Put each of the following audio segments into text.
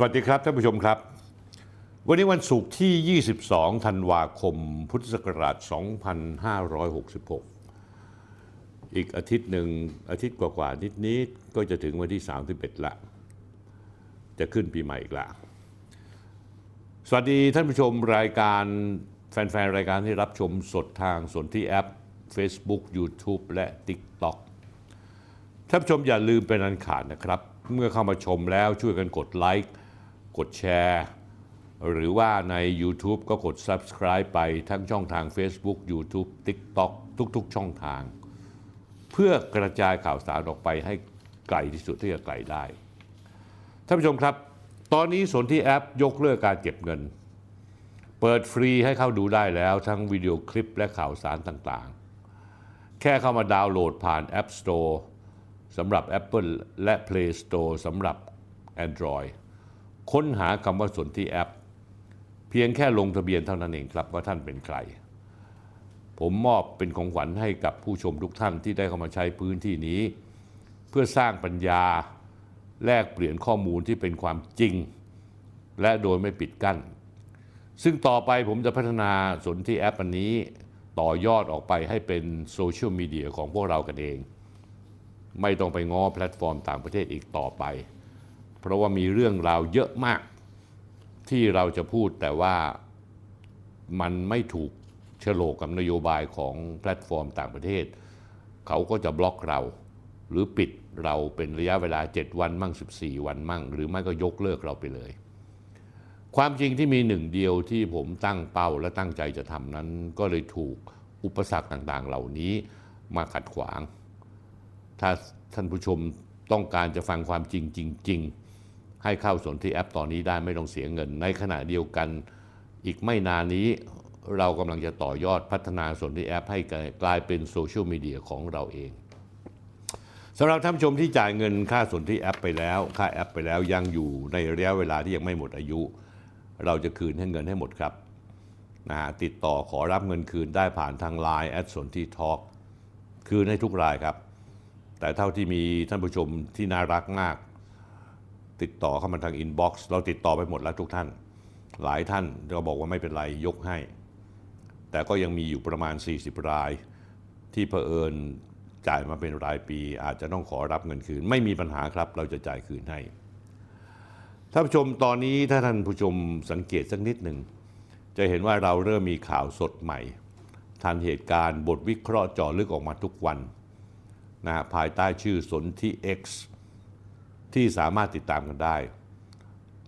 สวัสดีครับท่านผู้ชมครับ วันนี้วันศุกร์ที่ 22 ธันวาคม พุทธศักราช 2566 อีกอาทิตย์หนึ่งอาทิตย์กว่าๆนิดๆก็จะถึงวันที่ 31 ละ จะขึ้นปีใหม่อีกละ สวัสดีท่านผู้ชมรายการแฟน ๆ รายการที่รับชมสดทางสนที่แอป Facebook YouTube และ TikTok ท่านผู้ชมอย่าลืมเป็นอันขาดนะครับ เมื่อเข้ามาชมแล้วช่วยกันกดไลค์ กดแชร์ หรือว่าใน YouTube ก็กด Subscribe ไปทั้งช่องทาง Facebook YouTube TikTok ทุก ๆ ช่องทาง เพื่อกระจายข่าวสารออกไปให้ไกลที่สุดที่จะไกลได้ท่านผู้ชมครับ ตอนนี้สนที่แอปยกเลิกการเก็บเงิน เปิดฟรีให้เข้าดูได้แล้วทั้งวิดีโอคลิปและข่าวสารต่างๆ แค่เข้ามาดาวน์โหลดผ่าน App Store สำหรับ Apple และ Play Store สำหรับ Android ค้นหาคำว่าสนที่แอป เพียงแค่ลงทะเบียนเท่านั้นเองครับว่าท่านเป็นใคร ผมมอบเป็นของขวัญให้กับผู้ชมทุกท่านที่ได้เข้ามาใช้พื้นที่นี้ เพื่อสร้างปัญญาแลกเปลี่ยนข้อมูลที่เป็นความจริง และโดยไม่ปิดกั้น ซึ่งต่อไปผมจะพัฒนาสนธิแอปอันนี้ต่อยอดออกไปให้เป็นโซเชียลมีเดียของพวกเรากันเอง ไม่ต้องไปง้อแพลตฟอร์มต่างประเทศอีกต่อไป เพราะว่ามีเรื่องราวเยอะมาก ที่เราจะพูดแต่ว่ามันไม่ถูกโฉลกกับนโยบายของแพลตฟอร์มต่างประเทศ เขาก็จะบล็อกเรา หรือปิดเราเป็นระยะเวลา 7 วันมั่ง 14 วันมั่ง หรือไม่ก็ยกเลิกเราไปเลย ความจริงที่มีหนึ่งเดียวที่ผมตั้งเป้าและตั้งใจจะทำนั้น ก็เลยถูกอุปสรรคต่างๆ เหล่านี้มาขัดขวาง ถ้าท่านผู้ชมต้องการจะฟังความจริงจริงๆ ให้เข้าสนที่แอปตอนนี้ได้ไม่ต้องเสียเงิน ในขณะเดียวกันอีกไม่นานนี้เรากำลังจะต่อยอดพัฒนาสนที่แอป ให้กลายเป็นโซเชียลมีเดียของเราเองสำหรับท่านผู้ชมที่จ่ายเงินค่าสนธิแอปไปแล้ว ค่าแอปไปแล้วยังอยู่ในระยะเวลาที่ยังไม่หมดอายุ เราจะคืนให้เงินให้หมดครับนะฮะติดต่อขอรับเงินคืนได้ผ่านทาง Line @sondhitalk คืนให้ทุกรายครับ แต่เท่าที่มีท่านผู้ชมที่น่ารักมาก ติดต่อเข้ามาทางอินบ็อกซ์เราติดต่อไปหมดแล้วทุกท่าน หลายท่านก็บอกว่าไม่เป็นไรยกให้ แต่ก็ยังมีอยู่ประมาณ 40 ราย ที่เผอิญจ่ายมาเป็นรายปี อาจจะต้องขอรับเงินคืน ไม่มีปัญหาครับ เราจะจ่ายคืนให้ท่านผู้ชมตอนนี้ถ้าท่านผู้ชมสังเกตสักนิดหนึ่งจะเห็นว่าเราเริ่มมีข่าวสดใหม่ทันเหตุการณ์บทวิเคราะห์เจาะลึกออกมาทุกวันนะภายใต้ชื่อสนที่ X ที่สามารถติดตามกันได้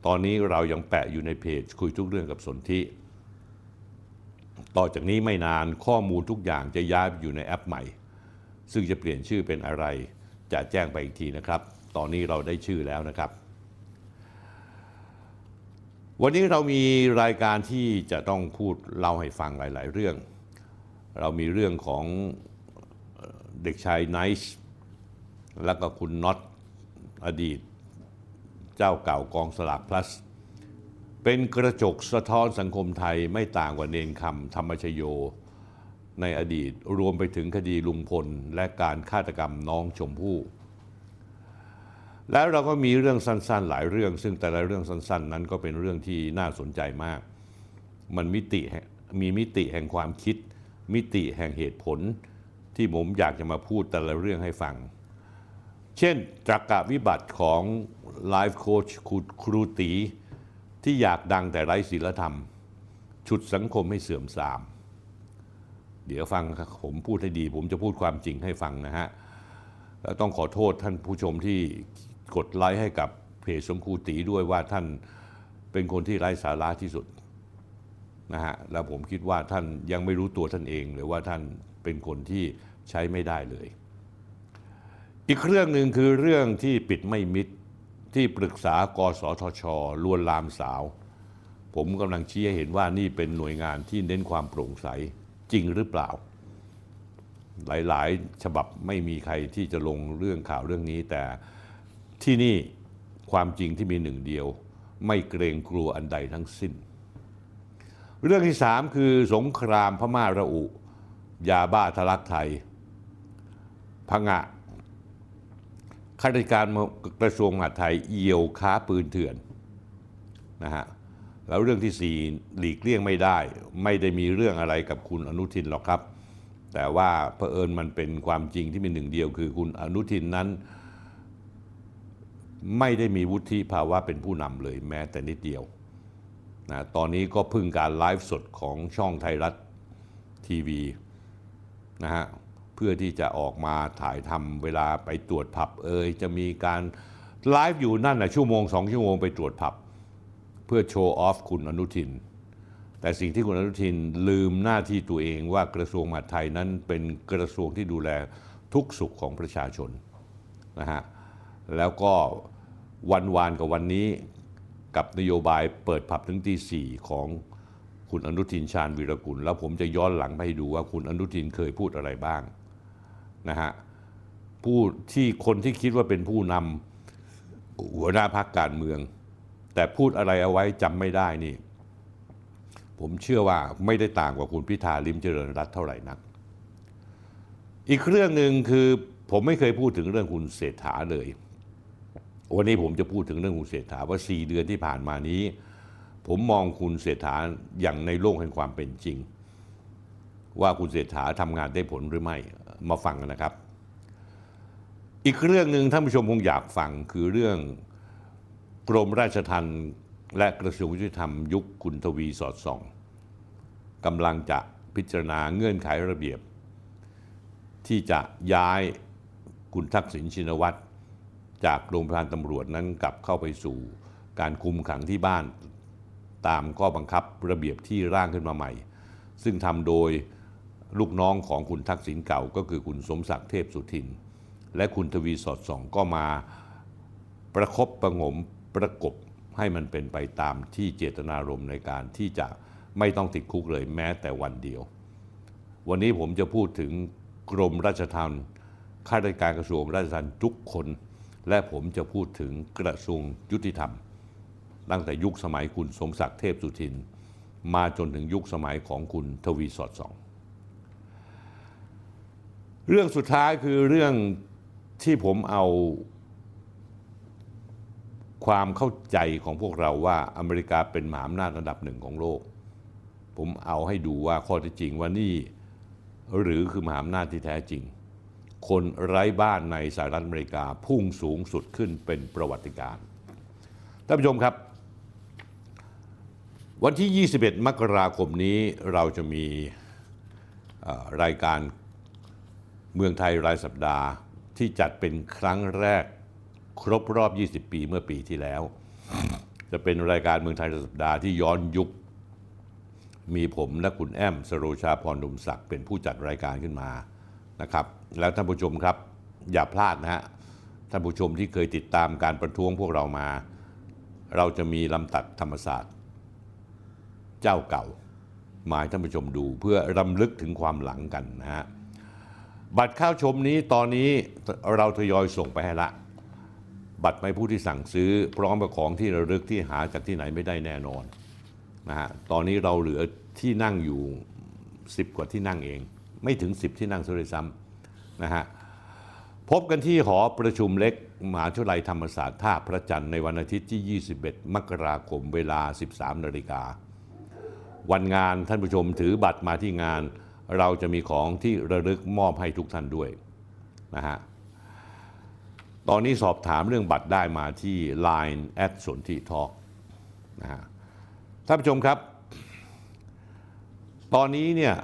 ตอนนี้เรายังแปะอยู่ในเพจคุยทุกเรื่องกับสนที่ต่อจากนี้ไม่นานข้อมูลทุกอย่างจะย้ายไปอยู่ในแอปใหม่ ซึ่งจะเปลี่ยนชื่อเป็นอะไร จะแจ้งไปอีกทีนะครับ ตอนนี้เราได้ชื่อแล้วนะครับ วันนี้เรามีรายการที่จะต้องพูดเล่าให้ฟังหลาย ๆ เรื่อง เรามีเรื่องของเด็กชายไนซ์แล้วก็คุณน็อต อดีตเจ้าเก่ากองสลากพลัส เป็นกระจกสะท้อนสังคมไทยไม่ต่างกว่าเนนคำธรรมชโย ในอดีตรวมไปถึงคดีลุงพล และการฆาตกรรมน้องชมพู่แล้วเราก็มีเรื่องสั้นๆ หลายเรื่อง ซึ่งแต่ละเรื่องสั้น ๆ นั้นก็เป็นเรื่องที่น่าสนใจมาก มันมิติมีมิติแห่งความคิด มิติแห่งเหตุผล ที่ผมอยากจะมาพูดแต่ละเรื่องให้ฟัง เช่นตรกกะวิบัติของไลฟ์โค้ชครูตีที่อยากดังแต่ไร้ศีลธรรมฉุดสังคมให้เสื่อมทราม เดี๋ยวฟังผมพูดให้ดี ผมจะพูดความจริงให้ฟังนะฮะ แล้วต้องขอโทษท่านผู้ชมที่กดไลค์ให้กับเพจสมครูตีด้วยว่าท่านเป็นคนที่ไร้สาระที่สุดนะฮะ แล้วผมคิดว่าท่านยังไม่รู้ตัวท่านเองหรือว่าท่านเป็นคนที่ใช้ไม่ได้เลย อีกเรื่องหนึ่งคือเรื่องที่ปิดไม่มิดที่ปรึกษากสทชลวนลามสาว ผมกำลังชี้ให้เห็นว่านี่เป็นหน่วยงานที่เน้นความโปร่งใสจริงหรือเปล่า หลายๆ ฉบับไม่มีใครที่จะลงเรื่องข่าวเรื่องนี้ แต่ที่นี่ความจริงที่มีหนึ่งเดียว ไม่เกรงกลัวอันใดทั้งสิ้น เรื่องที่สามคือสงครามพม่าระอุ ยาบ้าทะลักไทยพังะ ข้าราชการกระทรวงมหาดไทยเอี่ยวค้าปืนเถื่อนนะฮะแล้วเรื่องที่สี่หลีกเลี่ยงไม่ได้ ไม่ได้มีเรื่องอะไรกับคุณอนุทินหรอกครับ แต่ว่าเผอิญมันเป็นความจริงที่มีหนึ่งเดียว คือคุณอนุทินนั้น ไม่ได้มีวุฒิภาวะเป็นผู้นำเลยแม้แต่นิดเดียวนะตอนนี้ก็พึ่งการไลฟ์สดของช่องไทยรัฐทีวีนะฮะ พื่อที่จะออกมาถ่ายทำเวลาไปตรวจผับเอยจะมีการไลฟ์อยู่นั่นนะชั่วโมงสองชั่วโมงไปตรวจผับ เพื่อโชว์ออฟคุณอนุทิน แต่สิ่งที่คุณอนุทินลืมหน้าที่ตัวเองว่ากระทรวงมหาดไทยนั้นเป็นกระทรวงที่ดูแลทุกสุขของประชาชนนะฮะแล้วก็วันวานกับวันนี้กับนโยบายเปิดผับถึงตีสี่ของคุณอนุทินชาญวีรกุล แล้วผมจะย้อนหลังไปให้ดูว่าคุณอนุทินเคยพูดอะไรบ้าง นะฮะผู้ที่คนที่คิดว่าเป็นผู้นำหัวหน้าพักการเมือง แต่พูดอะไรเอาไว้จำไม่ได้นี่ ผมเชื่อว่าไม่ได้ต่างกว่าคุณพิธาลิมเจริญรัตเท่าไหร่นัก อีกเรื่องหนึ่งคือผมไม่เคยพูดถึงเรื่องคุณเศรษฐาเลย วันนี้ผมจะพูดถึงเรื่องคุณเศรษฐาว่า 4 เดือนที่ผ่านมานี้ ผมมองคุณเศรษฐาอย่างในโลกแห่งความเป็นจริง ว่าคุณเศรษฐาทำงานได้ผลหรือไม่ มาฟังกันนะครับ อีกเรื่องหนึ่งท่านผู้ชมคงอยากฟังคือเรื่องกรมราชทัณฑ์และกระทรวงยุติธรรมยุคคุณทวีสอดส่องกำลังจะพิจารณาเงื่อนไขระเบียบ ที่จะย้ายคุณทักษิณชินวัตรจากโรงพยาบาลตำรวจนั้นกลับเข้าไปสู่การคุมขังที่บ้าน ตามข้อบังคับระเบียบที่ร่างขึ้นมาใหม่ ซึ่งทำโดย ลูกน้องของคุณทักษิณเก่าก็คือคุณสมศักดิ์เทพสุทิน และคุณทวีสอดส่องก็มาประครบประงมประกบให้มันเป็นไปตามที่เจตนารมณ์ในการที่จะไม่ต้องติดคุกเลยแม้แต่วันเดียว วันนี้ผมจะพูดถึงกรมราชทัณฑ์ข้าราชการกระทรวงราชทัณฑ์ทุกคน และผมจะพูดถึงกระทรวงยุติธรรม ตั้งแต่ยุคสมัยคุณสมศักดิ์เทพสุทิน มาจนถึงยุคสมัยของคุณทวีสอดส่อง เรื่องสุดท้ายคือเรื่องที่ผมเอาความเข้าใจของพวกเราว่าอเมริกาเป็นมหาอำนาจระดับหนึ่งของโลก ผมเอาให้ดูว่าข้อเท็จจริงว่านี่หรือคือมหาอำนาจที่แท้จริง คนไร้บ้านในสหรัฐอเมริกาพุ่งสูงสุดขึ้นเป็นประวัติการณ์ท่านผู้ชมครับ วันที่ 21 มกราคมนี้เราจะมีรายการ เมืองไทยรายสัปดาห์ที่จัดเป็นครั้งแรกครบรอบ 20 ปีเมื่อปีที่แล้ว จะเป็นรายการเมืองไทยรายสัปดาห์ที่ย้อนยุค มีผมและคุณแอมสโรชาพรดุมศักดิ์เป็นผู้จัดรายการขึ้นมานะครับ แล้วท่านผู้ชมครับอย่าพลาดนะฮะท่านผู้ชมที่เคยติดตามการประท้วงพวกเรามา เราจะมีลำตัดธรรมศาสตร์ เจ้าเก่ามาให้ท่านผู้ชมดูเพื่อรำลึกถึงความหลังกันนะฮะ บัตรเข้าชมนี้ตอนนี้เราทยอยส่งไปให้ละ บัตรไม่ผู้ที่สั่งซื้อพร้อมกับของที่ระลึกที่หาจากที่ไหนไม่ได้แน่นอนนะฮะตอนนี้เราเหลือที่นั่งอยู่ 10 กว่าที่นั่งเอง ไม่ถึง 10 ที่นั่งซะเลยซ้ำนะฮะพบกันที่หอประชุมเล็กมหาวิทยาลัยธรรมศาสตร์ท่าพระจันทร์ในวันอาทิตย์ที่ 21 มกราคมเวลา 13 นาฬิกา วันงานท่านผู้ชมถือบัตรมาที่งาน เราจะมีของที่ระลึกมอบให้ทุกท่านด้วยนะฮะตอนนี้สอบถามเรื่องบัตรได้มาที่ Line แอดสนที่ทอกนะฮะท่านผู้ชมครับ ตอนนี้เนี่ย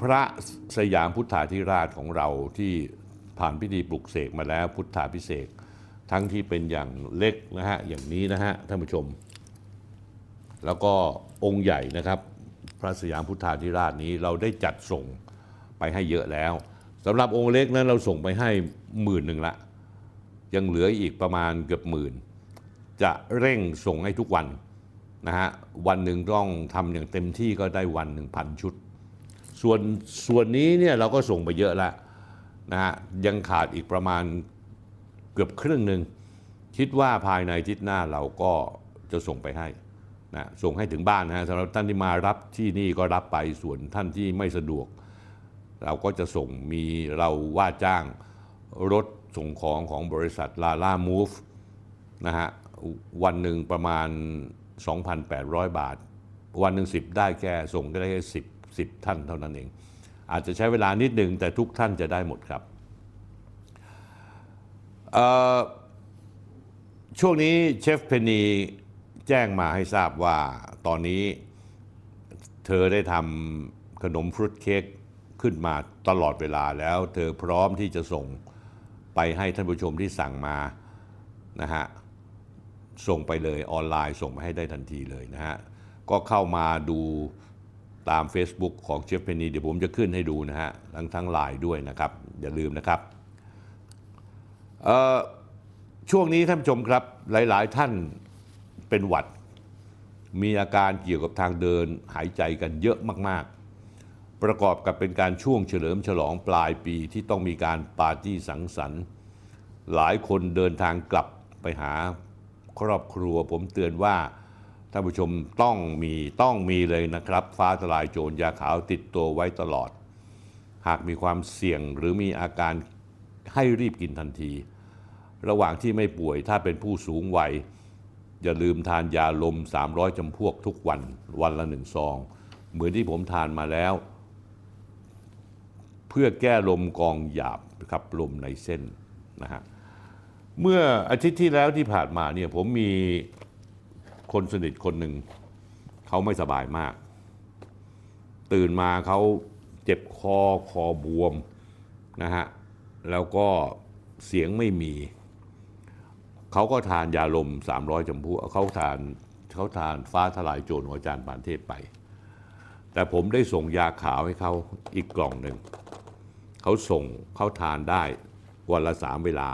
พระสยามพุทธาธิราชของเราที่ผ่านพิธีปลุกเสกมาแล้วพุทธาพิเศษทั้งที่เป็นอย่างเล็กนะฮะอย่างนี้นะฮะท่านผู้ชม แล้วก็องค์ใหญ่นะครับ พระสยามพุทธาธิราชนี้เราได้จัดส่งไปให้เยอะแล้วสำหรับองค์เล็กนั้นเราส่งไปให้หมื่นหนึ่งละ ยังเหลืออีกประมาณเกือบหมื่น จะเร่งส่งให้ทุกวันนะฮะวันหนึ่งต้องทำอย่างเต็มที่ก็ได้วันหนึ่งพันชุด ส่วนส่วนนี้เนี่ยเราก็ส่งไปเยอะแล้วนะฮะยังขาดอีกประมาณเกือบครึ่งหนึ่งคิดว่าภายในอาทิตย์หน้าเราก็จะส่งไปให้ นะส่งให้ถึงบ้านนะฮะสำหรับท่านที่มารับที่นี่ก็รับไปส่วนท่านที่ไม่สะดวก เราก็จะส่งมีเราว่าจ้างรถส่งของของบริษัทลาล่ามูฟนะฮะวันหนึ่งประมาณ 2,800 บาท วันหนึ่ง10 ได้แค่ส่งก็ได้แค่10 10 ท่านเท่านั้นเอง อาจจะใช้เวลานิดหนึ่งแต่ทุกท่านจะได้หมดครับช่วงนี้เชฟเพนนี แจ้งมาให้ทราบว่าตอนนี้เธอได้ทำขนมฟรุตเค้กขึ้นมาตลอดเวลาแล้ว เธอพร้อมที่จะส่งไปให้ท่านผู้ชมที่สั่งมานะฮะส่งไปเลยออนไลน์ส่งไปให้ได้ทันทีเลยนะฮะก็เข้ามาดูตาม Facebook ของเชฟเพนีเดี๋ยวผมจะขึ้นให้ดูนะฮะทั้งทั้งไลน์ด้วยนะครับ อย่าลืมนะครับช่วงนี้ท่านผู้ชมครับหลาย ๆ ท่าน เป็นหวัด มีอาการเกี่ยวกับทางเดินหายใจกันเยอะมากๆ ประกอบกับเป็นการช่วงเฉลิมฉลองปลายปีที่ต้องมีการปาร์ตี้สังสรรค์ หลายคนเดินทางกลับไปหาครอบครัวผมเตือนว่าท่านผู้ชมต้องมีต้องมีเลยนะครับ ฟ้าทลายโจรยาขาวติดตัวไว้ตลอด หากมีความเสี่ยงหรือมีอาการให้รีบกินทันที ระหว่างที่ไม่ป่วยถ้าเป็นผู้สูงวัย อย่าลืมทานยาลม 300จำพวกทุกวันวันละหนึ่งซอง เหมือนที่ผมทานมาแล้ว เพื่อแก้ลมกองหยาบขับลมในเส้นนะฮะเมื่ออาทิตย์ที่แล้วที่ผ่านมาเนี่ยผมมีคนสนิทคนหนึ่ง เขาไม่สบายมาก ตื่นมาเขาเจ็บคอคอบวมนะฮะแล้วก็เสียงไม่มี เขาก็ทานยาลม 300จำพวกเขาทานเขาทานฟ้าทลายโจรของอาจารย์ปานเทพไป แต่ผมได้ส่งยาขาวให้เขาอีกกล่องหนึ่ง เขาส่งเขาทานได้วันละสามเวลา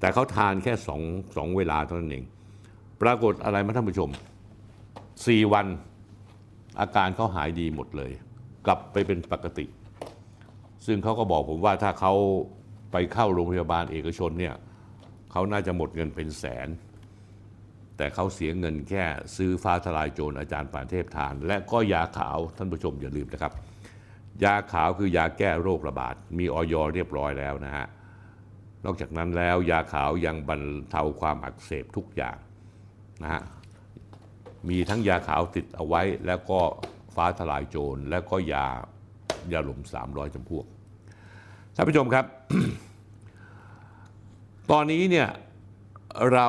แต่เขาทานแค่สองสองเวลาเท่านั้นเอง ปรากฏอะไรมาท่านผู้ชมสี่วันอาการเขาหายดีหมดเลย กลับไปเป็นปกติ ซึ่งเขาก็บอกผมว่าถ้าเขาไปเข้าโรงพยาบาลเอกชนเนี่ย เขาน่าจะหมดเงินเป็นแสน แต่เขาเสียเงินแค่ซื้อฟ้าทลายโจรอาจารย์ปานเทพทาน และก็ยาขาวท่านผู้ชมอย่าลืมนะครับ ยาขาวคือยาแก้โรคระบาด มีออยเรียบร้อยแล้วนะฮะนอกจากนั้นแล้วยาขาวยังบรรเทาความอักเสบทุกอย่างนะฮะมีทั้งยาขาวติดเอาไว้แล้วก็ฟ้าทลายโจรแล้วก็ยายาหลุม300จำพวกท่านผู้ชมครับ ตอนนี้เนี่ยเรา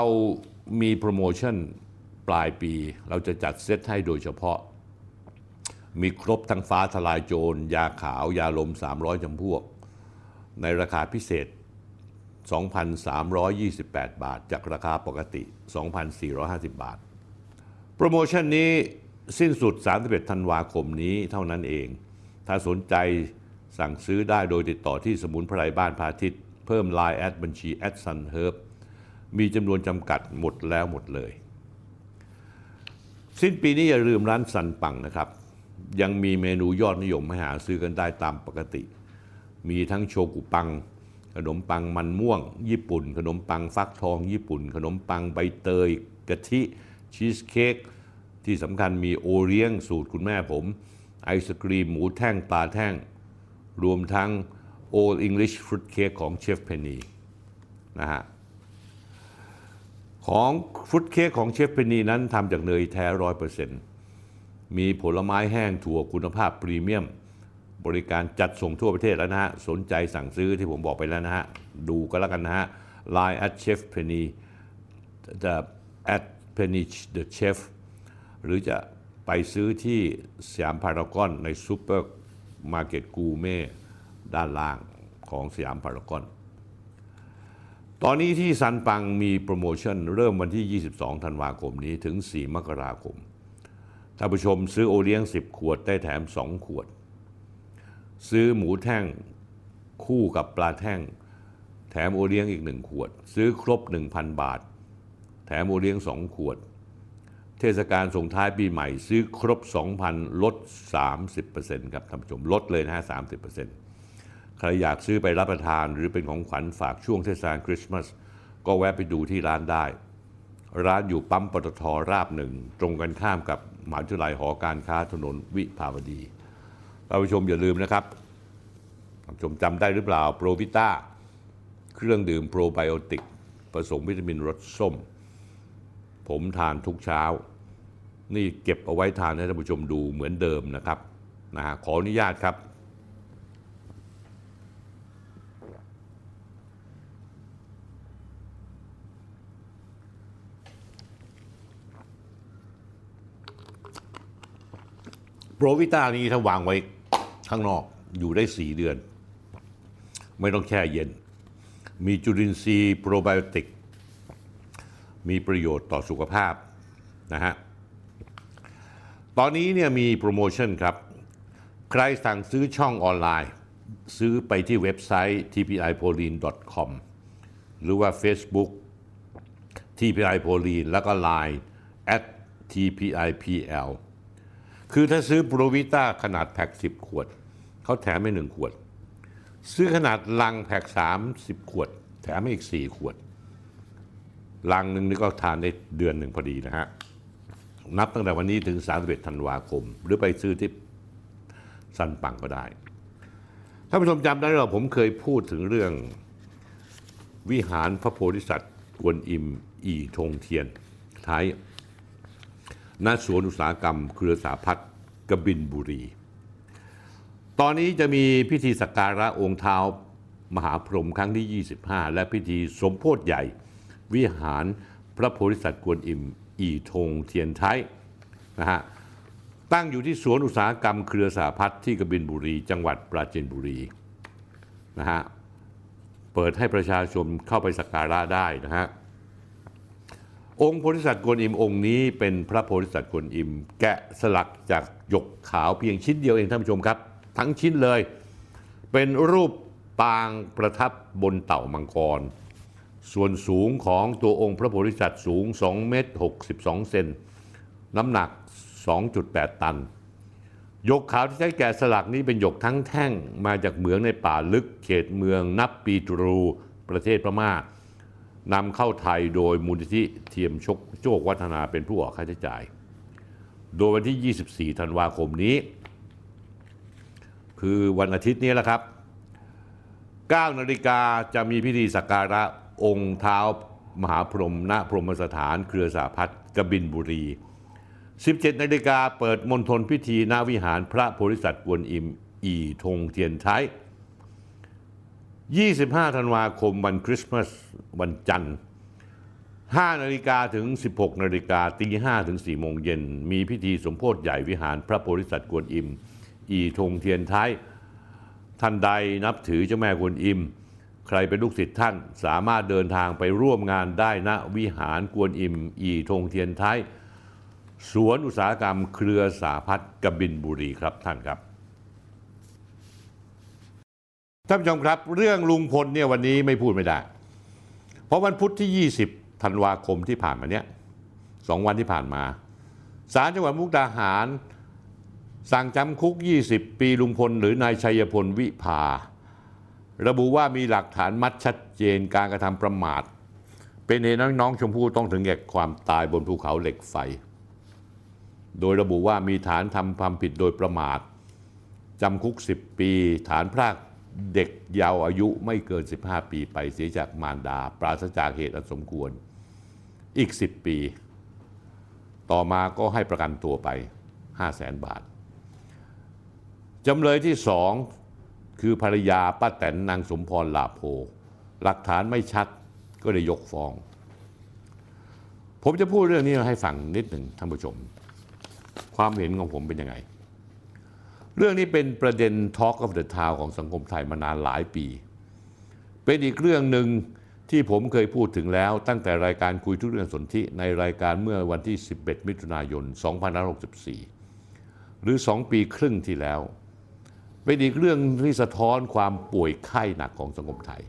มีโปรโมชั่นปลายปี เราจะจัดเซตให้โดยเฉพาะ มีครบทั้งฟ้าทลายโจร ยาขาวยาลม 300จำพวก ในราคาพิเศษ 2,328 บาท จากราคาปกติ 2,450 บาท โปรโมชั่นนี้สิ้นสุด 31 ธันวาคมนี้เท่านั้นเอง ถ้าสนใจสั่งซื้อได้โดยติดต่อที่สมุนไพรบ้านพาทิตย์ เพิ่ม Line แอดบัญชีแอดซันเฮิร์บมีจำนวนจำกัดหมดแล้วหมดเลย สิ้นปีนี้อย่าลืมร้านสันปังนะครับ ยังมีเมนูยอดนิยมให้หาซื้อกันได้ตามปกติ มีทั้งโชกุปัง ขนมปังมันม่วง ญี่ปุ่น ขนมปังฟักทอง ญี่ปุ่น ขนมปังใบเตยกะทิชีสเค้กที่สำคัญมีโอเลี้ยงสูตรคุณแม่ผม ไอศกรีมหมูแท่งปลาแท่ง รวมทั้ง Old English Fruit Cake ของเชฟเพนนีนะฮะของ fruit cake ของเชฟเพนนีนั้นทำจากเนยแท้ร้อยเปอร์เซ็นต์มีผลไม้แห้งถั่วคุณภาพพรีเมียม บริการจัดส่งทั่วประเทศแล้วนะฮะ สนใจสั่งซื้อที่ผมบอกไปแล้วนะฮะ ดูก็แล้วกันนะฮะ Line at chef penny จะ at penny the chef หรือจะไปซื้อที่สยามพารากอนในซูเปอร์มาร์เก็ตกูเม่ ด้านล่างของสยามพารากอน ตอนนี้ที่ซันปังมีโปรโมชั่น เริ่มวันที่ 22 ธันวาคมนี้ถึง 4 มกราคม ท่านผู้ชมซื้อโอเลี้ยง 10 ขวดได้แถม 2 ขวด ซื้อหมูแท่งคู่กับปลาแท่ง แถมโอเลี้ยงอีกหนึ่งขวด ซื้อครบ 1,000 บาท แถมโอเลี้ยง 2 ขวด เทศกาลส่งท้ายปีใหม่ ซื้อครบ 2,000 ลด 30%ครับท่านผู้ชมลดเลยนะฮะ 30% ใครอยากซื้อไปรับประทานหรือเป็นของขวัญฝากช่วงเทศกาลคริสต์มาสก็แวะไปดูที่ร้านได้ ร้านอยู่ปั๊มปตทราบหนึ่ง ตรงกันข้ามกับมหาวิทยาลัยหอการค้าถนนวิภาวดีท่านผู้ชมอย่าลืมนะครับท่านผู้ชมจำได้หรือเปล่าโปรวิต้าเครื่องดื่มโปรไบโอติก ผสมวิตามินรสส้ม ผมทานทุกเช้า นี่เก็บเอาไว้ทานให้ท่านผู้ชมดูเหมือนเดิมนะครับนะฮะขออนุญาตครับ โปรวิต้านี้ถ้าวางไว้ข้างนอกอยู่ได้ 4 เดือน ไม่ต้องแช่เย็น มีจุลินทรีย์โปรไบโอติก มีประโยชน์ต่อสุขภาพนะฮะ ตอนนี้เนี่ยมีโปรโมชั่นครับ ใครสั่งซื้อช่องออนไลน์ ซื้อไปที่เว็บไซต์ tpipolin.com หรือว่า Facebook TPI p o l i n แล้วก็ Line at tpipl คือถ้าซื้อโปรวิต้าขนาดแพ็ค10ขวด เขาแถมให้หนึ่งขวด ซื้อขนาดลังแพ็ค30ขวด แถมให้อีก4ขวด ลังหนึ่งนี่ก็ทานได้เดือนหนึ่งพอดีนะฮะ นับตั้งแต่วันนี้ถึง31ธันวาคม หรือไปซื้อที่ซันปังก็ได้ ท่านผู้ชมจำได้หรือเปล่าผมเคยพูดถึงเรื่องวิหารพระโพธิสัตว์กวนอิม อีทงเทียน ท้าย ณสวนอุตสาหกรรมเครือสาพัฒน์กบินบุรี ตอนนี้จะมีพิธีสักการะองค์เท้ามหาพรหมครั้งที่ 25 และพิธีสมโพธิใหญ่ วิหารพระโพธิสัตว์กวนอิมอีทงเทียนไทยนะฮะตั้งอยู่ที่สวนอุตสาหกรรมเครือสาพัฒน์ที่กบินบุรี จังหวัดปราจีนบุรีนะฮะเปิดให้ประชาชนเข้าไปสักการะได้นะฮะ องค์โพธิสัตว์กวนอิมองค์นี้เป็นพระโพธิสัตว์กวนอิม แกะสลักจากหยกขาวเพียงชิ้นเดียวเองท่านผู้ชมครับ ทั้งชิ้นเลย เป็นรูปปางประทับบนเต่ามังกร ส่วนสูงของตัวองค์พระโพธิสัตว์สูง 2 เมตร 62 เซนน้ำหนัก 2.8 ตันหยกขาวที่ใช้แกะสลักนี้เป็นหยกทั้งแท่งมาจากเหมืองในป่าลึกเขตเมืองนับปีตรูประเทศพม่า นำเข้าไทยโดยมูลนิธิเทียมชกโจกวัฒนาเป็นผู้ออกค่าใช้จ่าย โดยวันที่ 24 ธันวาคมนี้ คือวันอาทิตย์นี้แหละครับ 9 นาฬิกาจะมีพิธีสักการะองค์เท้ามหาพรหมณพรหมสถานเครือสาพัฒน์กบินบุรี 17 นาฬิกาเปิดมณฑลพิธีณวิหารพระโพธิสัตว์กวนอิม อีทงเทียนไทย 25 ธันวาคมวันคริสต์มาสวันจันทร์ 5 นาฬิกาถึง 16 นาฬิกาตี5ถึง4โมงเย็น มีพิธีสมโพธิใหญ่วิหารพระโพธิสัตว์กวนอิม อีทงเทียนไทยท่านใดนับถือเจ้าแม่กวนอิม ใครเป็นลูกศิษย์ท่านสามารถเดินทางไปร่วมงานได้ณวิหารกวนอิม อีทงเทียนไทยสวนอุตสาหกรรมเครือสาพัฒน์กบินบุรีครับท่านครับ ท่านผู้ชมครับ เรื่องลุงพลเนี่ยวันนี้ไม่พูดไม่ได้ เพราะวันพุธที่ 20ธันวาคมที่ผ่านมาเนี้ยสองวันที่ผ่านมาศาลจังหวัดมุกดาหาร สั่งจำคุก 20 ปีลุงพล หรือนายชัยพลวิภา ระบุว่ามีหลักฐานมัดชัดเจนการกระทำประมาท เป็นเหตุน้องชมพู่ต้องถึงแก่ความตายบนภูเขาเหล็กไฟ โดยระบุว่ามีฐานทำความผิดโดยประมาทจำคุก 10 ปี ฐานพราก เด็กเยาว์อายุไม่เกิน 15 ปีไปเสียจากมารดา ปราศจากเหตุอันสมควรอีก 10 ปี ต่อมาก็ให้ประกันตัวไป 5 0 0แสนบาท จำเลยที่สองคือภรรยาป้าแตนนางสมพรลาโพ หลักฐานไม่ชัดก็เลยยกฟ้อง ผมจะพูดเรื่องนี้ให้ฟังนิดหนึ่งท่านผู้ชม ความเห็นของผมเป็นยังไง เรื่องนี้เป็นประเด็น Talk of the Town ของสังคมไทยมานานหลายปี เป็นอีกเรื่องหนึ่งที่ผมเคยพูดถึงแล้วตั้งแต่รายการคุยทุกเรื่องสนธิในรายการเมื่อวันที่ 11 มิถุนายน 2564 หรือ 2 ปีครึ่งที่แล้ว เป็นอีกเรื่องที่สะท้อนความป่วยไข้หนักของสังคมไทย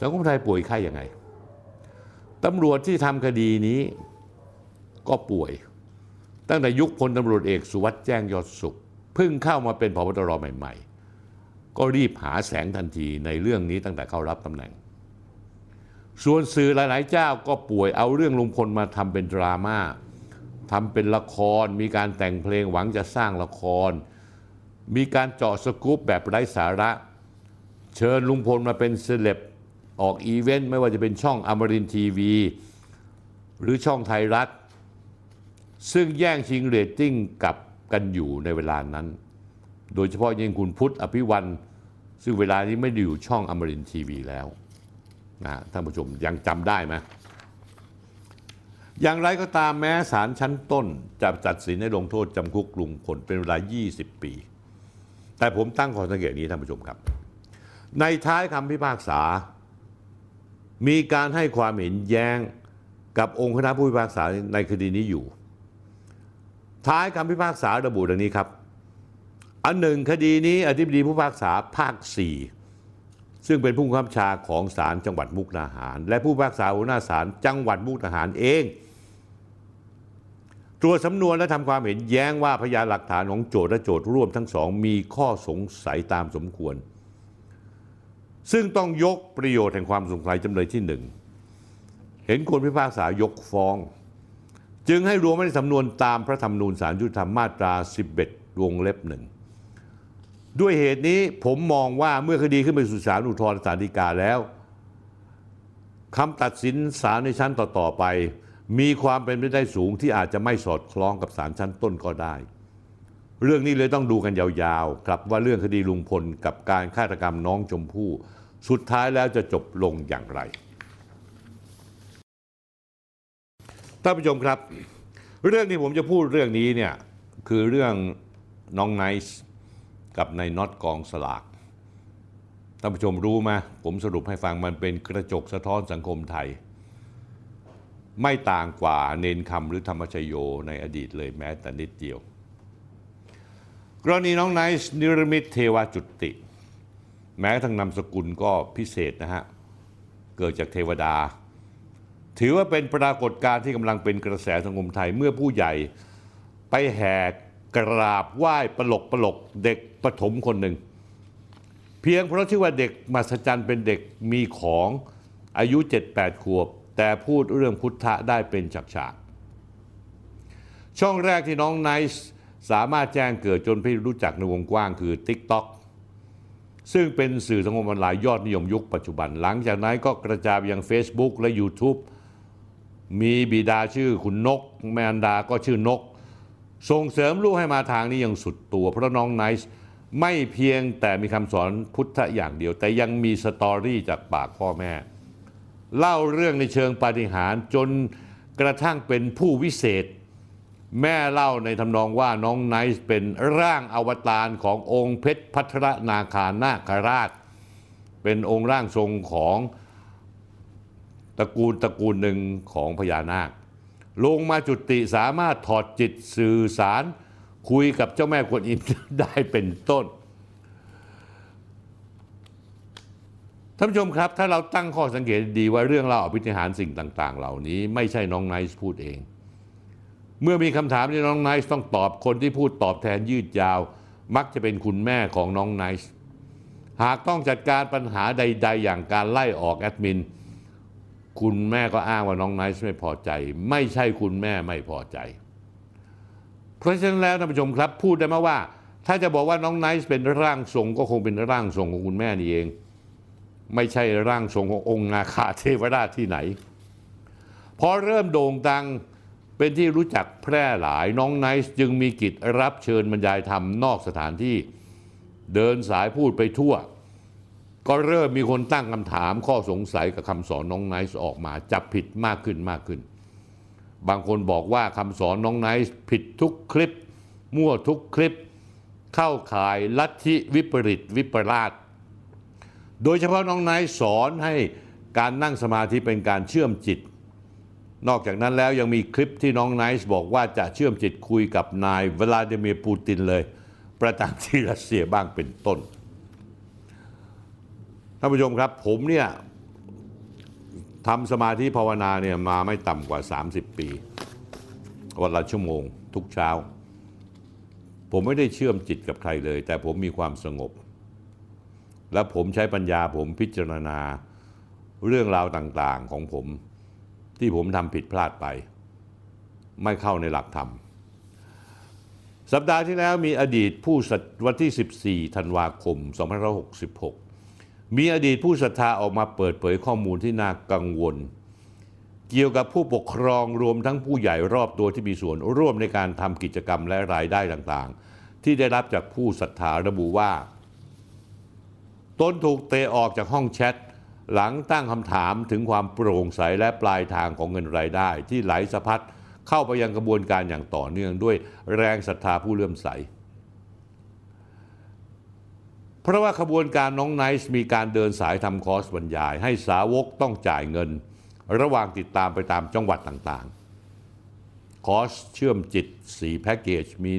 สังคมไทยป่วยไข้ยังไงตำรวจที่ทำคดีนี้ก็ป่วย ตั้งแต่ยุคพลตำรวจเอกสุวัสด์แจ้งยอดสุข เพิ่งเข้ามาเป็นพบตรใหม่ ๆ ก็รีบหาแสงทันทีในเรื่องนี้ตั้งแต่เข้ารับตำแหน่ง ส่วนสื่อหลายๆเจ้าก็ฉวยเอาเรื่องลุงพลมาทำเป็นดราม่าทำเป็นละคร มีการแต่งเพลงหวังจะสร้างละคร มีการเจาะสกู๊ปแบบไร้สาระ เชิญลุงพลมาเป็นเซเลบออกอีเวนต์ไม่ว่าจะเป็นช่องอมรินทร์ทีวี หรือช่องไทยรัฐ ซึ่งแย่งชิงเรตติ้งกับ กันอยู่ในเวลานั้น โดยเฉพาะยิ่งคุณพุทธอภิวรรณซึ่งเวลานี้ไม่ได้อยู่ช่องอมรินทีวีแล้วนะท่านผู้ชมยังจำได้ไหมอย่างไรก็ตามแม้ศาลชั้นต้นจะตัดสินให้ลงโทษจำคุกลุงพลเป็นเวลา 20 ปี แต่ผมตั้งข้อสังเกตนี้ท่านผู้ชมครับ ในท้ายคำพิพากษา มีการให้ความเห็นแย้งกับองค์คณะผู้พิพากษาในคดีนี้อยู่ ท้ายคำพิพากษาระบุดังนี้ครับ อันหนึ่งคดีนี้อธิบดีผู้พิพากษาภาค 4 ซึ่งเป็นผู้บังคับชาของศาลจังหวัดมุกดาหาร และผู้พิพากษาหัวหน้าศาลจังหวัดมุกดาหารเอง ตรวจสำนวนและทำความเห็นแย้งว่าพยานหลักฐานของโจทย์และโจทย์ร่วมทั้งสอง มีข้อสงสัยตามสมควร ซึ่งต้องยกประโยชน์แห่งความสงสัยจำเลยที่หนึ่งเห็นควรพิพากษายกฟ้อง จึงให้รวมไว้ในสำนวนตามพระธรรมนูญสารยุติธรรมมาตรา 11 วงเล็บหนึ่งด้วยเหตุนี้ผมมองว่าเมื่อคดีขึ้นไปสู่ศาลอุทธรณ์ศาลฎีกาแล้วคำตัดสินศาลในชั้นต่อ ๆ ไป มีความเป็นไปได้สูงที่อาจจะไม่สอดคล้องกับศาลชั้นต้นก็ได้ เรื่องนี้เลยต้องดูกันยาวๆ ครับว่าเรื่องคดีลุงพลกับการฆาตกรรมน้องชมพู่ สุดท้ายแล้วจะจบลงอย่างไร ท่านผู้ชมครับ เรื่องที่ผมจะพูดเรื่องนี้เนี่ยคือเรื่องน้องไนซ์กับนายน็อตกองสลากท่านผู้ชมรู้ไหมผมสรุปให้ฟังมันเป็นกระจกสะท้อนสังคมไทย ไม่ต่างกว่าเนนคำหรือธรรมชโยในอดีตเลยแม้แต่นิดเดียว กรณีน้องไนซ์นิรมิตเทวจุติ แม้ทั้งนามสกุลก็พิเศษนะฮะ เกิดจากเทวดา ถือว่าเป็นปรากฏการณ์ที่กำลังเป็นกระแสสังคมไทยเมื่อผู้ใหญ่ไปแห่กราบไหว้ปลกปลกเด็กปฐมคนหนึ่ง เพียงเพราะชื่อว่าเด็กมหัศจรรย์เป็นเด็กมีของอายุ 7-8 ขวบ แต่พูดเรื่องพุทธะได้เป็นฉากๆช่องแรกที่น้องไนซ์สามารถแจ้งเกิดจนพี่รู้จักในวงกว้างคือ TikTok ซึ่งเป็นสื่อสังคมออนไลน์ยอดนิยมยุคปัจจุบัน หลังจากนั้นก็กระจายไปยัง Facebook และ YouTube มีบิดาชื่อคุณนกมารดาก็ชื่อนก ส่งเสริมลูกให้มาทางนี้อย่างสุดตัว เพราะน้องไนซ์ไม่เพียงแต่มีคำสอนพุทธะอย่างเดียว แต่ยังมี story จากปากพ่อแม่ เล่าเรื่องในเชิงปาฏิหาริย์จนกระทั่งเป็นผู้วิเศษ แม่เล่าในทำนองว่าน้องไนซ์เป็นร่างอวตารขององค์เพชรพัทรนาคานาคราช เป็นองค์ร่างทรงของ ระกูลตระกูลหนึ่งของพญานาค ลงมาจุติสามารถถอดจิตสื่อสารคุยกับเจ้าแม่กวนอิมได้เป็นต้นท่านผู้ชมครับ ถ้าเราตั้งข้อสังเกตดีว่าเรื่องเล่าอภิธิหารสิ่งต่าง ๆ เหล่านี้ไม่ใช่น้องไนซ์พูดเอง เมื่อมีคำถามที่น้องไนซ์ต้องตอบคนที่พูดตอบแทนยืดยาว มักจะเป็นคุณแม่ของน้องไนซ์หากต้องจัดการปัญหาใด ๆ อย่างการไล่ออกแอดมิน คุณแม่ก็อ้างว่าน้องไนซ์ไม่พอใจ ไม่ใช่คุณแม่ไม่พอใจ เพราะฉะนั้นแล้วท่านผู้ชมครับ พูดได้ไหมว่า ถ้าจะบอกว่าน้องไนซ์เป็นร่างทรงก็คงเป็นร่างทรงของคุณแม่นี่เอง ไม่ใช่ร่างทรงขององค์นาคาเทวราชที่ไหนพอเริ่มโด่งดังเป็นที่รู้จักแพร่หลายน้องไนซ์จึงมีกิจรับเชิญบรรยายธรรมนอกสถานที่ เดินสายพูดไปทั่ว ก็เริ่มมีคนตั้งคำถามข้อสงสัยกับคำสอนน้องไนซ์ออกมาจับผิดมากขึ้นมากขึ้น บางคนบอกว่าคำสอนน้องไนซ์ผิดทุกคลิป มั่วทุกคลิป เข้าข่ายลัทธิวิปริตวิปลาสโดยเฉพาะน้องไนซ์สอนให้การนั่งสมาธิเป็นการเชื่อมจิต นอกจากนั้นแล้วยังมีคลิปที่น้องไนซ์บอกว่าจะเชื่อมจิตคุยกับนายเวลาดิเมียร์ปูตินเลย ประจำที่รัสเซียบ้างเป็นต้น ท่านผู้ชมครับผมเนี่ยทำสมาธิภาวนาเนี่ยมาไม่ต่ำกว่า 30 ปี วันละชั่วโมง ทุกเช้า ผมไม่ได้เชื่อมจิตกับใครเลย แต่ผมมีความสงบ และผมใช้ปัญญาผมพิจารณาเรื่องราวต่างๆของผมที่ผมทำผิดพลาดไป ไม่เข้าในหลักธรรม สัปดาห์ที่แล้วมีอดีตผู้ศรัทวันที่ 14 ธันวาคม 2566 มีอดีตผู้ศรัทธาออกมาเปิดเผยข้อมูลที่น่ากังวล เกี่ยวกับผู้ปกครองรวมทั้งผู้ใหญ่รอบตัวที่มีส่วนร่วมในการทำกิจกรรมและรายได้ต่างๆ ที่ได้รับจากผู้ศรัทธาระบุว่า ตนถูกเตะออกจากห้องแชทหลังตั้งคำถามถึงความโปร่งใสและปลายทางของเงินรายได้ ที่ไหลสะพัดเข้าไปยังกระบวนการอย่างต่อเนื่องด้วยแรงศรัทธาผู้เลื่อมใส เพราะว่าขบวนการน้องไนซ์มีการเดินสายทำคอร์สบรรยาย ให้สาวกต้องจ่ายเงิน ระหว่างติดตามไปตามจังหวัดต่างๆ คอร์สเชื่อมจิต 4 แพ็กเกจมี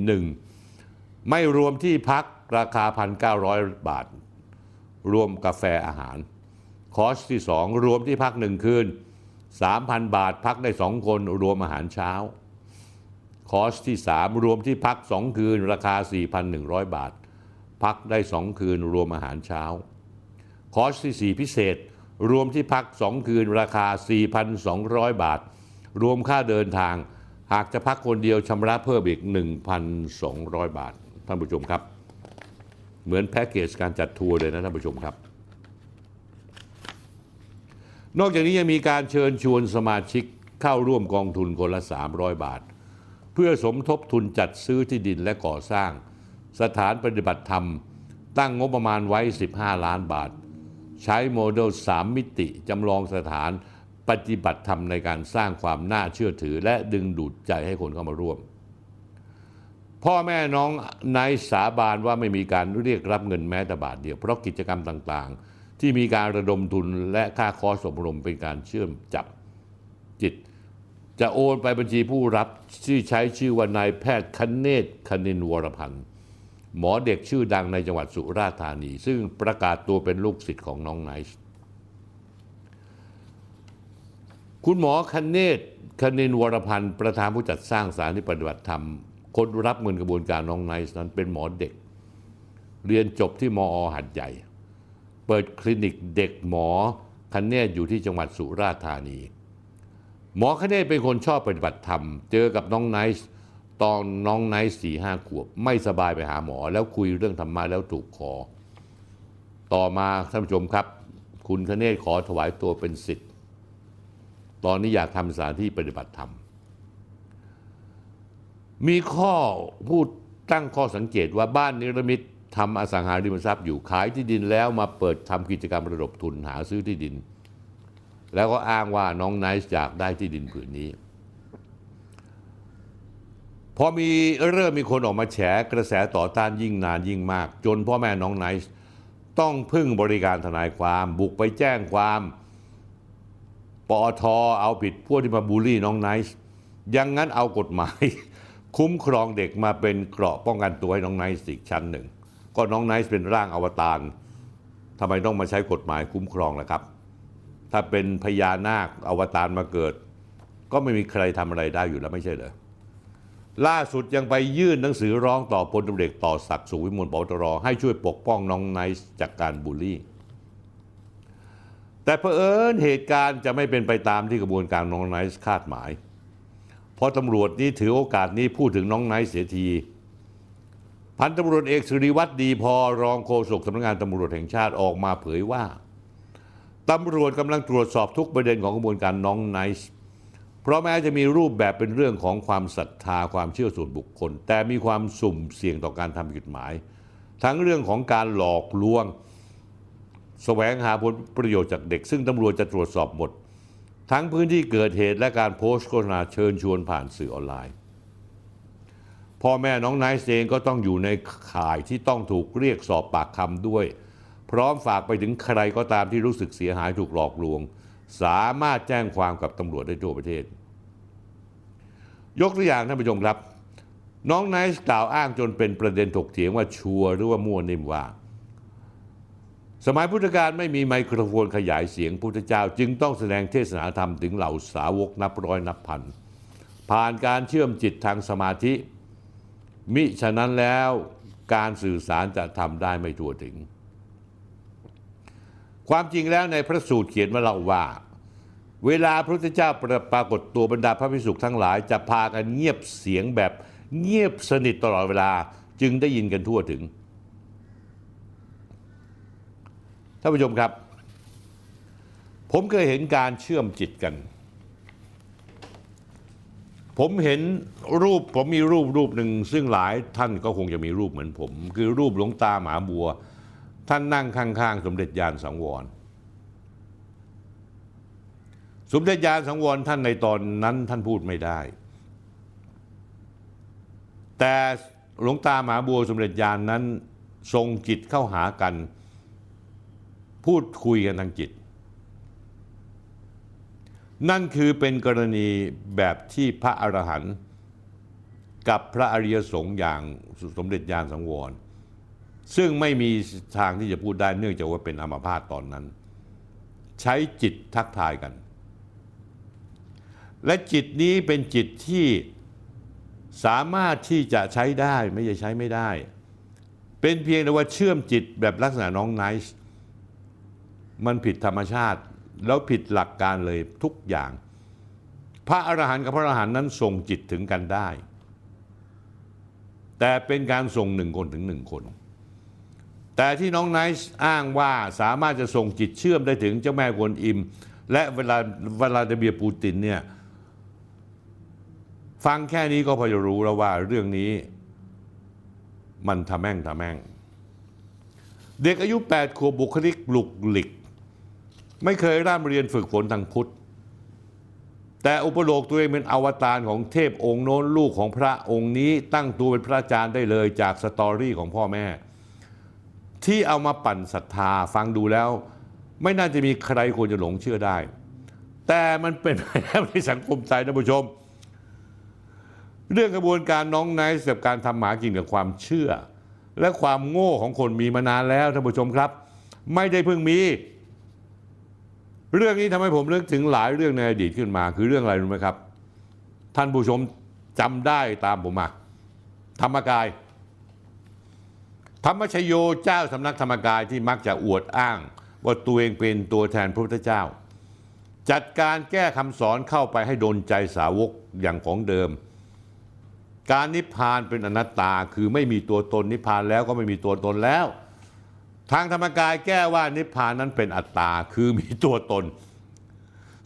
1 ไม่รวมที่พักราคา 1,900 บาท รวมกาแฟอาหาร คอร์สที่ 2 รวมที่พักหนึ่งคืน 3,000 บาทพักได้ 2 คนรวมอาหารเช้า คอร์สที่ 3 รวมที่พัก 2 คืน ราคา 4,100 บาท พักได้2คืนรวมอาหารเช้า คอร์สที่ 4 พิเศษ รวมที่พัก2คืนราคา 4,200 บาท รวมค่าเดินทาง หากจะพักคนเดียวชำระเพิ่มอีก 1,200 บาท ท่านผู้ชมครับ เหมือนแพ็กเกจการจัดทัวร์เลยนะท่านผู้ชมครับนอกจากนี้ยังมีการเชิญชวนสมาชิกเข้าร่วมกองทุนคนละ 300 บาท เพื่อสมทบทุนจัดซื้อที่ดินและก่อสร้าง สถานปฏิบัติธรรม ตั้งงบประมาณไว้ 15 ล้านบาท ใช้โมเดล 3 มิติจำลองสถานปฏิบัติธรรมในการสร้างความน่าเชื่อถือ และดึงดูดใจให้คนเข้ามาร่วม พ่อแม่น้องนายสาบานว่าไม่มีการเรียกรับเงินแม้แต่บาทเดียว เพราะกิจกรรมต่างๆ ที่มีการระดมทุนและค่าคอสอบรมเป็นการเชื่อมจับจิต จะโอนไปบัญชีผู้รับที่ใช้ชื่อว่านายแพทย์คเนศคณินวรพันธ์ หมอเด็กชื่อดังในจังหวัดสุราษฎร์ธานี ซึ่งประกาศตัวเป็นลูกศิษย์ของน้องไนซ์คุณหมอคเนศคณินวรพันธ์ประธานผู้จัดสร้างสถานที่ปฏิบัติธรรม คนรับเงินกระบวนการน้องไนซ์นั้นเป็นหมอเด็ก เรียนจบที่มอหาดใหญ่ เปิดคลินิกเด็กหมอคเนศอยู่ที่จังหวัดสุราษฎร์ธานี หมอคเนศเป็นคนชอบปฏิบัติธรรม เจอกับน้องไนซ์ ตอนน้องไนซ์สี่ห้าขวบ ไม่สบายไปหาหมอ แล้วคุยเรื่องธรรมะแล้วถูกคอ ต่อมาท่านผู้ชมครับ คุณคเนศขอถวายตัวเป็นศิษย์ตอนนี้อยากทำสถานที่ปฏิบัติธรรม มีข้อพูดตั้งข้อสังเกตว่าบ้านนิรมิตทำอสังหาริมทรัพย์อยู่ขายที่ดินแล้วมาเปิดทำกิจกรรมระดมทุนหาซื้อที่ดิน แล้วก็อ้างว่าน้องไนซ์อยากได้ที่ดินผืนนี้ พอมีเริ่มมีคนออกมาแฉกระแสต่อต้านยิ่งนานยิ่งมาก จนพ่อแม่น้องไนซ์ต้องพึ่งบริการทนายความบุกไปแจ้งความปอทเอาผิดพวกที่มาบูลลี่น้องไนซ์ยังงั้นเอากฎหมาย คุ้มครองเด็กมาเป็นเกราะป้องกันตัวให้น้องไนซ์อีกชั้นหนึ่ง ก็น้องไนซ์เป็นร่างอวตารทำไมต้องมาใช้กฎหมายคุ้มครองล่ะครับ ถ้าเป็นพญานาคอวตารมาเกิด ก็ไม่มีใครทำอะไรได้อยู่แล้วไม่ใช่เหรอ ล่าสุดยังไปยื่นหนังสือร้องต่อพลตำรวจเอกต่อศักดิ์สุขวิมลปตรให้ช่วยปกป้องน้องไนซ์จากการบูลลี่ แต่เผอิญเหตุการณ์จะไม่เป็นไปตามที่กระบวนการน้องไนซ์คาดหมาย เพราะตำรวจนี้ถือโอกาสนี้พูดถึงน้องไนซ์เสียทีพันตำรวจเอกสุริวัตรดีพอรองโฆษกสำนักงานตำรวจแห่งชาติออกมาเผยว่าตำรวจกำลังตรวจสอบทุกประเด็นของกระบวนการน้องไนซ์ เพราะแม้จะมีรูปแบบเป็นเรื่องของความศรัทธาความเชื่อส่วนบุคคล แต่มีความสุ่มเสี่ยงต่อการทำผิดหมาย ทั้งเรื่องของการหลอกลวงแสวงหาผลประโยชน์จากเด็ก ซึ่งตำรวจจะตรวจสอบหมด ทั้งพื้นที่เกิดเหตุและการโพสต์โฆษณาเชิญชวนผ่านสื่อออนไลน์ พ่อแม่น้องไนซ์เองก็ต้องอยู่ในข่ายที่ต้องถูกเรียกสอบปากคำด้วย พร้อมฝากไปถึงใครก็ตามที่รู้สึกเสียหายถูกหลอกลวง สามารถแจ้งความกับตำรวจได้ทั่วประเทศ ยกตัวอย่างท่านผู้ชมครับ น้องไนซ์กล่าวอ้างจนเป็นประเด็นถกเถียงว่าชัวร์หรือว่ามั่วนิ่มว่า สมัยพุทธกาลไม่มีไมโครโฟนขยายเสียงพุทธเจ้า จึงต้องแสดงเทศนาธรรมถึงเหล่าสาวกนับร้อยนับพัน ผ่านการเชื่อมจิตทางสมาธิ มิฉะนั้นแล้วการสื่อสารจะทำได้ไม่ทั่วถึง ความจริงแล้วในพระสูตรเขียนว่าเราว่า เวลาพระพุทธเจ้าปรากฏตัวบรรดาพระภิกษุทั้งหลาย จะพากันเงียบเสียงแบบเงียบสนิทตลอดเวลาจึงได้ยินกันทั่วถึงท่านผู้ชมครับ ผมเคยเห็นการเชื่อมจิตกัน ผมเห็นรูปผมมีรูปรูปหนึ่งซึ่งหลายท่านก็คงจะมีรูปเหมือนผม คือรูปหลวงตาหมาบัว ท่านนั่งข้างๆ สมเด็จยานสังวร สมเด็จยานสังวรท่านในตอนนั้นท่านพูดไม่ได้ แต่หลวงตาหมาบัวสมเด็จยานนั้นทรงจิตเข้าหากัน พูดคุยกันทางจิต นั่นคือเป็นกรณีแบบที่พระอรหันต์กับพระอริยสงฆ์อย่างสมเด็จยานสังวร ซึ่งไม่มีทางที่จะพูดได้เนื่องจากว่าเป็นอัมพาตตอนนั้น ใช้จิตทักทายกัน และจิตนี้เป็นจิตที่สามารถที่จะใช้ได้ไม่ใช่ใช้ไม่ได้ เป็นเพียงแต่ว่าเชื่อมจิตแบบลักษณะน้องไนซ์มันผิดธรรมชาติ แล้วผิดหลักการเลยทุกอย่าง พระอรหันต์กับพระอรหันต์นั้นส่งจิตถึงกันได้ แต่เป็นการส่งหนึ่งคนถึงหนึ่งคน แต่ที่น้องไนซ์อ้างว่าสามารถจะส่งจิตเชื่อมได้ถึงเจ้าแม่กวนอิม และเวลาเวลาเดเบียปูตินเนี่ยฟังแค่นี้ก็พอจะรู้แล้วว่าเรื่องนี้ มันทำแม่งทำแม่ง เด็กอายุ 8 ขวบบุคลิกหลุกหลิก ไม่เคยร่ำเรียนฝึกฝนทางพุทธ แต่อุปโลกตัวเองเป็นอวตารของเทพองค์โน้นลูกของพระองค์นี้ตั้งตัวเป็นพระอาจารย์ได้เลยจากสตอรี่ของพ่อแม่ ที่เอามาปั่นศรัทธาฟังดูแล้ว ไม่น่าจะมีใครควรจะหลงเชื่อได้ แต่มันเป็นไปแล้วในสังคมไทยท่านผู้ชม เรื่องกระบวนการน้องไนท์กับการทำหมากินกับความเชื่อ และความโง่ของคนมีมานานแล้วท่านผู้ชมครับ ไม่ได้เพิ่งมี เรื่องนี้ทำให้ผมนึกถึงหลายเรื่องในอดีตขึ้นมา คือเรื่องอะไรรู้ไหมครับ ท่านผู้ชมจำได้ตามผมมาธรรมกาย ธรรมชโยเจ้าสำนักธรรมกายที่มักจะอวดอ้าง ว่าตัวเองเป็นตัวแทนพระพุทธเจ้า จัดการแก้คำสอนเข้าไปให้โดนใจสาวกอย่างของเดิม การนิพพานเป็นอนัตตาคือไม่มีตัวตนนิพพานแล้วก็ไม่มีตัวตนแล้ว ทางธรรมกายแก้ว่านิพพานนั้นเป็นอัตตาคือมีตัวตน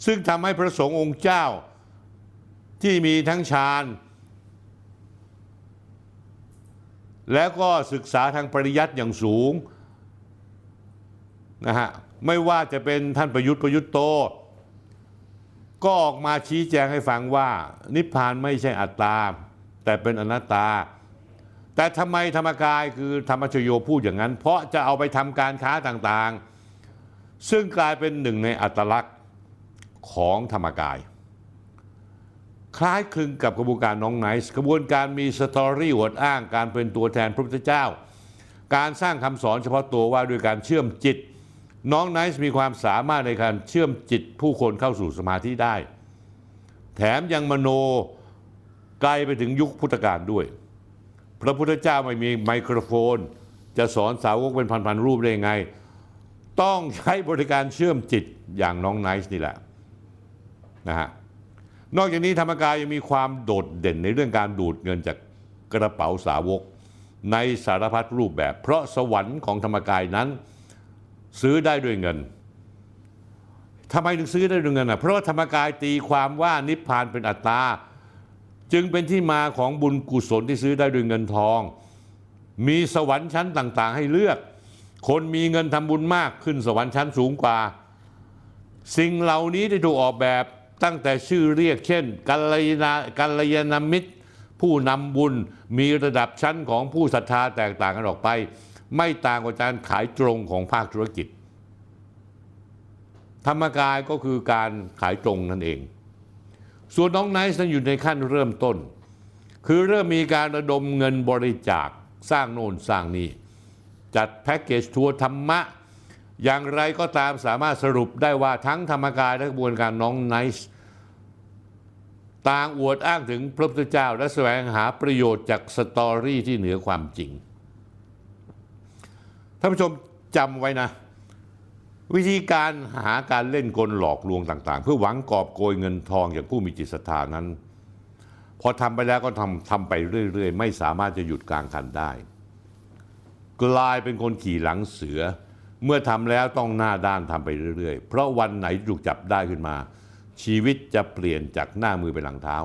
ซึ่งทำให้พระสงฆ์องค์เจ้าที่มีทั้งฌาน แล้วก็ศึกษาทางปริยัติอย่างสูงนะฮะไม่ว่าจะเป็นท่านประยุทธ์ประยุทธ์โต ก็ออกมาชี้แจงให้ฟังว่า นิพพานไม่ใช่อัตตา แต่เป็นอนัตตา แต่ทำไมธรรมกายคือธรรมชโยพูดอย่างนั้น เพราะจะเอาไปทำการค้าต่างๆ ซึ่งกลายเป็นหนึ่งในอัตลักษณ์ของธรรมกาย คล้ายคลึงกับกระบวนการน้องไนซ์กระบวนการมี story อวดอ้างการเป็นตัวแทนพระพุทธเจ้า การสร้างคำสอนเฉพาะตัวว่าด้วยการเชื่อมจิต น้องไนซ์มีความสามารถในการเชื่อมจิตผู้คนเข้าสู่สมาธิได้ แถมยังมโนไกลไปถึงยุคพุทธกาลด้วย พระพุทธเจ้าไม่มีไมโครโฟน จะสอนสาวกเป็นพันๆรูปได้ยังไง ต้องใช้บริการเชื่อมจิตอย่างน้องไนซ์นี่แหละนะฮะ นอกจากนี้ธรรมกายยังมีความโดดเด่นในเรื่องการดูดเงินจากกระเป๋าสาวก ในสารพัดรูปแบบ เพราะสวรรค์ของธรรมกายนั้นซื้อได้ด้วยเงินทำไมถึงซื้อได้ด้วยเงินอะเพราะว่าธรรมกายตีความว่านิพพานเป็นอัตตาจึงเป็นที่มาของบุญกุศลที่ซื้อได้ด้วยเงินทอง มีสวรรค์ชั้นต่างๆ ให้เลือก คนมีเงินทำบุญมากขึ้นสวรรค์ชั้นสูงกว่า สิ่งเหล่านี้ได้ถูกออกแบบ ตั้งแต่ชื่อเรียกเช่นกัลยาณกัลยาณมิตร ผู้นำบุญมีระดับชั้นของผู้ศรัทธาแตกต่างกันออกไป ไม่ต่างกว่าการขายตรงของภาคธุรกิจ ธรรมกายก็คือการขายตรงนั่นเอง ส่วนน้องไนซ์นั้นอยู่ในขั้นเริ่มต้น คือเริ่มมีการระดมเงินบริจาคสร้างโน่นสร้างนี่จัดแพ็กเกจทัวร์ธรรมะ อย่างไรก็ตามสามารถสรุปได้ว่าทั้งธรรมกายและกระบวนการน้องไนซ์ต่างอวดอ้างถึงพระพุทธเจ้า และแสวงหาประโยชน์จากสตอรี่ที่เหนือความจริงท่านผู้ชมจำไว้นะ วิธีการหาการเล่นกลหลอกลวงต่างๆ เพื่อหวังกอบโกยเงินทองจากผู้มีจิตศรัทธานั้น พอทำไปแล้วก็ทำทำไปเรื่อย ๆ ไม่สามารถจะหยุดกลางคันได้ กลายเป็นคนขี่หลังเสือ เมื่อทำแล้วต้องหน้าด้านทำไปเรื่อยๆ เพราะวันไหนถูกจับได้ขึ้นมา ชีวิตจะเปลี่ยนจากหน้ามือไปหลังเท้า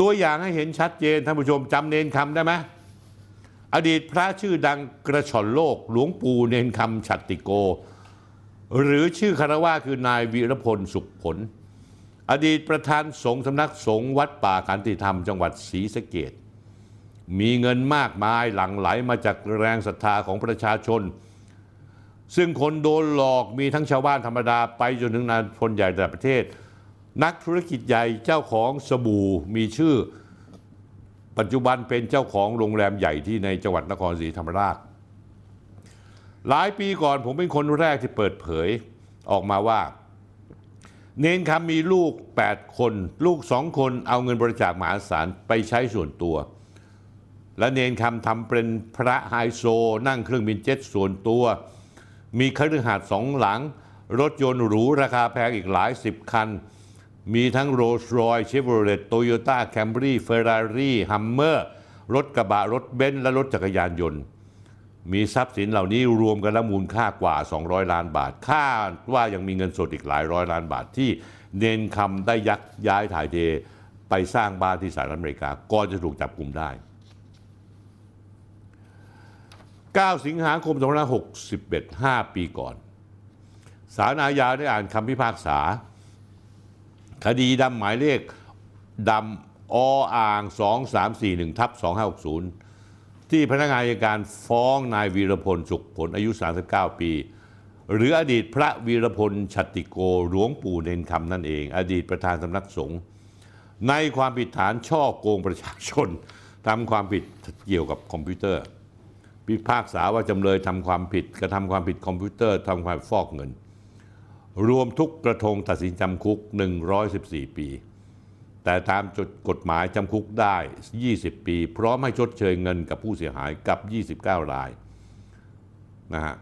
ตัวอย่างให้เห็นชัดเจนท่านผู้ชมจำเนนคำได้ไหมอดีตพระชื่อดังกระชอนโลก หลวงปู่เนนคำฉัตติโก หรือชื่อคารวะคือนายวีรพลสุขผล อดีตประธานสงฆ์สำนักสงฆ์วัดป่าขันติธรรมจังหวัดศรีสะเกดมีเงินมากมายหลั่งไหลมาจากแรงศรัทธาของประชาชน ซึ่งคนโดนหลอกมีทั้งชาวบ้านธรรมดาไปจนถึงนายพลใหญ่ระดับประเทศ นักธุรกิจใหญ่เจ้าของสบู่มีชื่อ ปัจจุบันเป็นเจ้าของโรงแรมใหญ่ที่ในจังหวัดนครศรีธรรมราช หลายปีก่อนผมเป็นคนแรกที่เปิดเผยออกมาว่า เณรคำมีลูก 8 คน ลูกสองคนเอาเงินบริจาคมหาศาลไปใช้ส่วนตัวและเณรคำทำเป็นพระไฮโซ นั่งเครื่องบินเจ็ตส่วนตัว มีคฤหาสน์สองหลัง รถยนต์หรูราคาแพงอีกหลายสิบคัน มีทั้งโรลส์รอยซ์เชฟโรเลตโตโยต้าแคมรี่เฟอร์รารี่ฮัมเมอร์รถกระบะรถเบนซ์และรถจักรยานยนต์ มีทรัพย์สินเหล่านี้รวมกันแล้วมูลค่ากว่า 200 ล้านบาทคาดว่ายังมีเงินสดอีกหลายร้อยล้านบาทที่เนนคำได้ยักย้ายถ่ายเทไปสร้างบ้านที่สหรัฐอเมริกาก่อนจะถูกจับกลุ่มได้ 9 สิงหาคม2561 5 ปีก่อนศาลอาญาได้อ่านคำพิพากษา คดีดำหมายเลขดำออ่าง 2341ทับ2560 ที่พนักงานอัยการฟ้องนายวิรพลสุขผลอายุ 39 ปี หรืออดีตพระวิรพลฉัตติโกหลวงปู่เณรคำนั่นเอง อดีตประธานสำนักสงฆ์ในความผิดฐานช่อโกงประชาชนทำความผิดเกี่ยวกับคอมพิวเตอร์ พิพากษาว่าจำเลยทำความผิด กระทำความผิดคอมพิวเตอร์ทำความฟอกเงิน รวมทุกกระทงตัดสินจำคุก 114 ปี แต่ตามจดกฎหมายจำคุกได้ 20 ปี พร้อมให้ชดเชยเงินกับผู้เสียหายกับ 29 รายนะฮะ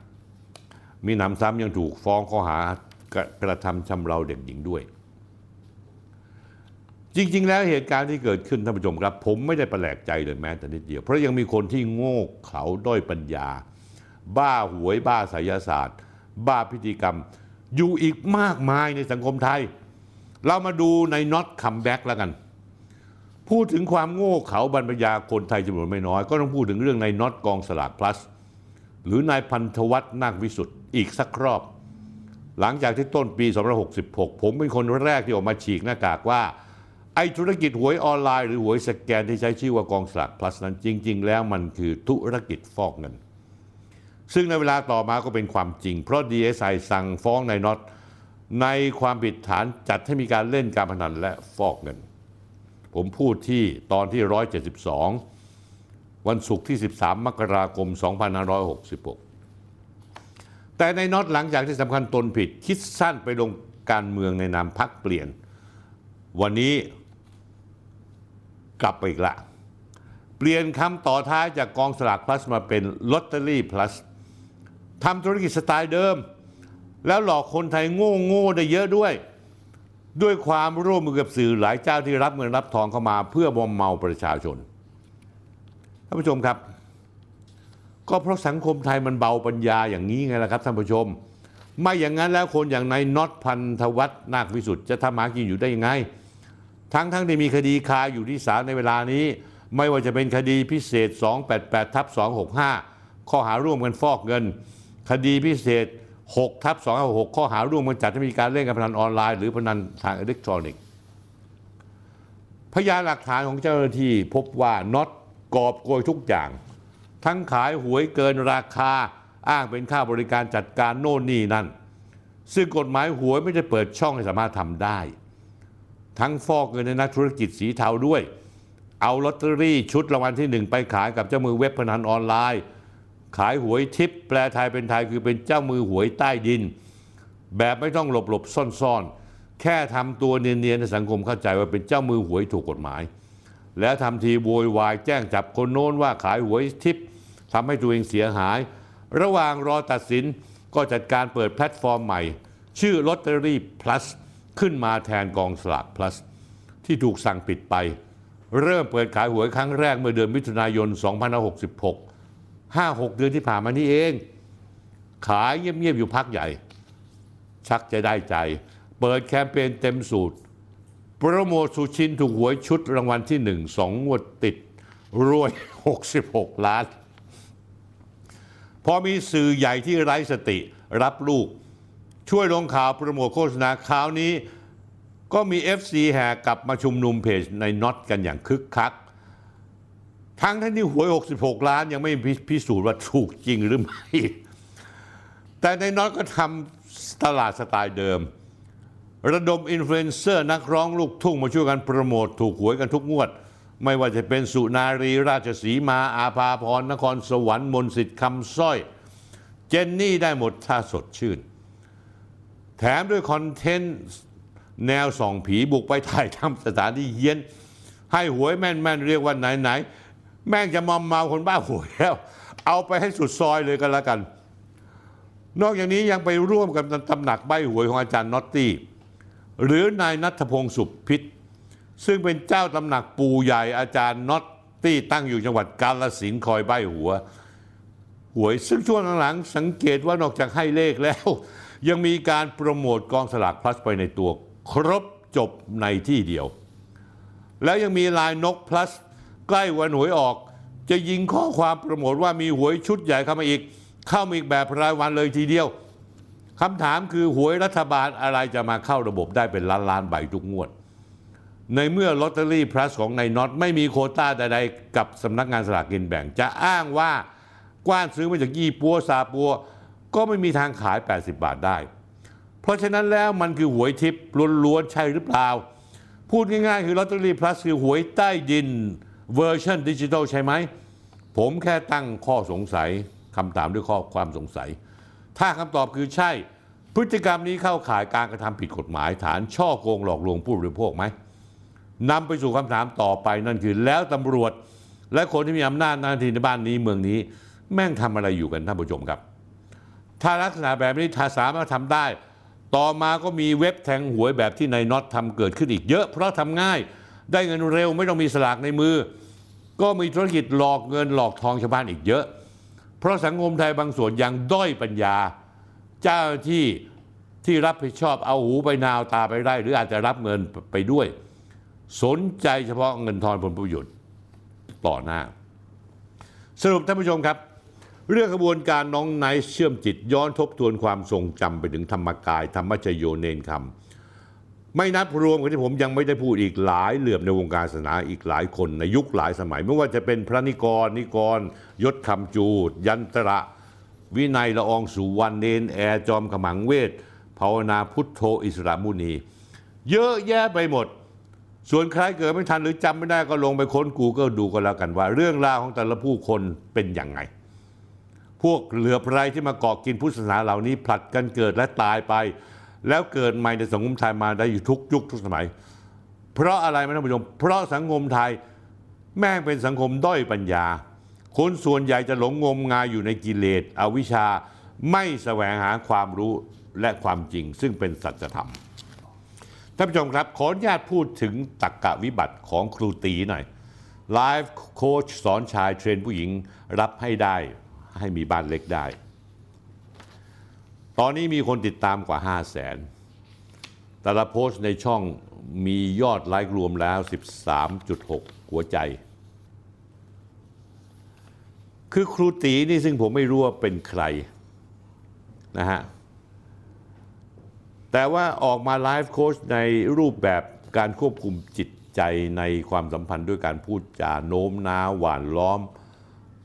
มีหนำซ้ำยังถูกฟ้องข้อหากระกระทำชำเราเด็กหญิงด้วย จริง ๆ แล้วเหตุการณ์ที่เกิดขึ้นท่านผู้ชมครับ ผมไม่ได้แปลกใจเลยแม้แต่นิดเดียว เพราะยังมีคนที่โง่เขลาด้อยปัญญา บ้าหวยบ้าไสยศาสตร์ บ้าพิธีกรรม อยู่อีกมากมายในสังคมไทย เรามาดูนายน็อต come back แล้วกัน พูดถึงความโง่เขลาเบาปัญญาคนไทยจำนวนไม่น้อย ก็ต้องพูดถึงเรื่องนายน็อตกองสลากพลัสหรือนายพันธ์ธวัชนาควิสุทธิ์อีกสักรอบ หลังจากที่ต้นปี 2566 ผมเป็นคนแรกที่ออกมาฉีกหน้ากากว่า ไอ้ธุรกิจหวยออนไลน์หรือหวยสแกนที่ใช้ชื่อว่ากองสลากพลัสนั้นจริง ๆ แล้วมันคือธุรกิจฟอกเงิน ซึ่งในเวลาต่อมาก็เป็นความจริง เพราะ DSI สั่งฟ้องนายน็อตในความผิดฐานจัดให้มีการเล่นการพนันและฟอกเงิน ผมพูดที่ตอนที่ 172 วันศุกร์ที่ 13 มกราคม 2566 แต่ในน็อตหลังจากที่สำคัญตนผิด คิดสั้นไปลงการเมืองในนามพักเปลี่ยน วันนี้ กลับไปอีกละ เปลี่ยนคำต่อท้ายจากกองสลากพลัสมาเป็นลอตเตอรี่พลัสทำธุรกิจสไตล์เดิม แล้วหลอกคนไทยโง่โง่ได้เยอะด้วย ด้วยความร่วมมือกับสื่อหลายเจ้าที่รับเงินรับทองเข้ามาเพื่อมอมเมาประชาชนท่านผู้ชมครับ ก็เพราะสังคมไทยมันเบาปัญญาอย่างนี้ไงล่ะครับท่านผู้ชม ไม่อย่างนั้นแล้วคนอย่างนายน็อตพันธวัฒน์นาควิสุทธ์จะทำหากินอยู่ได้ยังไง ทั้งทั้งที่มีคดีคาอยู่ที่ศาลในเวลานี้ ไม่ว่าจะเป็นคดีพิเศษ 288ทับ265 ข้อหาร่วมกันฟอกเงิน คดีพิเศษ6ทับ256ข้อหาร่วมกันจัดให้มีการเล่นการพนันออนไลน์หรือพนันทางอิเล็กทรอนิกส์พยานหลักฐานของเจ้าหน้าที่พบว่าน็อตกอบโกยทุกอย่าง ทั้งขายหวยเกินราคาอ้างเป็นค่าบริการจัดการโน่นนี่นั่น ซึ่งกฎหมายหวยไม่ได้เปิดช่องให้สามารถทำได้ ทั้งฟอกเงินในนักธุรกิจสีเทาด้วย เอาลอตเตอรี่ชุดรางวัลที่หนึ่งไปขายกับเจ้ามือเว็บพนันออนไลน์ ขายหวยทิปแปลไทยเป็นไทยคือเป็นเจ้ามือหวยใต้ดิน แบบไม่ต้องหลบหลบซ่อนซ่อนๆ แค่ทำตัวเนียนๆในสังคมเข้าใจว่าเป็นเจ้ามือหวยถูกกฎหมาย แล้วทำทีโวยวายแจ้งจับคนโน้นว่าขายหวยทิปทำให้ตัวเองเสียหาย ระหว่างรอตัดสินก็จัดการเปิดแพลตฟอร์มใหม่ ชื่อลอตเตอรี่ plus ขึ้นมาแทนกองสลาก plus ที่ถูกสั่งปิดไป เริ่มเปิดขายหวยครั้งแรกเมื่อเดือนมิถุนายน 2566 5-6 เดือนที่ผ่านมานี่เอง ขายเงียบๆอยู่พักใหญ่ ชักจะได้ใจ เปิดแคมเปญเต็มสูตร โปรโมทสุชินถูกหวยชุดรางวัลที่หนึ่งสองงวดติด รวย 66 ล้าน พอมีสื่อใหญ่ที่ไร้สติรับลูก ช่วยลงข่าวโปรโมทโฆษณาคราวนี้ ก็มี FC แห่กลับมาชุมนุมเพจนายน็อตกันอย่างคึกคัก ทั้งที่หวย 66 ล้านยังไม่พิสูจน์ว่าถูกจริงหรือไม่ แต่นายน็อตก็ทำตลาดสไตล์เดิม ระดมอินฟลูเอนเซอร์นักร้องลูกทุ่งมาช่วยกันโปรโมทถูกหวยกันทุกงวด ไม่ว่าจะเป็นสุนารีราชสีมาอาภาพรนครสวรรค์มนต์สิทธิ์คำสร้อย เจนนี่ได้หมดถ้าสดชื่น แถมด้วยคอนเทนต์แนวส่องผีบุกไปถ่ายทำสถานที่เฮี้ยน ให้หวยแม่นๆเรียกว่าไหนๆแม่งจะมอมเมาคนบ้าหวยแล้ว เอาไปให้สุดซอยเลยกันแล้วกัน นอกจากนี้ยังไปร่วมกับตำหนักใบหวยของอาจารย์น็อตตี้ หรือนายนัทพงศ์สุพิษ ซึ่งเป็นเจ้าตำหนักปู่ใหญ่อาจารย์น็อตตี้ตั้งอยู่จังหวัดกาฬสินธุ์คอยใบหัวหวยซึ่งช่วงหลังๆสังเกตว่านอกจากให้เลขแล้ว ยังมีการโปรโมทกองสลากพลัสไปในตัว ครบจบในที่เดียว แล้วยังมีลายนกพลัสใกล้วันหวยออก จะยิงข้อความโปรโมทว่ามีหวยชุดใหญ่เข้ามาอีก เข้ามาอีกแบบรายวันเลยทีเดียวคำถามคือหวยรัฐบาลอะไรจะมาเข้าระบบได้เป็นล้านล้านๆใบทุกงวด ในเมื่อลอตเตอรี่พลัสของนายน็อตไม่มีโควตาใดๆกับสำนักงานสลากกินแบ่ง จะอ้างว่ากว้านซื้อมาจากยี่ปัวซาปัว ก็ไม่มีทางขาย 80 บาทได้ เพราะฉะนั้นแล้วมันคือหวยทิพย์ล้วนๆใช่หรือเปล่า พูดง่ายๆ คือลอตเตอรี่พลัสคือหวยใต้ดินเวอร์ชันดิจิทัลใช่ไหม ผมแค่ตั้งข้อสงสัยคำถามด้วยข้อความสงสัย ถ้าคำตอบคือใช่ พฤติกรรมนี้เข้าข่ายการกระทำผิดกฎหมาย ฐานช่อโกงหลอกลวงผู้บริโภคไหมนำไปสู่คำถามต่อไปนั่นคือแล้วตำรวจ และคนที่มีอำนาจหน้าที่ในบ้านนี้เมืองนี้ แม่งทำอะไรอยู่กันท่านผู้ชมครับ ถ้าลักษณะแบบนี้ถ้าสามารถทำได้ ต่อมาก็มีเว็บแทงหวยแบบที่นายน็อตทำเกิดขึ้นอีกเยอะ เพราะทำง่ายได้เงินเร็วไม่ต้องมีสลากในมือ ก็มีธุรกิจหลอกเงินหลอกทองชาวบ้านอีกเยอะ เพราะสังคมไทยบางส่วนยังด้อยปัญญา เจ้าหน้าที่ที่รับผิดชอบเอาหูไปนาวตาไปได้ หรืออาจจะรับเงินไปด้วย สนใจเฉพาะเงินทอนผลประโยชน์ต่อหน้า สรุปท่านผู้ชมครับ เรื่องกระบวนการน้องไนท์เชื่อมจิตย้อนทบทวนความทรงจำไปถึงธรรมกาย ธรรมชโยเนนคำไม่นับรวมกับที่ผมยังไม่ได้พูดอีกหลายเหลื่อมในวงการศาสนาอีกหลายคนในยุคหลายสมัย ไม่ว่าจะเป็นพระนิกร นิกร ยศคำจูด ยันตระ วินัยละอองสุวรรณเนนแอร์จอมขมังเวทภาวนาพุทโธอิสระมุนี เยอะแยะไปหมด ส่วนใครเกิดไม่ทันหรือจำไม่ได้ก็ลงไปค้นกูกิลดูก็แล้วกันว่า เรื่องราวของแต่ละผู้คนเป็นอย่างไง วกเหลือไรที่มาเกาะกินพุทธศาสนาเหล่านี้ผลัดกันเกิดและตายไป แล้วเกิดใหม่ในสังคมไทยมาได้อยู่ทุกยุคทุกสมัย เพราะอะไรไหมท่านผู้ชม เพราะสังคมไทยแม่งเป็นสังคมด้อยปัญญา คนส่วนใหญ่จะหลงงมงายอยู่ในกิเลสอวิชชาไม่แสวงหาความรู้และความจริง ซึ่งเป็นสัจธรรมท่านผู้ชมครับขออนุญาตพูดถึงตักกะวิบัติของครูตีหน่อยไลฟ์โค้ชสอนชายเทรนผู้หญิงรับให้ได้ ให้มีบ้านเล็กได้ ตอนนี้มีคนติดตามกว่า 5 0 0แสน แต่ละโพสต์ในช่องมียอดไลค์รวมแล้ว 13.6 หัวใจ คือครูตีนี่ซึ่งผมไม่รู้ว่าเป็นใครนะฮะ แต่ว่าออกมาไลฟ์โค้ชในรูปแบบการควบคุมจิตใจในความสัมพันธ์ด้วยการพูดจาโน้มน้าวหวานล้อม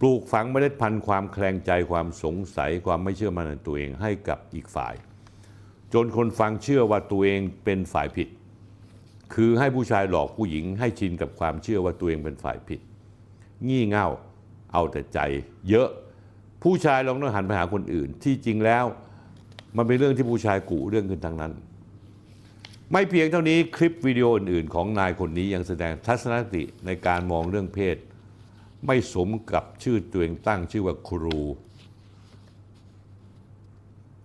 ปลูกฝังเมล็ดพันธุ์ความแคลงใจความสงสัยความไม่เชื่อมั่นในตัวเองให้กับอีกฝ่าย จนคนฟังเชื่อว่าตัวเองเป็นฝ่ายผิด คือให้ผู้ชายหลอกผู้หญิงให้ชินกับความเชื่อว่าตัวเองเป็นฝ่ายผิด งี่เง่าเอาแต่ใจเยอะผู้ชายลองต้องหันไปหาคนอื่น ที่จริงแล้วมันเป็นเรื่องที่ผู้ชายกุเรื่องขึ้นทั้งนั้น ไม่เพียงเท่านี้คลิปวิดีโออื่นๆ ของนายคนนี้ยังแสดงทัศนคติในการมองเรื่องเพศ ไม่สมกับชื่อตัวเองตั้งชื่อว่าครู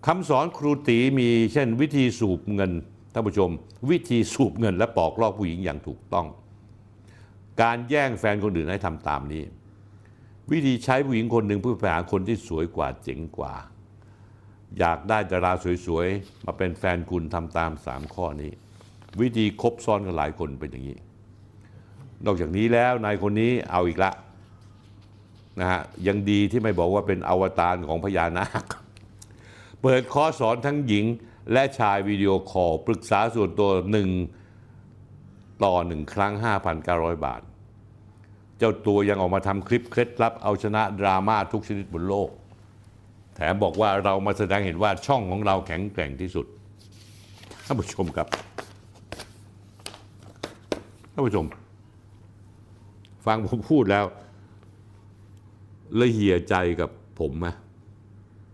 คำสอนครูตีมีเช่นวิธีสูบเงินท่านผู้ชม วิธีสูบเงินและปอกลอกผู้หญิงอย่างถูกต้อง การแย่งแฟนคนอื่นให้ทำตามนี้ วิธีใช้ผู้หญิงคนหนึ่งเพื่อไปหาคนที่สวยกว่าเจ๋งกว่า อยากได้ดาราสวยๆ มาเป็นแฟนคุณทำตามสามข้อนี้ วิธีคบซ้อนกันหลายคนเป็นอย่างนี้ นอกจากนี้แล้วนายคนนี้เอาอีกละ นะฮะยังดีที่ไม่บอกว่าเป็นอวตารของพญานาค เปิดคอร์สสอนทั้งหญิงและชายวิดีโอคอลปรึกษาส่วนตัวหนึ่งต่อหนึ่งครั้ง 5,900 บาท เจ้าตัวยังออกมาทำคลิปเคล็ดลับเอาชนะดราม่าทุกชนิดบนโลก แถมบอกว่าเรามาแสดงเห็นว่าช่องของเราแข็งแกร่งที่สุดท่านผู้ชมครับท่านผู้ชม ฟังผมพูดแล้ว ละเหี่ยใจกับผมไหม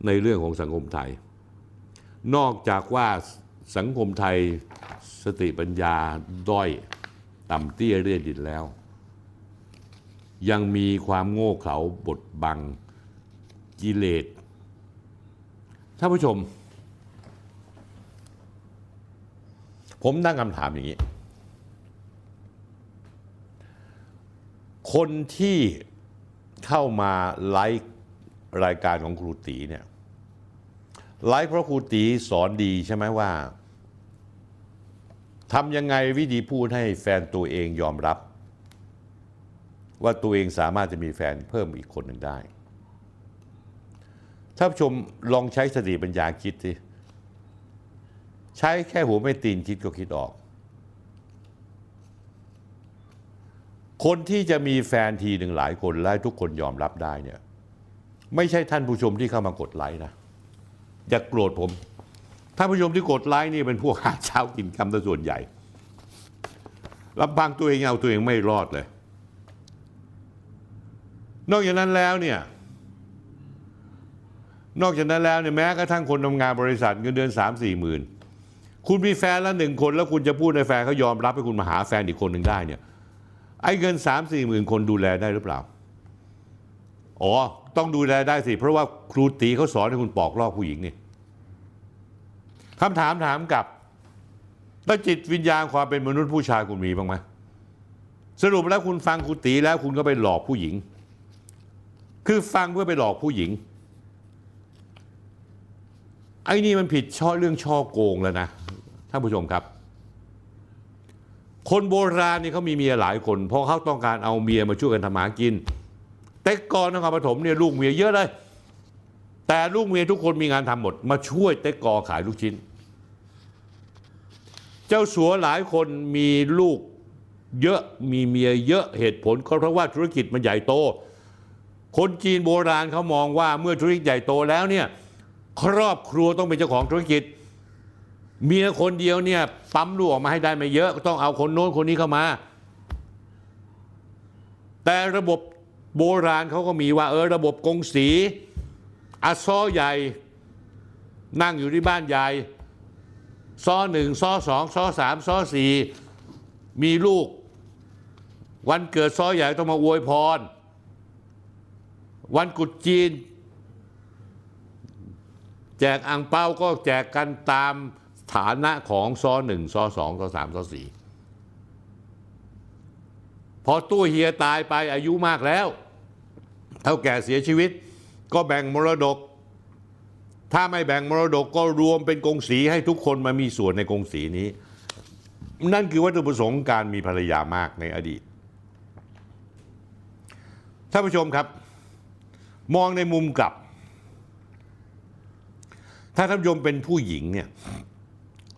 ในเรื่องของสังคมไทย นอกจากว่าสังคมไทยสติปัญญาด้อยต่ำเตี้ยเรียดินแล้ว ยังมีความโง่เขลาบดบังกิเลสท่านผู้ชม ผมตั้งคำถามอย่างนี้ คนที่ เข้ามาไลฟ์รายการของครูตีเนี่ยไลฟ์เพราะครูตีสอนดีใช่ไหมว่าทำยังไงวิธีพูดให้แฟนตัวเองยอมรับ ว่าตัวเองสามารถจะมีแฟนเพิ่มอีกคนหนึ่งได้ท่านผู้ชมลองใช้สติปัญญาคิดสิใช้แค่หัวไม่ตีนคิดก็คิดออก คนที่จะมีแฟนทีหนึ่งหลายคนและทุกคนยอมรับได้เนี่ยไม่ใช่ท่านผู้ชมที่เข้ามากดไลค์นะอย่ากโกรธผม ท่านผู้ชมที่กดไลค์นี่เป็นพวกหาเช้ากินคำซะส่วนใหญ่ลำพังตัวเองเอาตัวเองไม่รอดเลย นอกจากนั้นแล้วเนี่ยนอกจากนั้นแล้วเนี่ยแม้กระทั่งคนทำงานบริษัทเงินเดือนสามสี่หมื่นคุณมีแฟนแล้วหนึ่งคนแล้วคุณจะพูดในแฟนเขายอมรับให้คุณมาหาแฟนอีกคนหนึ่งได้เนี่ย ไอ้เงินสามสี่หมื่นคนดูแลได้หรือเปล่า อ๋อ ต้องดูแลได้สิ เพราะว่าครูตีเขาสอนให้คุณปอกลอกผู้หญิงนี่คำถามถามกลับแล้วจิตวิญญาณความเป็นมนุษย์ผู้ชายคุณมีบ้างไหมสรุปแล้วคุณฟังครูตีแล้วคุณก็ไปหลอกผู้หญิง คือฟังเพื่อไปหลอกผู้หญิง ไอ้นี่มันผิดช่อเรื่องช่อโกงแล้วนะท่านผู้ชมครับ คนโบราณนี่เขามีเมียหลายคน เพราะเขาต้องการเอาเมียมาช่วยกันทำหากิน แต่ก่อนนครปฐมเนี่ยลูกเมียเยอะเลย แต่ลูกเมียทุกคนมีงานทำหมด มาช่วยเต็กกอขายลูกชิ้น เจ้าสัวหลายคนมีลูกเยอะมีเมียเยอะเหตุผลก็เพราะว่าธุรกิจมันใหญ่โต คนจีนโบราณเขามองว่าเมื่อธุรกิจใหญ่โตแล้วเนี่ยครอบครัวต้องเป็นเจ้าของธุรกิจ เมียคนเดียวเนี่ยปั๊มลูกออกมาให้ได้ไม่เยอะต้องเอาคนโน้นคนนี้เข้ามา แต่ระบบโบราณเขาก็มีว่าเออระบบกงสีอาซอใหญ่ นั่งอยู่ที่บ้านใหญ่ซอหนึ่งซอสองซอสามซอสี่มีลูก วันเกิดซอใหญ่ต้องมาอวยพร วันกุดจีน แจกอ่างเปาก็แจกกันตาม ฐานะของซอหนึ่งซอสองซอสามซอสี่พอตู้เฮียตายไปอายุมากแล้ว เท่าแก่เสียชีวิต ก็แบ่งมรดก ถ้าไม่แบ่งมรดกก็รวมเป็นกงสีให้ทุกคนมามีส่วนในกงสีนี้ นั่นคือวัตถุประสงค์การมีภรรยามากในอดีตท่านผู้ชมครับ มองในมุมกลับ ถ้าท่านผู้ชมเป็นผู้หญิงเนี่ย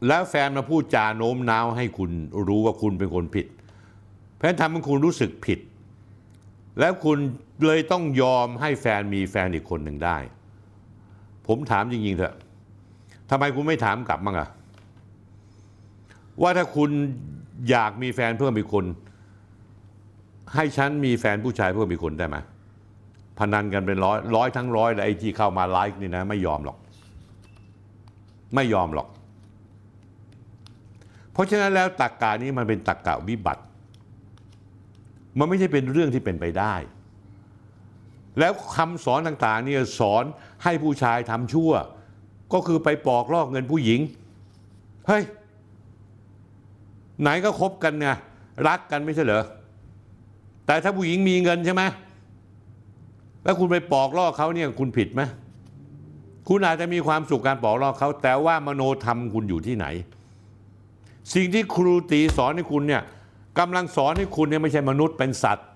แล้วแฟนมาพูดจาโน้มน้าวให้คุณรู้ว่าคุณเป็นคนผิดแฟนทำให้คุณรู้สึกผิด แล้วคุณเลยต้องยอมให้แฟนมีแฟนอีกคนหนึ่งได้ ผมถามจริงๆเถอะทำไมคุณไม่ถามกลับมั้งอะว่าถ้าคุณอยากมีแฟนเพิ่มอีกคน ให้ฉันมีแฟนผู้ชายเพิ่มอีกคนได้ไหมพนันกันเป็นร้อยร้อยทั้งร้อยแล้วไอ้ที่เข้ามาไลฟ์นี่นะ ไม่ยอมหรอก ไม่ยอมหรอก เพราะฉะนั้นแล้วตักกานี้มันเป็นตักกะวิบัติ มันไม่ใช่เป็นเรื่องที่เป็นไปได้ แล้วคำสอนต่างๆเนี่ยสอนให้ผู้ชายทำชั่ว ก็คือไปปอกลอกเงินผู้หญิง เฮ้ย ไหนก็คบกันไงรักกันไม่ใช่เหรอ แต่ถ้าผู้หญิงมีเงินใช่ไหมแล้วคุณไปปอกลอกเขาเนี่ยคุณผิดไหมคุณอาจจะมีความสุขการปอกลอกเขา แต่ว่ามโนธรรมคุณอยู่ที่ไหน สิ่งที่ครูตีสอนให้คุณเนี่ยกำลังสอนให้คุณเนี่ยไม่ใช่มนุษย์เป็นสัตว์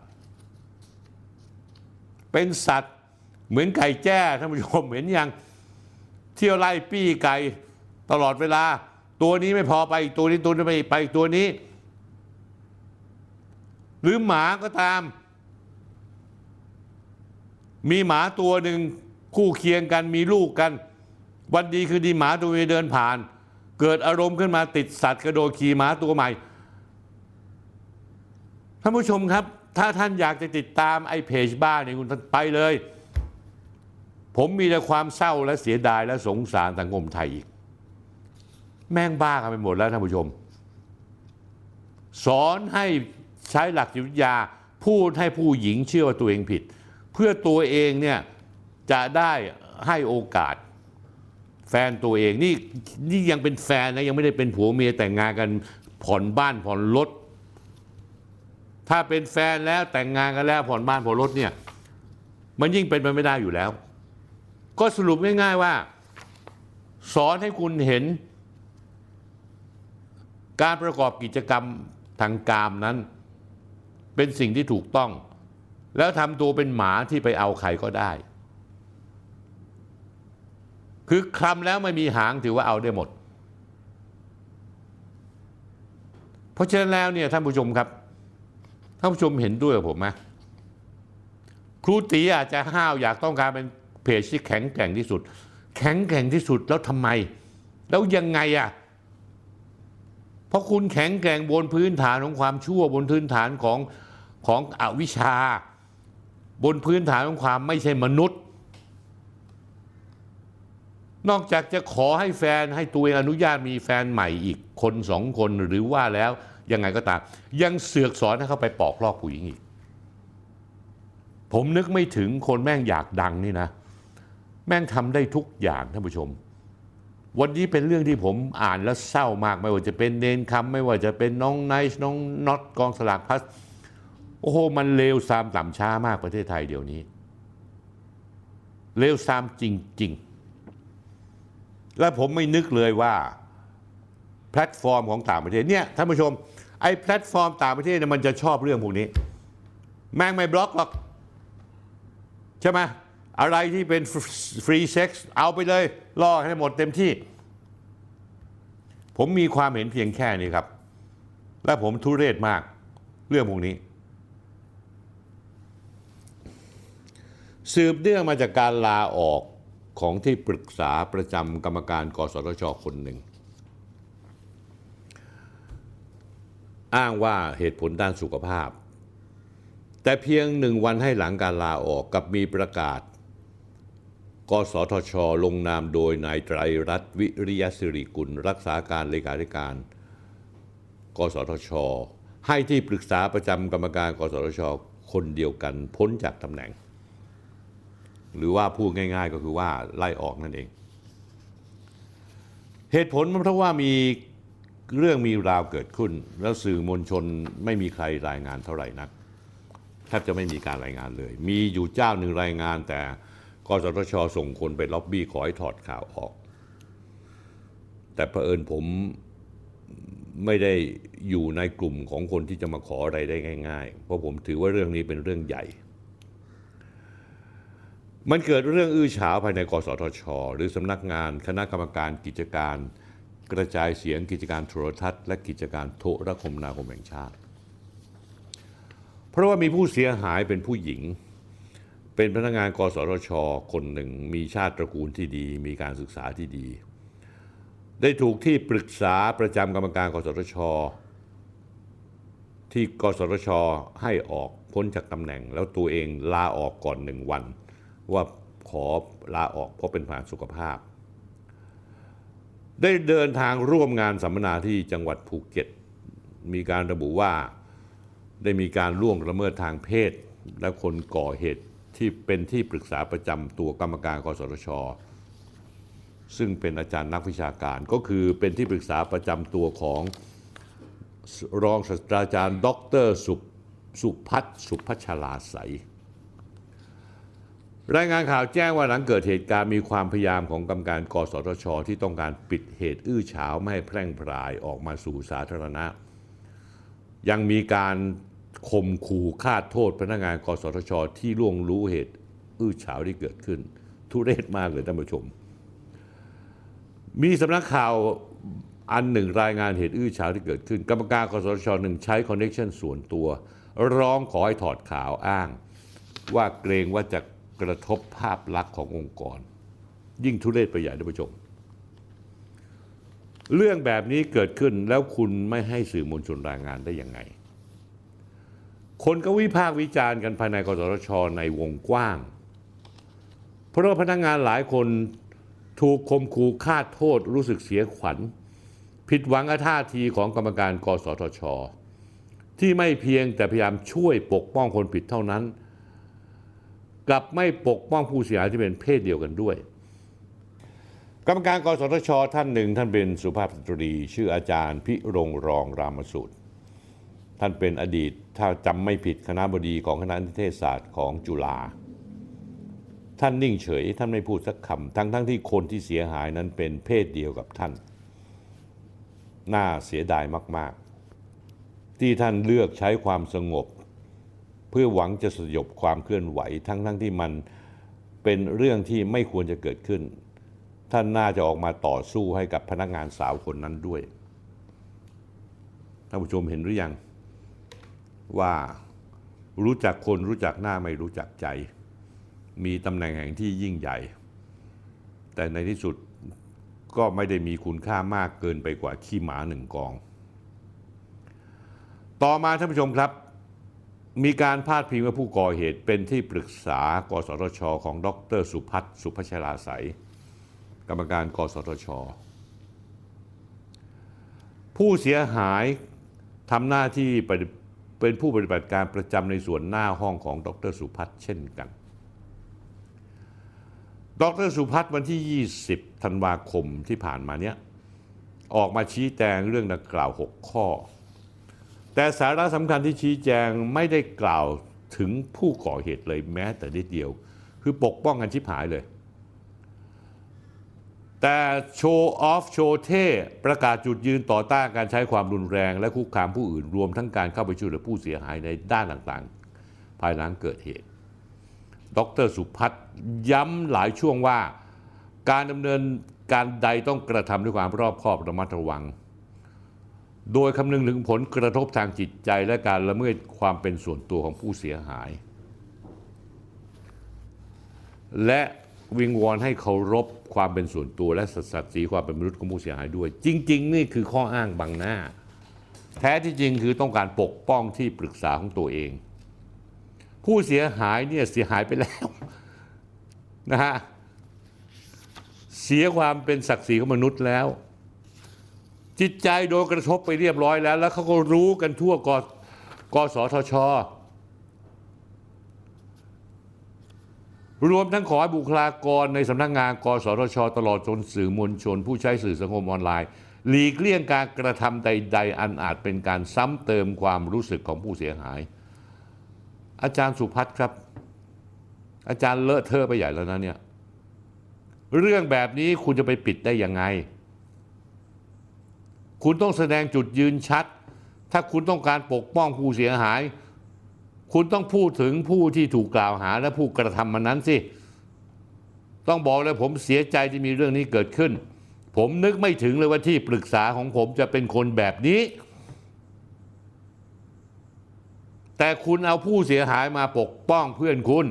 เป็นสัตว์เหมือนไก่แจ้ท่านผู้ชมเห็นยังเที่ยวไล่ปี้ไก่ตลอดเวลา ตัวนี้ไม่พอไปอีกตัวนี้ตัวนี้ไปไปอีกตัวนี้ หรือหมาก็ตาม มีหมาตัวหนึ่งคู่เคียงกันมีลูกกัน วันดีคือดีหมาตัวนี้เดินผ่าน เกิดอารมณ์ขึ้นมาติดสัตว์กระโดดขี่หมาตัวใหม่ท่านผู้ชมครับ ถ้าท่านอยากจะติดตามไอ้เพจบ้าเนี่ยคุณไปเลย ผมมีแต่ความเศร้าและเสียดายและสงสารสังคมไทยอีก แม่งบ้ากันไปหมดแล้วท่านผู้ชม สอนให้ใช้หลักจิตวิทยาพูดให้ผู้หญิงเชื่อว่าตัวเองผิด เพื่อตัวเองเนี่ยจะได้ให้โอกาส แฟนตัวเองนี่นี่ยังเป็นแฟนนะยังไม่ได้เป็นผัวเมียแต่งงานกันผ่อนบ้านผ่อนรถ ถ้าเป็นแฟนแล้วแต่งงานกันแล้วผ่อนบ้านผ่อนรถเนี่ยมันยิ่งเป็นไปไม่ได้อยู่แล้ว ก็สรุปง่ายๆว่า สอนให้คุณเห็น การประกอบกิจกรรมทางกามนั้น เป็นสิ่งที่ถูกต้อง แล้วทำตัวเป็นหมาที่ไปเอาใครก็ได้ คือคลำแล้วไม่มีหางถือว่าเอาได้หมด เพราะฉะนั้นแล้วเนี่ยท่านผู้ชมครับท่านผู้ชมเห็นด้วยกับผมไหมครูตีอาจจะห้าวอยากต้องการเป็นเพจที่แข็งแกร่งที่สุด แข็งแกร่งที่สุดแล้วทำไม แล้วยังไงอะเพราะคุณแข็งแกร่งบนพื้นฐานของความชั่วบนพื้นฐานของของอวิชชา บนพื้นฐานของความไม่ใช่มนุษย์ นอกจากจะขอให้แฟนให้ตัวเองอนุญาตมีแฟนใหม่อีกคนสองคนหรือว่าแล้วยังไงก็ตาม ยังเสือกสอนให้เขาไปปอกลอกผู้หญิงอีก ผมนึกไม่ถึงคนแม่งอยากดังนี่นะ แม่งทำได้ทุกอย่างท่านผู้ชม วันนี้เป็นเรื่องที่ผมอ่านแล้วเศร้ามาก ไม่ว่าจะเป็นเนนคำไม่ว่าจะเป็นน้องไนท์น้องน็อตกองสลากพัสโอ้โหมันเลวซามต่ำช้ามากประเทศไทยเดี๋ยวนี้เลวซามจริง ๆ และผมไม่นึกเลยว่าแพลตฟอร์มของต่างประเทศเนี่ยท่านผู้ชมไอ้แพลตฟอร์มต่างประเทศเนี่ยมันจะชอบเรื่องพวกนี้ แม่งไม่บล็อกหรอก ใช่ไหมอะไรที่เป็น free sex เอาไปเลยล่อให้หมดเต็มที่ ผมมีความเห็นเพียงแค่นี้ครับ และผมทุเรศมากเรื่องพวกนี้ สืบเนื่องมาจากการลาออก ของที่ปรึกษาประจำกรรมการกสทชคนหนึ่ง อ้างว่าเหตุผลด้านสุขภาพ แต่เพียงหนึ่งวันให้หลังการลาออกกับมีประกาศ กสทช ลงนามโดยนายไตรรัตน์วิริยสิริกุล รักษาการเลขาธิการ กสทช ให้ที่ปรึกษาประจำกรรมการ กสทช คนเดียวกันพ้นจากตำแหน่ง หรือว่าพูดง่าย ๆ ก็คือว่าไล่ออกนั่นเอง เหตุผลเพราะว่ามีเรื่องมีราวเกิดขึ้น แล้วสื่อมวลชนไม่มีใครรายงานเท่าไหร่นักแทบจะไม่มีการรายงานเลย มีอยู่เจ้าหนึ่งรายงาน แต่กสทชส่งคนไปล็อบบี้ขอให้ถอดข่าวออก แต่เผอิญผมไม่ได้อยู่ในกลุ่มของคนที่จะมาขออะไรได้ง่าย ๆ เพราะผมถือว่าเรื่องนี้เป็นเรื่องใหญ่ มันเกิดเรื่องอื้อฉาวภายในกสทช หรือสำนักงานคณะกรรมการกิจการ กระจายเสียงกิจการโทรทัศน์ และกิจการโทรคมนาคมแห่งชาติ เพราะว่ามีผู้เสียหายเป็นผู้หญิง เป็นพนักงานกสทช คนหนึ่ง มีชาติตระกูลที่ดี มีการศึกษาที่ดี ได้ถูกที่ปรึกษาประจำกรรมการกสทช ที่กสทช ให้ออกพ้นจากตำแหน่ง แล้วตัวเองลาออกก่อนหนึ่งวัน ว่าขอลาออกเพราะเป็นปัญหาสุขภาพ ได้เดินทางร่วมงานสัมมนาที่จังหวัดภูเก็ต มีการระบุว่าได้มีการล่วงละเมิดทางเพศ และคนก่อเหตุที่เป็นที่ปรึกษาประจำตัวกรรมการกสทช ซึ่งเป็นอาจารย์นักวิชาการก็คือเป็นที่ปรึกษาประจำตัวของรองศาสตราจารย์ ดรสุสุพัฒสุพัชลาใสย รายงานข่าวแจ้งว่าหลังเกิดเหตุการณ์มีความพยายามของกรรมการกสทช ที่ต้องการปิดเหตุอื้อฉาวไม่ให้แพร่งพรายออกมาสู่สาธารณะ ยังมีการข่มขู่ฆ่าโทษพนักงานกสทช ที่ล่วงรู้เหตุอื้อฉาวที่เกิดขึ้น ทุเรศมากเลยท่านผู้ชม มีสำนักข่าวอันหนึ่งรายงานเหตุอื้อฉาวที่เกิดขึ้น กรรมการกสทชหนึ่งใช้คอนเนคชันส่วนตัว ร้องขอให้ถอดข่าวอ้าง ว่าเกรงว่าจะ กระทบภาพลักษณ์ขององค์กร ยิ่งทุเรศไปใหญ่ท่านผู้ชม เรื่องแบบนี้เกิดขึ้นแล้วคุณไม่ให้สื่อมวลชนรายงานได้ยังไง คนก็วิพากษ์วิจารณ์กันภายในกสทชในวงกว้าง เพราะว่าพนักงานหลายคนถูกคมขู่ฆ่าโทษรู้สึกเสียขวัญ ผิดหวังกับท่าทีของกรรมการ กสทช ที่ไม่เพียงแต่พยายามช่วยปกป้องคนผิดเท่านั้น กลับไม่ปกป้องผู้เสียหายที่เป็นเพศเดียวกันด้วย กรรมการกสทช ท่านหนึ่งท่านเป็นสุภาพสตรี ชื่ออาจารย์พิรงรองรามสูตร ท่านเป็นอดีตถ้าจำไม่ผิดคณะบดีของคณะนิเทศศาสตร์ของจุฬาท่านนิ่งเฉย ท่านไม่พูดสักคำทั้งทั้งที่คนที่เสียหายนั้นเป็นเพศเดียวกับท่าน น่าเสียดายมาก ๆ ที่ท่านเลือกใช้ความสงบ เพื่อหวังจะสยบความเคลื่อนไหวทั้งทั้งที่มันเป็นเรื่องที่ไม่ควรจะเกิดขึ้น ท่านน่าจะออกมาต่อสู้ให้กับพนักงานสาวคนนั้นด้วยท่านผู้ชมเห็นหรือยังว่ารู้จักคนรู้จักหน้าไม่รู้จักใจ มีตำแหน่งแห่งที่ยิ่งใหญ่ แต่ในที่สุดก็ไม่ได้มีคุณค่ามากเกินไปกว่าขี้หมาหนึ่งกอง ต่อมาท่านผู้ชมครับ มีการพาดพิงว่าผู้ก่อเหตุเป็นที่ปรึกษากสทช ของดรสุพัฒน์สุพัชราใสยกรรมการกสทช ผู้เสียหายทำหน้าที่เป็นผู้ปฏิบัติการประจำในส่วนหน้าห้องของดรสุพัฒน์เช่นกัน ดรสุพัฒน์วันที่ 20 ธันวาคมที่ผ่านมาเนี้ยออกมาชี้แจงเรื่องดังกล่าว 6 ข้อ แต่สาระสำคัญที่ชี้แจงไม่ได้กล่าวถึงผู้ก่อเหตุเลยแม้แต่นิดเดียว คือปกป้องกันชิบหายเลย แต่โชว์ออฟโชว์เท่ประกาศจุดยืนต่อต้านการใช้ความรุนแรง และคุกคามผู้อื่นรวมทั้งการเข้าไปช่วยเหลือผู้เสียหายในด้านต่างๆ ภายหลังเกิดเหตุ ดรสุพัฒน์ย้ำหลายช่วงว่า การดำเนินการใดต้องกระทำด้วยความรอบคอบระมัดระวัง โดยคำนึงถึงผลกระทบทางจิตใจและการละเมิดความเป็นส่วนตัวของผู้เสียหาย และวิงวอนให้เคารพความเป็นส่วนตัวและสัตย์ศรีความเป็นมนุษย์ของผู้เสียหายด้วย จริง ๆ นี่คือข้ออ้างบังหน้า แท้ที่จริงคือต้องการปกป้องที่ปรึกษาของตัวเอง ผู้เสียหายเนี่ยเสียหายไปแล้วนะฮะเสียความเป็นศักดิ์ศรีของมนุษย์แล้ว จิตใจโดนกระทบไปเรียบร้อยแล้ว แล้วเขาก็รู้กันทั่วกกสทช รวมทั้งขอให้บุคลากรในสำนักงงาน กสทช ตลอดจนสื่อมวลชน ผู้ใช้สื่อสังคมออนไลน์ หลีกเลี่ยงการกระทำใด ๆ อันอาจเป็นการซ้ำเติมความรู้สึกของผู้เสียหาย อาจารย์สุพัฒน์ครับ อาจารย์เลอะเทอะไปใหญ่แล้วนะเนี่ยเรื่องแบบนี้คุณจะไปปิดได้ยังไง คุณต้องแสดงจุดยืนชัด ถ้าคุณต้องการปกป้องผู้เสียหาย คุณต้องพูดถึงผู้ที่ถูกกล่าวหาและผู้กระทำมันนั้นสิ ต้องบอกเลยผมเสียใจที่มีเรื่องนี้เกิดขึ้น ผมนึกไม่ถึงเลยว่าที่ปรึกษาของผมจะเป็นคนแบบนี้ แต่คุณเอาผู้เสียหายมาปกป้องเพื่อนคุณ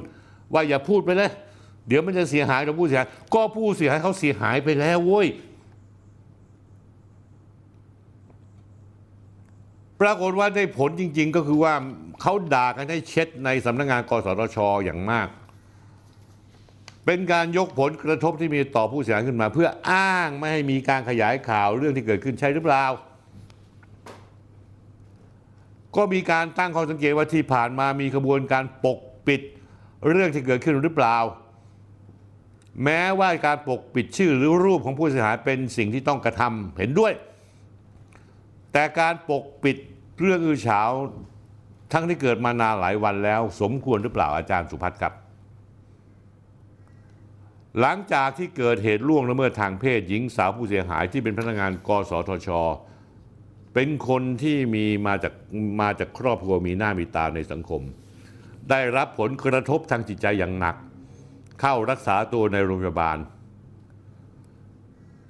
ว่าอย่าพูดไปเลยเดี๋ยวมันจะเสียหายกับผู้เสียหาย ก็ผู้เสียหายเขาเสียหายไปแล้วเว้ย ปรากฏว่าได้ผลจริง ๆ ก็คือว่าเขาด่ากันให้เช็ดในสำนักงานกสทชอย่างมาก เป็นการยกผลกระทบที่มีต่อผู้เสียหายขึ้นมา เพื่ออ้างไม่ให้มีการขยายข่าวเรื่องที่เกิดขึ้นใช่หรือเปล่า ก็มีการตั้งข้อสังเกตว่าที่ผ่านมามีขบวนการปกปิดเรื่องที่เกิดขึ้นหรือเปล่า แม้ว่าการปกปิดชื่อหรือรูปของผู้เสียหายเป็นสิ่งที่ต้องกระทำเห็นด้วย แต่การปกปิดเรื่องอื้อฉาวทั้งที่เกิดมานานหลายวันแล้ว สมควรหรือเปล่าอาจารย์สุพัฒน์ครับ หลังจากที่เกิดเหตุล่วงละเมิดทางเพศหญิงสาวผู้เสียหายที่เป็นพนักงานกสทช เป็นคนที่มีมาจากมาจากครอบครัวมีหน้ามีตาในสังคม ได้รับผลกระทบทางจิตใจอย่างหนัก เข้ารักษาตัวในโรงพยาบาล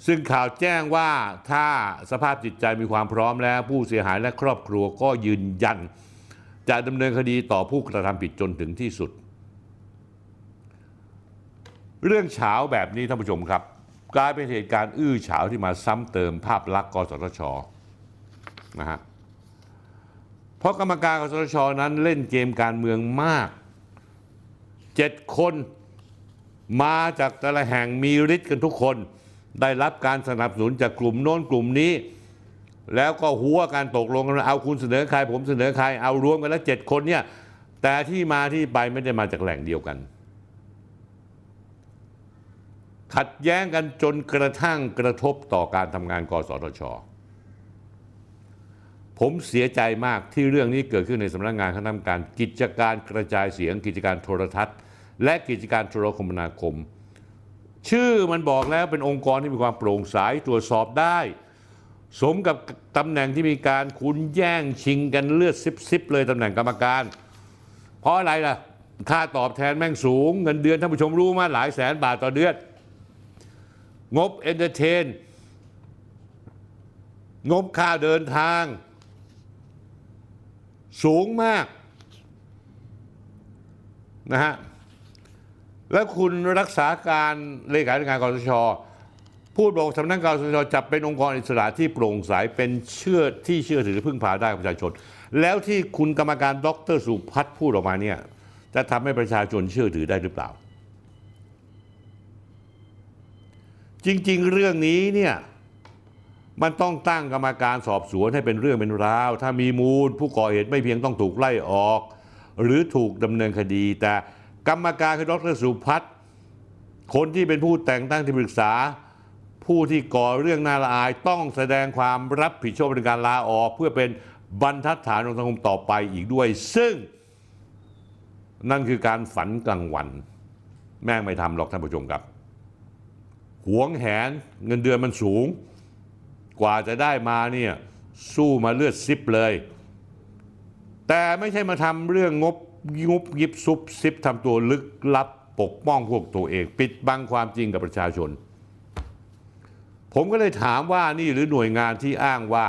ซึ่งข่าวแจ้งว่าถ้าสภาพจิตใจมีความพร้อมแล้วผู้เสียหายและครอบครัวก็ยืนยัน จะดำเนินคดีต่อผู้กระทำผิดจนถึงที่สุด เรื่องเฉาแบบนี้ท่านผู้ชมครับ กลายเป็นเหตุการณ์อื้อเฉาที่มาซ้ำเติมภาพลักษณ์กสทชนะฮะเพราะกรรมการกสทชนั้นเล่นเกมการเมืองมากเจ็ดคน มาจากแต่ละแห่งมีฤทธิ์กันทุกคน ได้รับการสนับสนุนจากกลุ่มโน้นกลุ่มนี้ แล้วก็หัวการตกลงกันเอาคุณเสนอใครผมเสนอใครเอารวมกันแล้วเจ็ดคนเนี่ยแต่ที่มาที่ไปไม่ได้มาจากแหล่งเดียวกัน ขัดแย้งกันจนกระทั่งกระทบต่อการทำงานกสทช ผมเสียใจมากที่เรื่องนี้เกิดขึ้นในสำนักงานคณะกรรมการ กิจการกระจายเสียง กิจการโทรทัศน์ และกิจการโทรคมนาคม ชื่อมันบอกแล้วเป็นองค์กรที่มีความโปร่งใสตรวจสอบได้ สมกับตำแหน่งที่มีการคุณแย่งชิงกันเลือดซิบๆเลยตำแหน่งกรรมการ เพราะอะไรล่ะค่าตอบแทนแม่งสูง เงินเดือนท่านผู้ชมรู้มาหลายแสนบาทต่อเดือน งบ entertain งบค่าเดินทาง สูงมากนะฮะ แล้วคุณรักษาการเลขาธิการกสชพูดบอกสำนักงานกสชจับเป็นองค์กรอิสระที่โปร่งใสเป็นเชื่อที่เชื่อถือพึ่งพาได้กับประชาชน แล้วที่คุณกรรมการดรสุพัฒน์พูดออกมาเนี่ยจะทำให้ประชาชนเชื่อถือได้หรือเปล่า จริง ๆ เรื่องนี้เนี่ยมันต้องตั้งกรรมการสอบสวนให้เป็นเรื่องเป็นราว ถ้ามีมูล ผู้ก่อเหตุไม่เพียงต้องถูกไล่ออก หรือถูกดำเนินคดีแต่ กรรมการคือดรสุพัฒน์คนที่เป็นผู้แต่งตั้งที่ปรึกษา ผู้ที่ก่อเรื่องน่าละอายต้องแสดงความรับผิดชอบในการลาออก เพื่อเป็นบรรทัดฐานของสังคมต่อไปอีกด้วย ซึ่ง นั่นคือการฝันกลางวัน แม่งไม่ทำหรอกท่านผู้ชมครับหวงแหนเงินเดือนมันสูง กว่าจะได้มาเนี่ยสู้มาเลือดซิบเลย แต่ไม่ใช่มาทำเรื่องงบ งบยิบซุบซิบทำตัวลึกลับปกป้องพวกตัวเอง ปิดบังความจริงกับประชาชน ผมก็เลยถามว่านี่หรือหน่วยงานที่อ้างว่า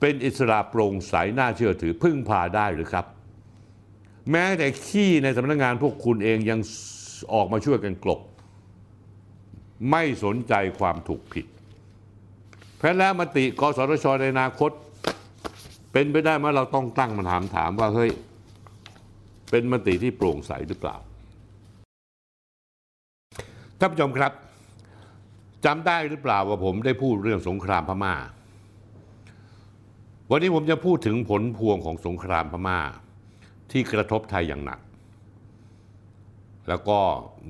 เป็นอิสระโปร่งใสน่าเชื่อถือพึ่งพาได้หรือครับ แม้แต่ขี้ในสำนักงานพวกคุณเองยังออกมาช่วยกันกลบ ไม่สนใจความถูกผิดเพราะแล้วมติกสทชในอนาคต เป็นไปได้ไหมเราต้องตั้งมาถามถามว่าเฮ้ย เป็นมติที่โปร่งใสหรือเปล่าท่านผู้ชมครับจำได้หรือเปล่าว่าผมได้พูดเรื่องสงครามพม่า วันนี้ผมจะพูดถึงผลพวงของสงครามพม่า ที่กระทบไทยอย่างหนัก แล้วก็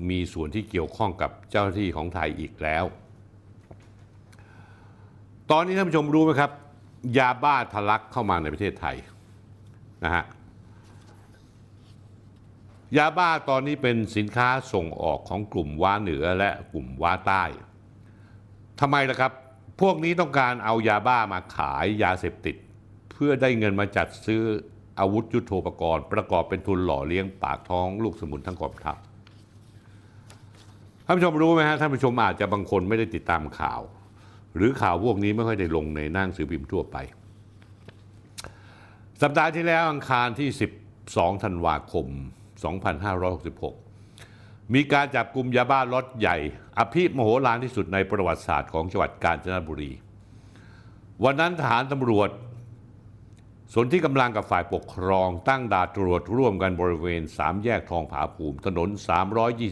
มีส่วนที่เกี่ยวข้องกับเจ้าหน้าที่ของไทยอีกแล้ว ตอนนี้ท่านผู้ชมรู้ไหมครับ ยาบ้าทะลักเข้ามาในประเทศไทยนะฮะ ยาบ้าตอนนี้เป็นสินค้าส่งออกของกลุ่มว้าเหนือและกลุ่มว้าใต้ทำไมล่ะครับ พวกนี้ต้องการเอายาบ้ามาขายยาเสพติด เพื่อได้เงินมาจัดซื้ออาวุธยุโทโธปกรณ์ ประกอบเป็นทุนหล่อเลี้ยงปากท้องลูกสมุนทั้งกองทัพท่านผู้ชมรู้ไหมฮะท่านผู้ชมอาจจะบางคนไม่ได้ติดตามข่าว หรือข่าวพวกนี้ไม่ค่อยได้ลงในหนังสือพิมพ์ทั่วไป สัปดาห์ที่แล้วอังคารที่ 12ธันวาคม 2566 มีการจับกลุ่มยาบ้าล็อตใหญ่ อภิมโหฬารที่สุดในประวัติศาสตร์ของจังหวัดกาญจนบุรี วันนั้นทหารตำรวจส่วนที่กำลังกับฝ่ายปกครองตั้งด่านตรวจร่วมกันบริเวณ 3 แยกทองผาภูมิ ถนน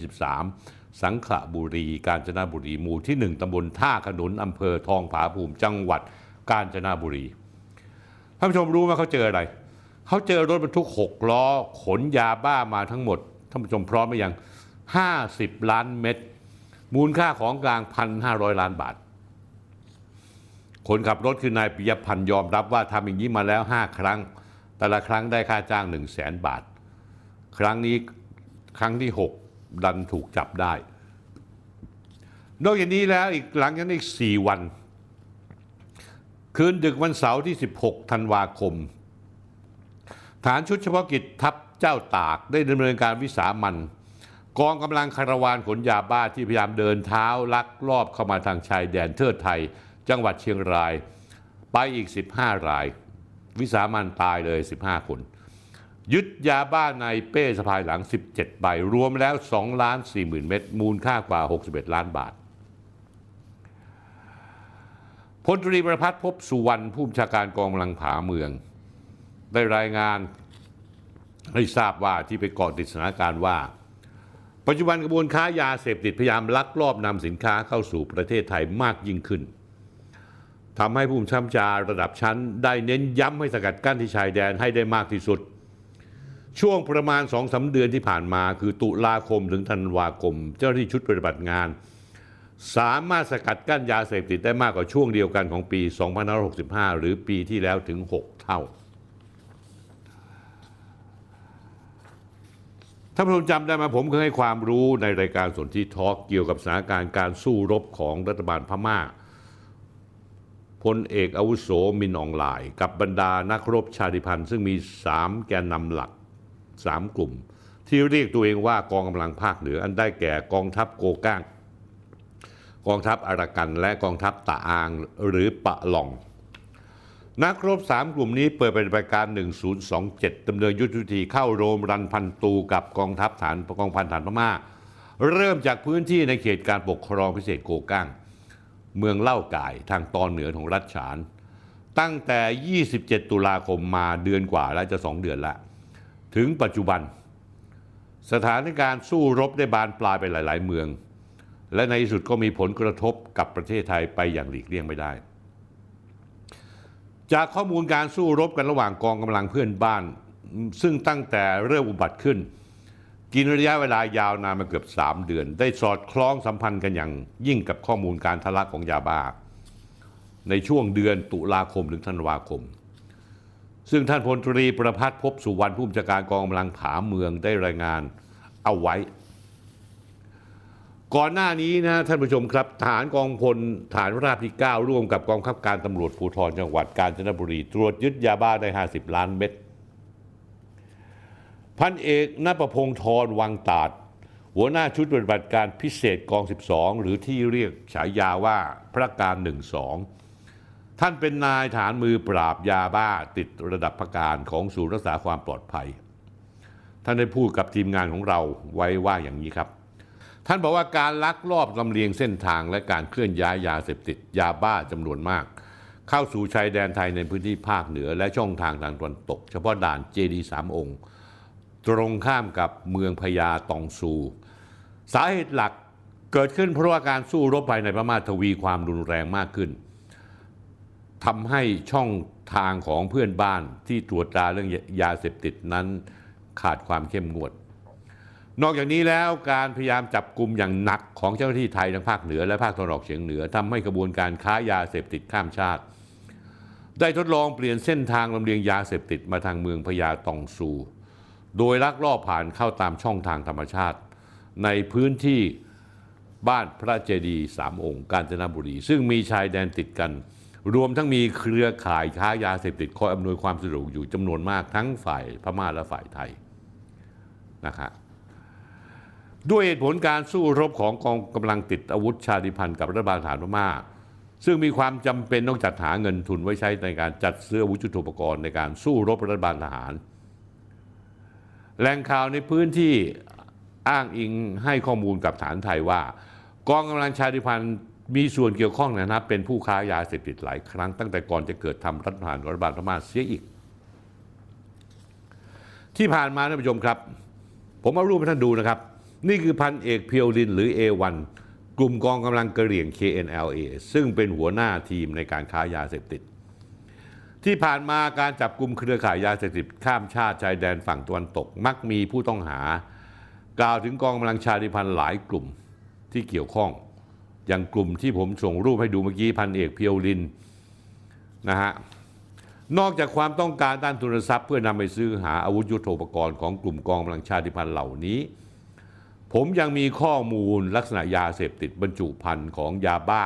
323 สังขละบุรี กาญจนบุรีหมู่ที่ 1ตำบลท่าขนุนอำเภอทองผาภูมิ จังหวัดกาญจนบุรีท่านผู้ชมรู้ไหมเขาเจออะไร เขาเจอรถบรรทุก 6 ล้อ ขนยาบ้ามาทั้งหมด ท่านผู้ชมพร้อมไหมยัง 50 ล้านเม็ดมูลค่าของกลาง 1,500 ล้านบาท คนขับรถคือนายปิยพันธ์ยอมรับว่าทำอย่างนี้มาแล้ว 5 ครั้ง แต่ละครั้งได้ค่าจ้าง 1 0 0 0 0แสนบาท ครั้งนี้ครั้งที่ 6 ดันถูกจับได้ นอกจากนี้แล้วอีกหลังจากนั้อีก 4 วัน คืนดึกวันเสาร์ที่ 16 ธันวาคม ฐานชุดเฉพาะกิจทัพเจ้าตากได้ดำเนินการวิสามันกองกำลังคาราวานขนยาบ้าที่พยายามเดินเท้าลักลอบเข้ามาทางชายแดนเทิดไทย จังหวัดเชียงราย ไปอีก 15 ราย วิสามันตายเลย 15 คน ยึดยาบ้าในเป้สะพายหลัง 17 ใบ รวมแล้ว2ล้าน4หมื่นเม็ดมูลค่ากว่า 61 ล้านบาทพลตรีประพัฒน์พบสุวรรณผู้บัญชาการกองกำลังผาเมือง ได้รายงานให้ทราบว่าที่ไปเกาะติดสถานการณ์ว่า ปัจจุบันกระบวนค้ายาเสพติดพยายามลักลอบนำสินค้าเข้าสู่ประเทศไทยมากยิ่งขึ้นทำให้ผู้บัญชาการระดับชั้น ได้เน้นย้ำให้สกัดกั้นที่ชายแดนให้ได้มากที่สุด ช่วงประมาณ2องสาเดือนที่ผ่านมา คือตุลาคมถึงธันวาคม เจ้าหน้าที่ชุดปฏิบัติงาน สามารถสกัดกั้นยาเสพติดได้มากกว่าช่วงเดียวกันของปี 2565 หรือปีที่แล้วถึง 6 เท่า ท่านผู้ชมจำได้ไหมผมเคยให้ความรู้ในรายการสนที่ทอล์กเกี่ยวกับสถานการณ์การสู้รบของรัฐบาลพม่าพลเอกอาวุโสมินอองไลน์กับบรรดานักรบชาติพันธุ์ ซึ่งมี 3 แกนนำหลัก 3 กลุ่ม ที่เรียกตัวเองว่ากองกำลังภาคเหนือ อันได้แก่กองทัพโกก้าง กองทัพอารากัน และกองทัพตะอางหรือปะหล่อง นักรบ3กลุ่มนี้เปิดปฏิบัติการ 1027ดำเนินยุทธวิธีเข้าโรมรันพันตูกับกองทัพฐานกองพันฐานพม่า เริ่มจากพื้นที่ในเขตการปกครองพิเศษโกก้าง เมืองเล่าก่ายทางตอนเหนือของรัฐฉาน ตั้งแต่ 27 ตุลาคมมาเดือนกว่าแล้วจะ2เดือนละ ถึงปัจจุบัน สถานการณ์สู้รบได้บานปลายไปหลาย ๆ เมือง และในที่สุดก็มีผลกระทบกับประเทศไทยไปอย่างหลีกเลี่ยงไม่ได้ จากข้อมูลการสู้รบกันระหว่างกองกำลังเพื่อนบ้าน ซึ่งตั้งแต่เริ่มอุบัติขึ้น กินระยะเวลายาวนานมาเกือบ 3 เดือน ได้สอดคล้องสัมพันธ์กันอย่างยิ่งกับข้อมูลการทะลักของยาบ้า ในช่วงเดือนตุลาคมถึงธันวาคม ซึ่งท่านพลตรีประพัฒน์พบสุวรรณผู้บัญชาการกองกำลังผาเมืองได้รายงานเอาไว้ ก่อนหน้านี้นะท่านผู้ชมครับทหารกองพลฐานราบที่ 9 ร่วมกับกองขับการตำรวจภูธรจังหวัดกาญจนบุรี ตรวจยึดยาบ้าได้ 50 ล้านเม็ดพันเอกนประพงศ์ธรวังตาด หัวหน้าชุดปฏิบัติการพิเศษกอง 12 หรือที่เรียกฉายาว่าพระการ 12 ท่านเป็นนายฐานมือปราบยาบ้าติดระดับพการของศูนย์รักษาความปลอดภัย ท่านได้พูดกับทีมงานของเราไว้ว่าอย่างนี้ครับ ท่านบอกว่าการลักลอบลำเลียงเส้นทางและการเคลื่อนย้ายยาเสพติดยาบ้าจำนวนมาก เข้าสู่ชายแดนไทยในพื้นที่ภาคเหนือและช่องทางทางตะวันตก เฉพาะด่านเจดีสามองค์ ตรงข้ามกับเมืองพญาตองซู สาเหตุหลักเกิดขึ้นเพราะว่าการสู้รบภายในพม่าทวีความรุนแรงมากขึ้นทำให้ช่องทางของเพื่อนบ้านที่ตรวจตราเรื่องยาเสพติดนั้นขาดความเข้มงวด นอกจากนี้แล้วการพยายามจับกลุ่มอย่างหนักของเจ้าหน้าที่ไทยทั้งภาคเหนือและภาคตะวันออกเฉียงเหนือทำให้กระบวนการค้ายาเสพติดข้ามชาติ ได้ทดลองเปลี่ยนเส้นทางลำเลียงยาเสพติดมาทางเมืองพญาตองซู โดยลักลอบผ่านเข้าตามช่องทางธรรมชาติ ในพื้นที่บ้านพระเจดีย์สามองค์กาญจนบุรี ซึ่งมีชายแดนติดกัน รวมทั้งมีเครือข่ายค้ายาเสพติดคอยอำนวยความสะดวกอยู่จำนวนมากทั้งฝ่ายพม่าและฝ่ายไทยนะครับ ด้วยเหตุผลการสู้รบของกองกำลังติดอาวุธชาติพันธ์กับรัฐบาลฐานพม่าซึ่งมีความจำเป็นต้องจัดหาเงินทุนไว้ใช้ในการจัดซื้ออาวุธยุทโธปกรณ์ในการสู้รบรัฐบาลทหาร แหล่งข่าวในพื้นที่อ้างอิงให้ข้อมูลกับฐานไทยว่า กองกำลังชาติพันธ์มีส่วนเกี่ยวข้องนะครับเป็นผู้ค้ายาเสพติดหลายครั้งตั้งแต่ก่อนจะเกิดทำรัฐประหารรัฐบาลพม่าเสียอีก ที่ผ่านมาท่านผู้ชมครับ ผมเอารูปให้ท่านดูนะครับ นี่คือพันเอกเพียวลินหรือ A1 กลุ่มกองกำลังกระเหรี่ยง KNLA ซึ่งเป็นหัวหน้าทีมในการค้ายาเสพติด ที่ผ่านมาการจับกลุ่มเครือข่ายยาเสพติดข้ามชาติชายแดนฝั่งตะวันตก มักมีผู้ต้องหา กล่าวถึงกองกำลังชาติพันธุ์หลายกลุ่มที่เกี่ยวข้อง อย่างกลุ่มที่ผมส่งรูปให้ดูเมื่อกี้พันเอกเพียวลินนะฮะนอกจากความต้องการด้านทุนทรัพย์เพื่อนำไปซื้อหาอาวุธยุโทโธปกรณ์ของกลุ่มกองกำลังชาติพันธุ์เหล่านี้ ผมยังมีข้อมูลลักษณะยาเสพติดบรรจุภัณฑ์ของยาบ้า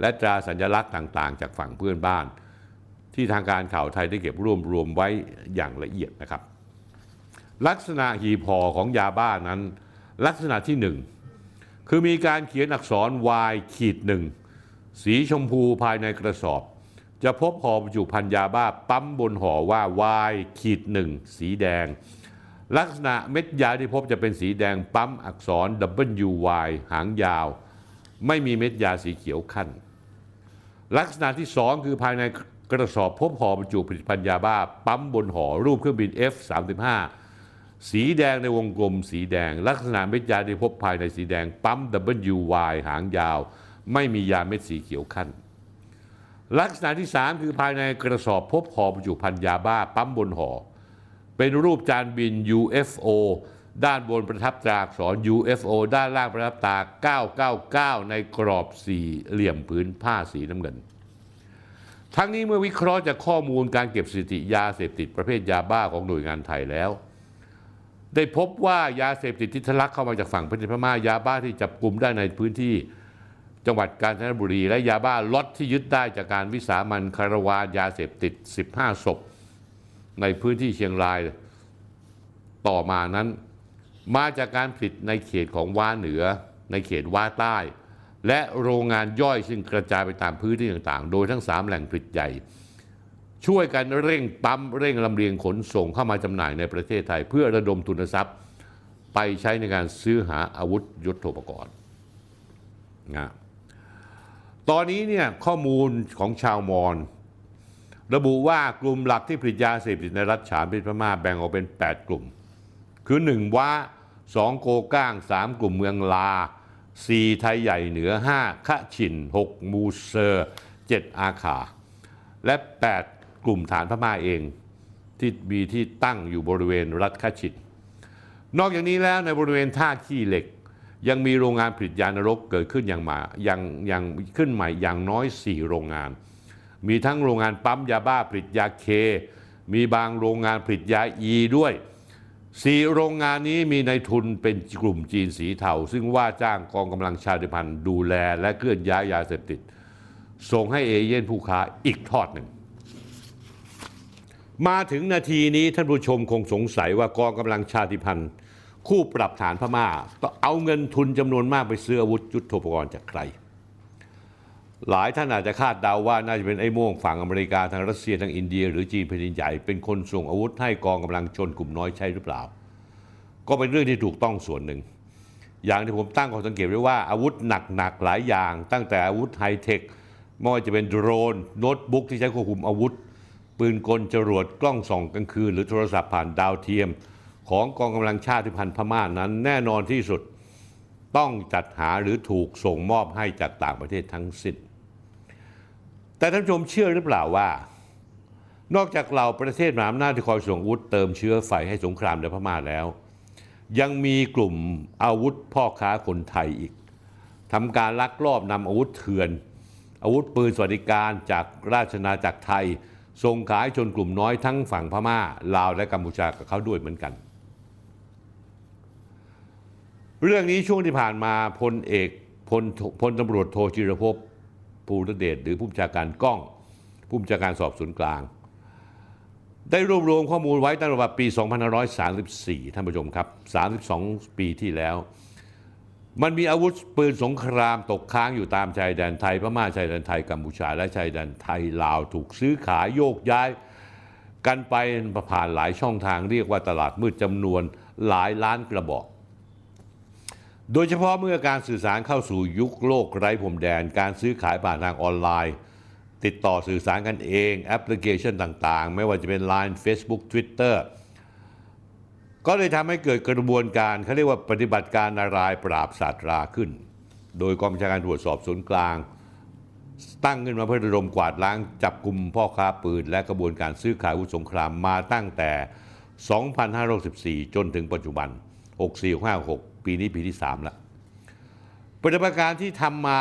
และตราสัญลักษณ์ต่างๆ จากฝั่งเพื่อนบ้าน ที่ทางการข่าวไทยได้เก็บรวบรวมไว้อย่างละเอียดนะครับ ลักษณะหีบห่อของยาบ้านั้น ลักษณะที่หนึ่งคือมีการเขียนอักษร Y ขีดหนึ่งสีชมพูภายในกระสอบ จะพบห่อบรรจุภัณฑ์ยาบ้าปั๊มบนห่อว่า Y ขีดหนึ่งสีแดง ลักษณะเม็ดยาที่พบจะเป็นสีแดงปั๊มอักษร WY หางยาว ไม่มีเม็ดยาสีเขียวขั้น ลักษณะที่ 2 คือภายในกระสอบพบห่อบรรจุผลิตภัณฑ์ยาบ้า ปั๊มบนห่อรูปเครื่องบิน F35 สีแดงในวงกลมสีแดง ลักษณะเม็ดยาที่พบภายในสีแดงปั๊ม WY หางยาว ไม่มียาเม็ดสีเขียวขั้น ลักษณะที่ 3 คือภายในกระสอบพบห่อบรรจุภัณฑ์ยาบ้า ปั๊มบนห่อ เป็นรูปจานบิน UFO ด้านบนประทับตราอักษร UFO ด้านล่างประทับตรา999 ในกรอบสี่เหลี่ยมผืนผ้าสีน้ำเงิน ทั้งนี้เมื่อวิเคราะห์จากข้อมูลการเก็บสถิติยาเสพติดประเภทยาบ้าของหน่วยงานไทยแล้ว ได้พบว่ายาเสพติดที่ทะลักเข้ามาจากฝั่งประเทศพม่ายาบ้าที่จับกลุ่มได้ในพื้นที่จังหวัดกาญจนบุรี และยาบ้าล็อตที่ยึดได้จากการวิสามันคารวานยาเสพติด 15 ศพ ในพื้นที่เชียงรายต่อมานั้น มาจากการผลิตในเขตของว้าเหนือ ในเขตว้าใต้ และโรงงานย่อยซึ่งกระจายไปตามพื้นที่ต่างๆ โดยทั้ง 3 แหล่งผลิตใหญ่ ช่วยกันเร่งปั๊มเร่งลำเลียงขนส่งเข้ามาจำหน่ายในประเทศไทย เพื่อระดมทุนทรัพย์ ไปใช้ในการซื้อหาอาวุธยุทโธปกรณ์นะตอนนี้เนี่ยข้อมูลของชาวมอญ ระบุว่ากลุ่มหลักที่ผลิตยาเสพติดในรัฐฉานเป็นพม่าแบ่งออกเป็น 8 กลุ่ม คือ 1ว่า2 โกก้าง 3 กลุ่มเมืองลา 4 ไทยใหญ่เหนือ5ขะฉิน 6 มูเซอร์ 7 อาขา และ 8 กลุ่มฐานพม่าเองที่มีที่ตั้งอยู่บริเวณรัฐขะฉิน นอกจากนี้แล้วในบริเวณท่าขี้เหล็ก ยังมีโรงงานผลิตยานรกเกิดขึ้นอย่างมาอย่างอย่างขึ้นใหม่อย่างน้อย 4 โรงงาน มีทั้งโรงงานปั๊มยาบ้าผลิตยาเค มีบางโรงงานผลิตยาอีด้วยสี่โรงงานนี้มีในทุนเป็นกลุ่มจีนสีเทาซึ่งว่าจ้างกองกำลังชาติพันธุ์ดูแลและเคลื่อนย้ายยาเสพติด ส่งให้เอเย่นผู้ค้าอีกทอดหนึ่ง มาถึงนาทีนี้ท่านผู้ชมคงสงสัยว่ากองกำลังชาติพันธุ์ คู่ปรับฐานพม่าต้องเอาเงินทุนจำนวนมากไปซื้ออาวุธยุทโธปกรณ์จากใคร หลายท่านอาจจะคาดเดาวว่าน่าจะเป็นไอ้โม่งฝั่งอเมริกาทางรัสเซียทางอินเดีย หรือจีนแผ่นดินใหญ่เป็นคนส่งอาวุธให้กองกำลังชนกลุ่มน้อยใช่หรือเปล่า ก็เป็นเรื่องที่ถูกต้องส่วนหนึ่ง อย่างที่ผมตั้งข้อสังเกตไว้ว่าอาวุธหนักๆหลายอย่าง ตั้งแต่อาวุธไฮเทคไม่ว่าจะเป็นโดรนโน้ตบุ๊กที่ใช้ควบคุมอาวุธ ปืนกลจรวดกล้องส่องกลางคืน หรือโทรศัพท์ผ่านดาวเทียม ของกองกำลังชาติพันธุ์พม่านั้น แน่นอนที่สุดต้องจัดหาหรือถูกส่งมอบให้จากต่างประเทศทั้งสิ้น แต่ท่านชมเชื่อหรือเปล่าว่า นอกจากเราประเทศมหาอำนาจที่คอยส่งอาวุธเติมเชื้อไฟให้สงครามในพม่าแล้ว ยังมีกลุ่มอาวุธพ่อค้าคนไทยอีกทำการลักลอบนำอาวุธเถื่อน อาวุธปืนสวัสดิการจากราชอาจักรไทยส่งขายชนกลุ่มน้อยทั้งฝั่งพม่า ลาวและกัมพูชากับเขาด้วยเหมือนกัน เรื่องนี้ช่วงที่ผ่านมาพลเอกพลพลตำรวจโทจิรภพ ภูรเดชหรือผู้บัญชาการกล้อง ผู้บัญชาการสอบสวนกลาง ได้รวบรวมข้อมูลไว้ตั้งแต่ปี 2534 ท่านผู้ชมครับ 32 ปีที่แล้ว มันมีอาวุธปืนสงครามตกค้างอยู่ตามชายแดนไทยพม่าชายแดนไทยกัมพูชาและชายแดนไทยลาวถูกซื้อขายโยกย้ายกันไปผ่านหลายช่องทางเรียกว่าตลาดมืดจำนวนหลายล้านกระบอก โดยเฉพาะเมื่อการสื่อสารเข้าสู่ยุคโลกไร้พรมแดน การซื้อขายผ่านทางออนไลน์ ติดต่อสื่อสารกันเองแอปพลิเคชันต่างๆ ไม่ว่าจะเป็น Line Facebook Twitter ก็เลยทำให้เกิดกระบวนการเขาเรียกว่าปฏิบัติการนารายปราบศาสตราขึ้น โดยกองบัญชาการตรวจสอบศูนย์กลาง ตั้งขึ้นมาเพื่อระดมกวาดล้างจับกลุ่มพ่อค้าปืน และกระบวนการซื้อขายอาวุธสงครามมาตั้งแต่ 2564 จนถึงปัจจุบัน 64-56 ปีนี้ปีที่3แล้วปฏิบัติการที่ทำมา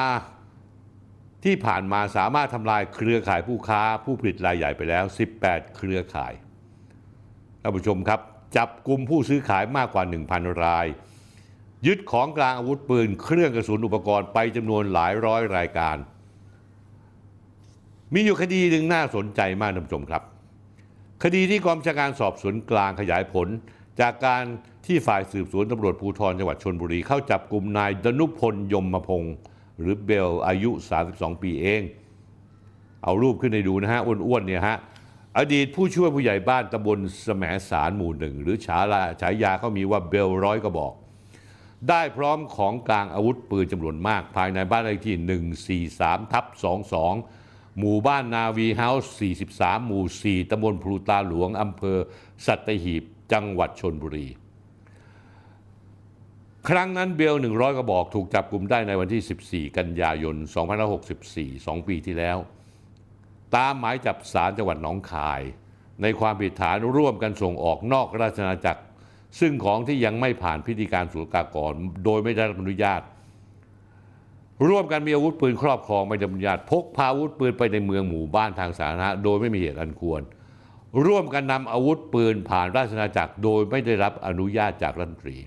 ที่ผ่านมาสามารถทำลายเครือข่ายผู้ค้าผู้ผลิตรายใหญ่ไปแล้ว 18 เครือข่ายท่านผู้ชมครับ จับกลุ่มผู้ซื้อขายมากกว่า 1,000 ราย ยึดของกลางอาวุธปืน เครื่องกระสุนอุปกรณ์ไปจำนวนหลายร้อยรายการ มีอยู่คดีหนึ่งน่าสนใจมากท่านผู้ชมครับ คดีที่กองบัญชาการสอบสวนกลางขยายผล จากการ ที่ฝ่ายสืบสวนตำรวจภูธรจังหวัดชนบุรี เข้าจับกลุ่มนายดนุพลยมพงศ์หรือเบลอายุ 32 ปีเอง เอารูปขึ้นให้ดูนะฮะอ้วนๆเนี่ยฮะอดีตผู้ช่วยผู้ใหญ่บ้านตำบลแสมสารหมู่หนึ่งหรือฉาลาฉายาเขามีว่าเบลร้อยก็บอก ได้พร้อมของกลางอาวุธปืนจำนวนมาก ภายในบ้านเลขที่ 143 ทับ 22 หมู่บ้านนาวีเฮาส์ 43 หมู่ 4ตำบลพลูตาหลวงอำเภอสัตหีบ จังหวัดชนบุรี ครั้งนั้นเบล 100 กระบอกถูกจับกลุ่มได้ในวันที่ 14 กันยายน 2564 2 ปีที่แล้ว ตามหมายจับสารจังหวัดหนองคาย ในความผิดฐานร่วมกันส่งออกนอกราชอาณาจักร ซึ่งของที่ยังไม่ผ่านพิธีการศุลกากร โดยไม่ได้รับอนุญาต ร่วมกันมีอาวุธปืนครอบครองไม่ได้รับอนุญาตพกพาอาวุธปืนไปในเมืองหมู่บ้านทางสาธารณะโดยไม่มีเหตุอันควร ร่วมกันนำอาวุธปืนผ่านราชอาณาจักร โดยไม่ได้รับอนุญาตจากรัฐมนตรี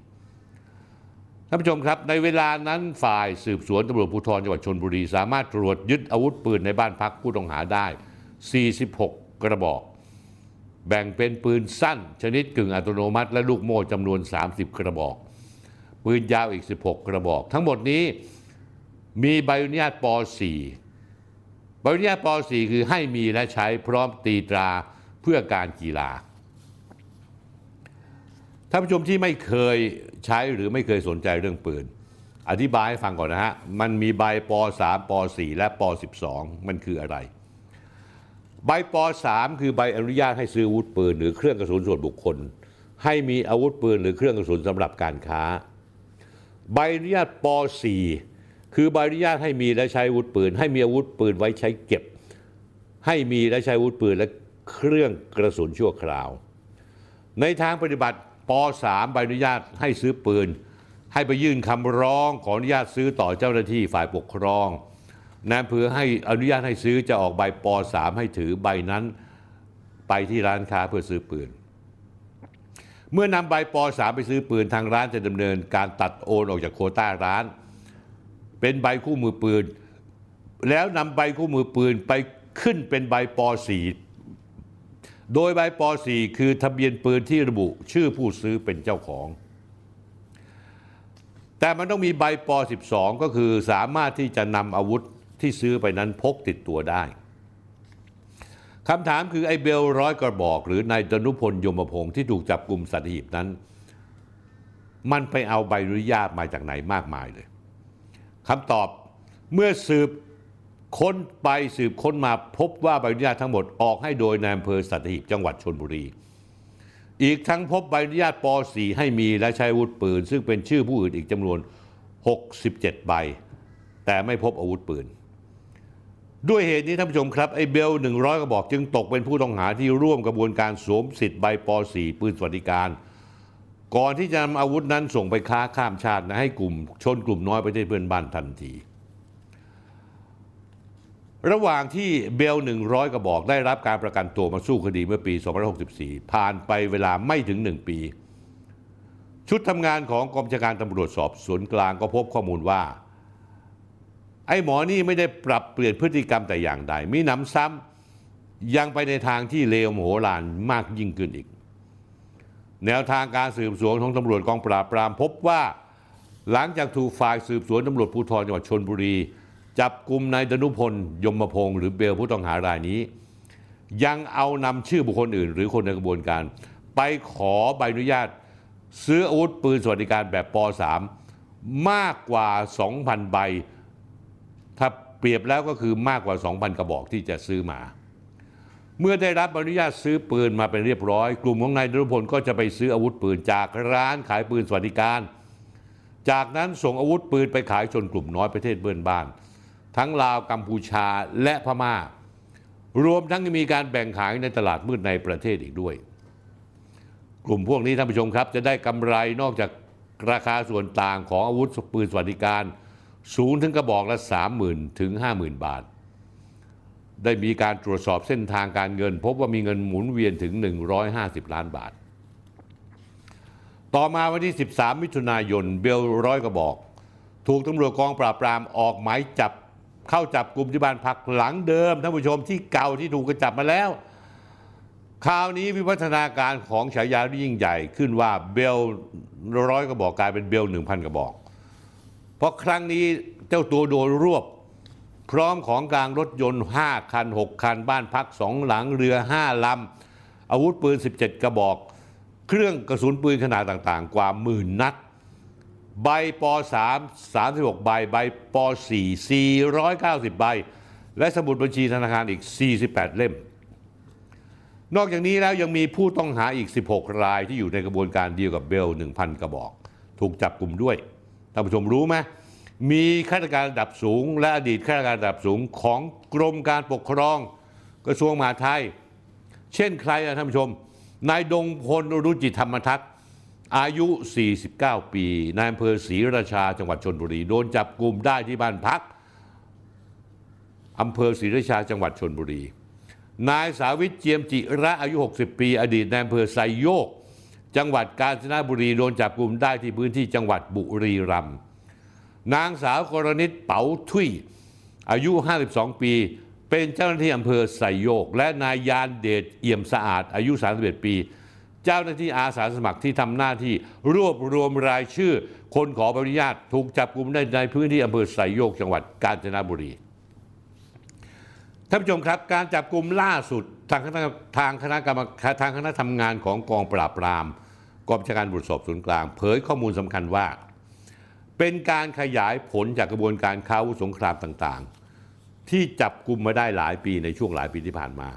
านผู้ชมครับ ในเวลานั้นฝ่ายสืบสวนตำรวจภูธรจังหวัดชนบุรี สามารถตรวจยึดอาวุธปืนในบ้านพักผู้ต้องหาได้ 46 กระบอก แบ่งเป็นปืนสั้น ชนิดกึ่งอัตโนมัติ และลูกโม่จำนวน 30 กระบอก ปืนยาวอีก 16 กระบอก ทั้งหมดนี้มีใบอนุญาตป .4 ใบอนุญาตป .4 คือให้มีและใช้พร้อมตีตราเพื่อการกีฬา ท่านผู้ชมที่ไม่เคยใช้หรือไม่เคยสนใจเรื่องปืน อธิบายให้ฟังก่อนนะฮะ มันมีใบป .3 ป .4 และป .12 มันคืออะไร ใบป .3 คือใบอนุญาตให้ซื้ออาวุธปืน หรือเครื่องกระสุนส่วนบุคคล ให้มีอาวุธปืนหรือเครื่องกระสุนสำหรับการค้า ใบอนุญาตป .4 คือใบอนุญาตให้มีและใช้อาวุธปืน ให้มีอาวุธปืนไว้ใช้เก็บ ให้มีและใช้อาวุธปืนและเครื่องกระสุนชั่วคราว ในทางปฏิบัติ ป .3 ใบอนุญาตให้ซื้อปืน ให้ไปยื่นคำร้องขออนุญาตซื้อต่อเจ้าหน้าที่ฝ่ายปกครองนายอำเภอให้อนุญาตให้ซื้อจะออกใบป .3 ให้ถือใบนั้นไปที่ร้านค้าเพื่อซื้อปืน เมื่อนำใบป .3 ไปซื้อปืนทางร้านจะดำเนินการตัดโอนออกจากโคต้าร้าน เป็นใบคู่มือปืน แล้วนำใบคู่มือปืนไปขึ้นเป็นใบป .4 โดยใบป .4 คือทะเบียนปืนที่ระบุชื่อผู้ซื้อเป็นเจ้าของ แต่มันต้องมีใบป .12 ก็คือสามารถที่จะนำอาวุธที่ซื้อไปนั้นพกติดตัวได้คำถามคือไอ้เบลร้อยกระบอก หรือนายดนุพลยมพงศ์ที่ถูกจับกลุ่มสัตหีบนั้น มันไปเอาใบอนุญาตมาจากไหนมากมายเลยคำตอบเมื่อสืบ ค้นไปสืบค้นมาพบว่าใบอนุญาตทั้งหมดออกให้โดยนายอำเภอสัตหีบจังหวัดชนบุรี อีกทั้งพบใบอนุญาตป .4 ให้มีและใช้อาวุธปืน ซึ่งเป็นชื่อผู้อื่นอีกจำนวน 67 ใบ แต่ไม่พบอาวุธปืน ด้วยเหตุนี้ท่านผู้ชมครับไอ้เบล 100 กระบอกจึงตกเป็นผู้ต้องหาที่ร่วมกระบวนการสวมสิทธิ์ใบป .4 ปืนสวัสดิการ ก่อนที่จะนำอาวุธนั้นส่งไปค้าข้ามชาตินะให้กลุ่มชนกลุ่มน้อยประเทศเพื่อนบ้านทันที ระหว่างที่เบล 100 กระบอกได้รับการประกันตัวมาสู้คดีเมื่อปี 2564 ผ่านไปเวลาไม่ถึง 1 ปี ชุดทำงานของกองบัญชาการตำรวจสอบสวนกลางก็พบข้อมูลว่า ไอ้หมอนี่ไม่ได้ปรับเปลี่ยนพฤติกรรมแต่อย่างใดมีหนำซ้ำยังไปในทางที่เลวโมโหลานมากยิ่งขึ้นอีก แนวทางการสืบสวนของตำรวจกองปราบปรามพบว่า หลังจากถูกฝ่ายสืบสวนตำรวจภูธรจังหวัดชนบุรี จับกลุ่มนายดนุพล ยมพงศ์หรือเบลผู้ต้องหารายนี้ ยังเอานำชื่อบุคคลอื่น หรือคนในกระบวนการ ไปขอใบอนุญาต ซื้ออาวุธปืนสวัสดิการแบบป .3 มากกว่า 2,000 ใบ ถ้าเปรียบแล้วก็คือมากกว่า 2,000 กระบอกที่จะซื้อมา เมื่อได้รับอนุญาตซื้อปืนมาเป็นเรียบร้อย กลุ่มของนายนรพลก็จะไปซื้ออาวุธปืนจากร้านขายปืนสวัสดิการ จากนั้นส่งอาวุธปืนไปขายชนกลุ่มน้อยประเทศเพื่อนบ้าน ทั้งลาวกัมพูชาและพม่า รวมทั้งมีการแบ่งขายในตลาดมืดในประเทศอีกด้วย กลุ่มพวกนี้ท่านผู้ชมครับ จะได้กำไรนอกจากราคาส่วนต่างของอาวุธปืนสวัสดิการ สูงถึงกระบอกละ 30,000 ถึง 50,000 บาท ได้มีการตรวจสอบเส้นทางการเงิน พบว่ามีเงินหมุนเวียนถึง 150 ล้านบาท ต่อมาวันที่ 13 มิถุนายนเบลร้อยกระบอก ถูกตำรวจกองปราบปรามออกหมายจับ เข้าจับกลุ่มที่บ้านพักหลังเดิมท่านผู้ชมที่เก่าที่ถูกกระจับมาแล้วคราวนี้วิวัฒนาการของฉายาที่ยิ่งใหญ่ขึ้นว่าเบลร้อยกระบอกกลายเป็นเบลหนึ่งพันกระบอก เพราะครั้งนี้เจ้าตัวโดนรวบ พร้อมของกลางรถยนต์ 5 คัน 6 คัน บ้านพัก2หลังเรือ 5 ลำ อาวุธปืน 17 กระบอก เครื่องกระสุนปืนขนาดต่างๆ กว่าหมื่นนัด ใบป .3 36 ใบ ใบป .4 490 ใบ และสมุดบัญชีธนาคารอีก 48 เล่ม นอกจากนี้แล้วยังมีผู้ต้องหาอีก 16 รายที่อยู่ในกระบวนการเดียวกับเบล 1,000 กระบอก ถูกจับกลุ่มด้วยท่านผู้ชมรู้ไหมมีข้าราชการระดับสูง และอดีตข้าราชการระดับสูงของกรมการปกครอง กระทรวงมหาดไทย เช่นใครอะท่านผู้ชมนายดงพลรุจิธรรมทัศน์ อายุ 49 ปีนายอำเภอศรีราชาจังหวัดชนบุรี โดนจับกลุ่มได้ที่บ้านพักอำเภอศรีราชาจังหวัดชนบุรี นายสาวิตเจียมจิระอายุ 60 ปี อดีตนายอำเภอไซโยก จังหวัดกาญจนบุรีโดนจับกลุ่มได้ที่พื้นที่จังหวัดบุรีรัมย์นางสาวกรณิตเป๋าทุยอายุ 52 ปี เป็นเจ้าหน้าที่อำเภอไซโยก และนายยานเดชเอี่ยมสะอาดอายุ 31 ปี เจ้าหน้าที่อาสาสมัครที่ทำหน้าที่รวบรวมรายชื่อ คนขอใบอนุญาตถูกจับกลุ่มได้ในพื้นที่อำเภอไซโยกจังหวัดกาญจนบุรีท่านผู้ชมครับการจับกลุ่มล่าสุดทางคณะทางคณะกรรมการทางคณะทำงานของกองปราบปรามกองบัญชาการตรวจสอบสวนกลาง เผยข้อมูลสำคัญว่า เป็นการขยายผลจากกระบวนการค้าอาวุธสงครามต่างๆ ที่จับกลุ่มมาได้หลายปีในช่วงหลายปีที่ผ่านมา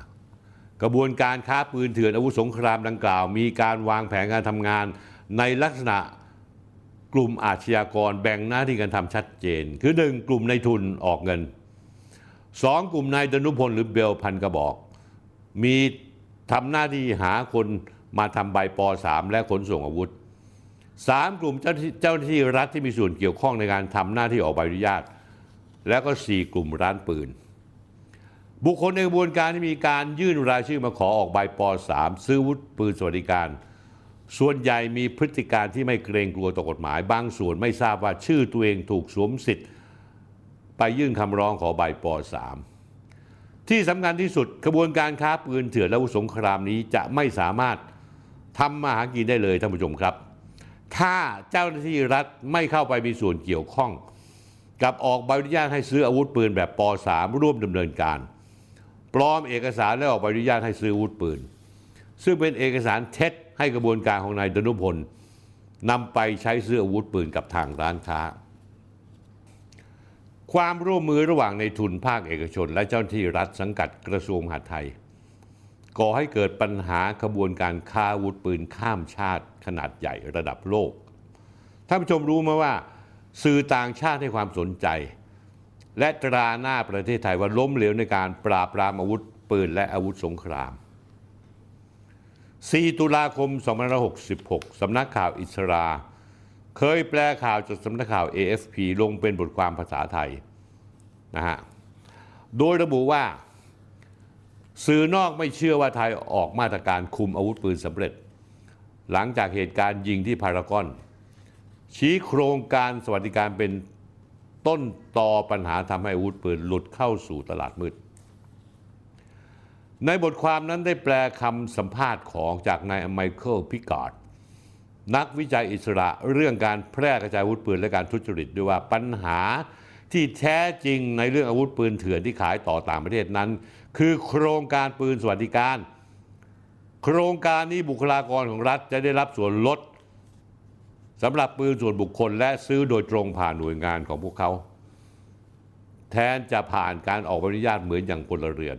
กระบวนการค้าปืนเถื่อนอาวุธสงครามดังกล่าว มีการวางแผนการทำงานในลักษณะกลุ่มอาชญากรแบ่งหน้าที่การทำชัดเจน คือหนึ่งกลุ่มในทุนออกเงินสองกลุ่มนายดนุพลหรือเบลพันกระบอก มีทำหน้าที่หาคนมาทำใบป .3 และขนส่งอาวุธสามกลุ่มเจ้าเจ้าหน้าที่รัฐที่มีส่วนเกี่ยวข้องในการทำหน้าที่ออกใบอนุญาต แล้วก็สี่กลุ่มร้านปืน บุคคลในกระบวนการที่มีการยื่นรายชื่อมาขอออกใบป .3 ซื้ออาวุธปืนสวัสดิการ ส่วนใหญ่มีพฤติการที่ไม่เกรงกลัวต่อกฎหมาย บางส่วนไม่ทราบว่าชื่อตัวเองถูกสวมสิทธิ์ ไปยื่นคำร้องขอใบป .3 ที่สำคัญที่สุดกระบวนการค้าปืนเถื่อนและอาวุธสงครามนี้จะไม่สามารถทำมาหากินได้เลยท่านผู้ชมครับ ถ้าเจ้าหน้าที่รัฐไม่เข้าไปมีส่วนเกี่ยวข้อง กับออกใบอนุญาตให้ซื้ออาวุธปืนแบบป .3 ร่วมดำเนินการ ปลอมเอกสารและออกใบอนุญาตให้ซื้ออาวุธปืน ซึ่งเป็นเอกสารเท็จให้กระบวนการของนายดนุพลนำไปใช้ซื้ออาวุธปืนกับทางร้านค้า ความร่วมมือระหว่างในทุนภาคเอกชน และเจ้าหน้าที่รัฐสังกัดกระทรวงมหาดไทย ก่อให้เกิดปัญหาขบวนการค้าอาวุธปืนข้ามชาติขนาดใหญ่ระดับโลกท่านผู้ชมรู้ไหมว่า สื่อต่างชาติให้ความสนใจ และตราหน้าประเทศไทยว่าล้มเหลวในการปราบปรามอาวุธปืนและอาวุธสงคราม 4 ตุลาคม 2566 สำนักข่าวอิสรา เคยแปลข่าวจากสำนักข่าว AFP ลงเป็นบทความภาษาไทยนะฮะ โดยระบุว่า สื่อนอกไม่เชื่อว่าไทยออกมาตรการคุมอาวุธปืนสำเร็จ หลังจากเหตุการณ์ยิงที่พารากอน ชี้โครงการสวัสดิการเป็น ต้นตอปัญหาทำให้อาวุธปืนหลุดเข้าสู่ตลาดมืด ในบทความนั้นได้แปลคำสัมภาษณ์ของจากนายไมเคิลพิการ์ดนักวิจัยอิสระเรื่องการแพร่กระจายอาวุธปืนและการทุจริตด้วยว่าปัญหาที่แท้จริงในเรื่องอาวุธปืนเถื่อนที่ขายต่อต่างประเทศนั้น คือโครงการปืนสวัสดิการ โครงการนี้บุคลากรของรัฐจะได้รับส่วนลด สำหรับปืนส่วนบุคคลและซื้อโดยตรงผ่านหน่วยงานของพวกเขา แทนจะผ่านการออกใบอนุญาตเหมือนอย่างพลเรือน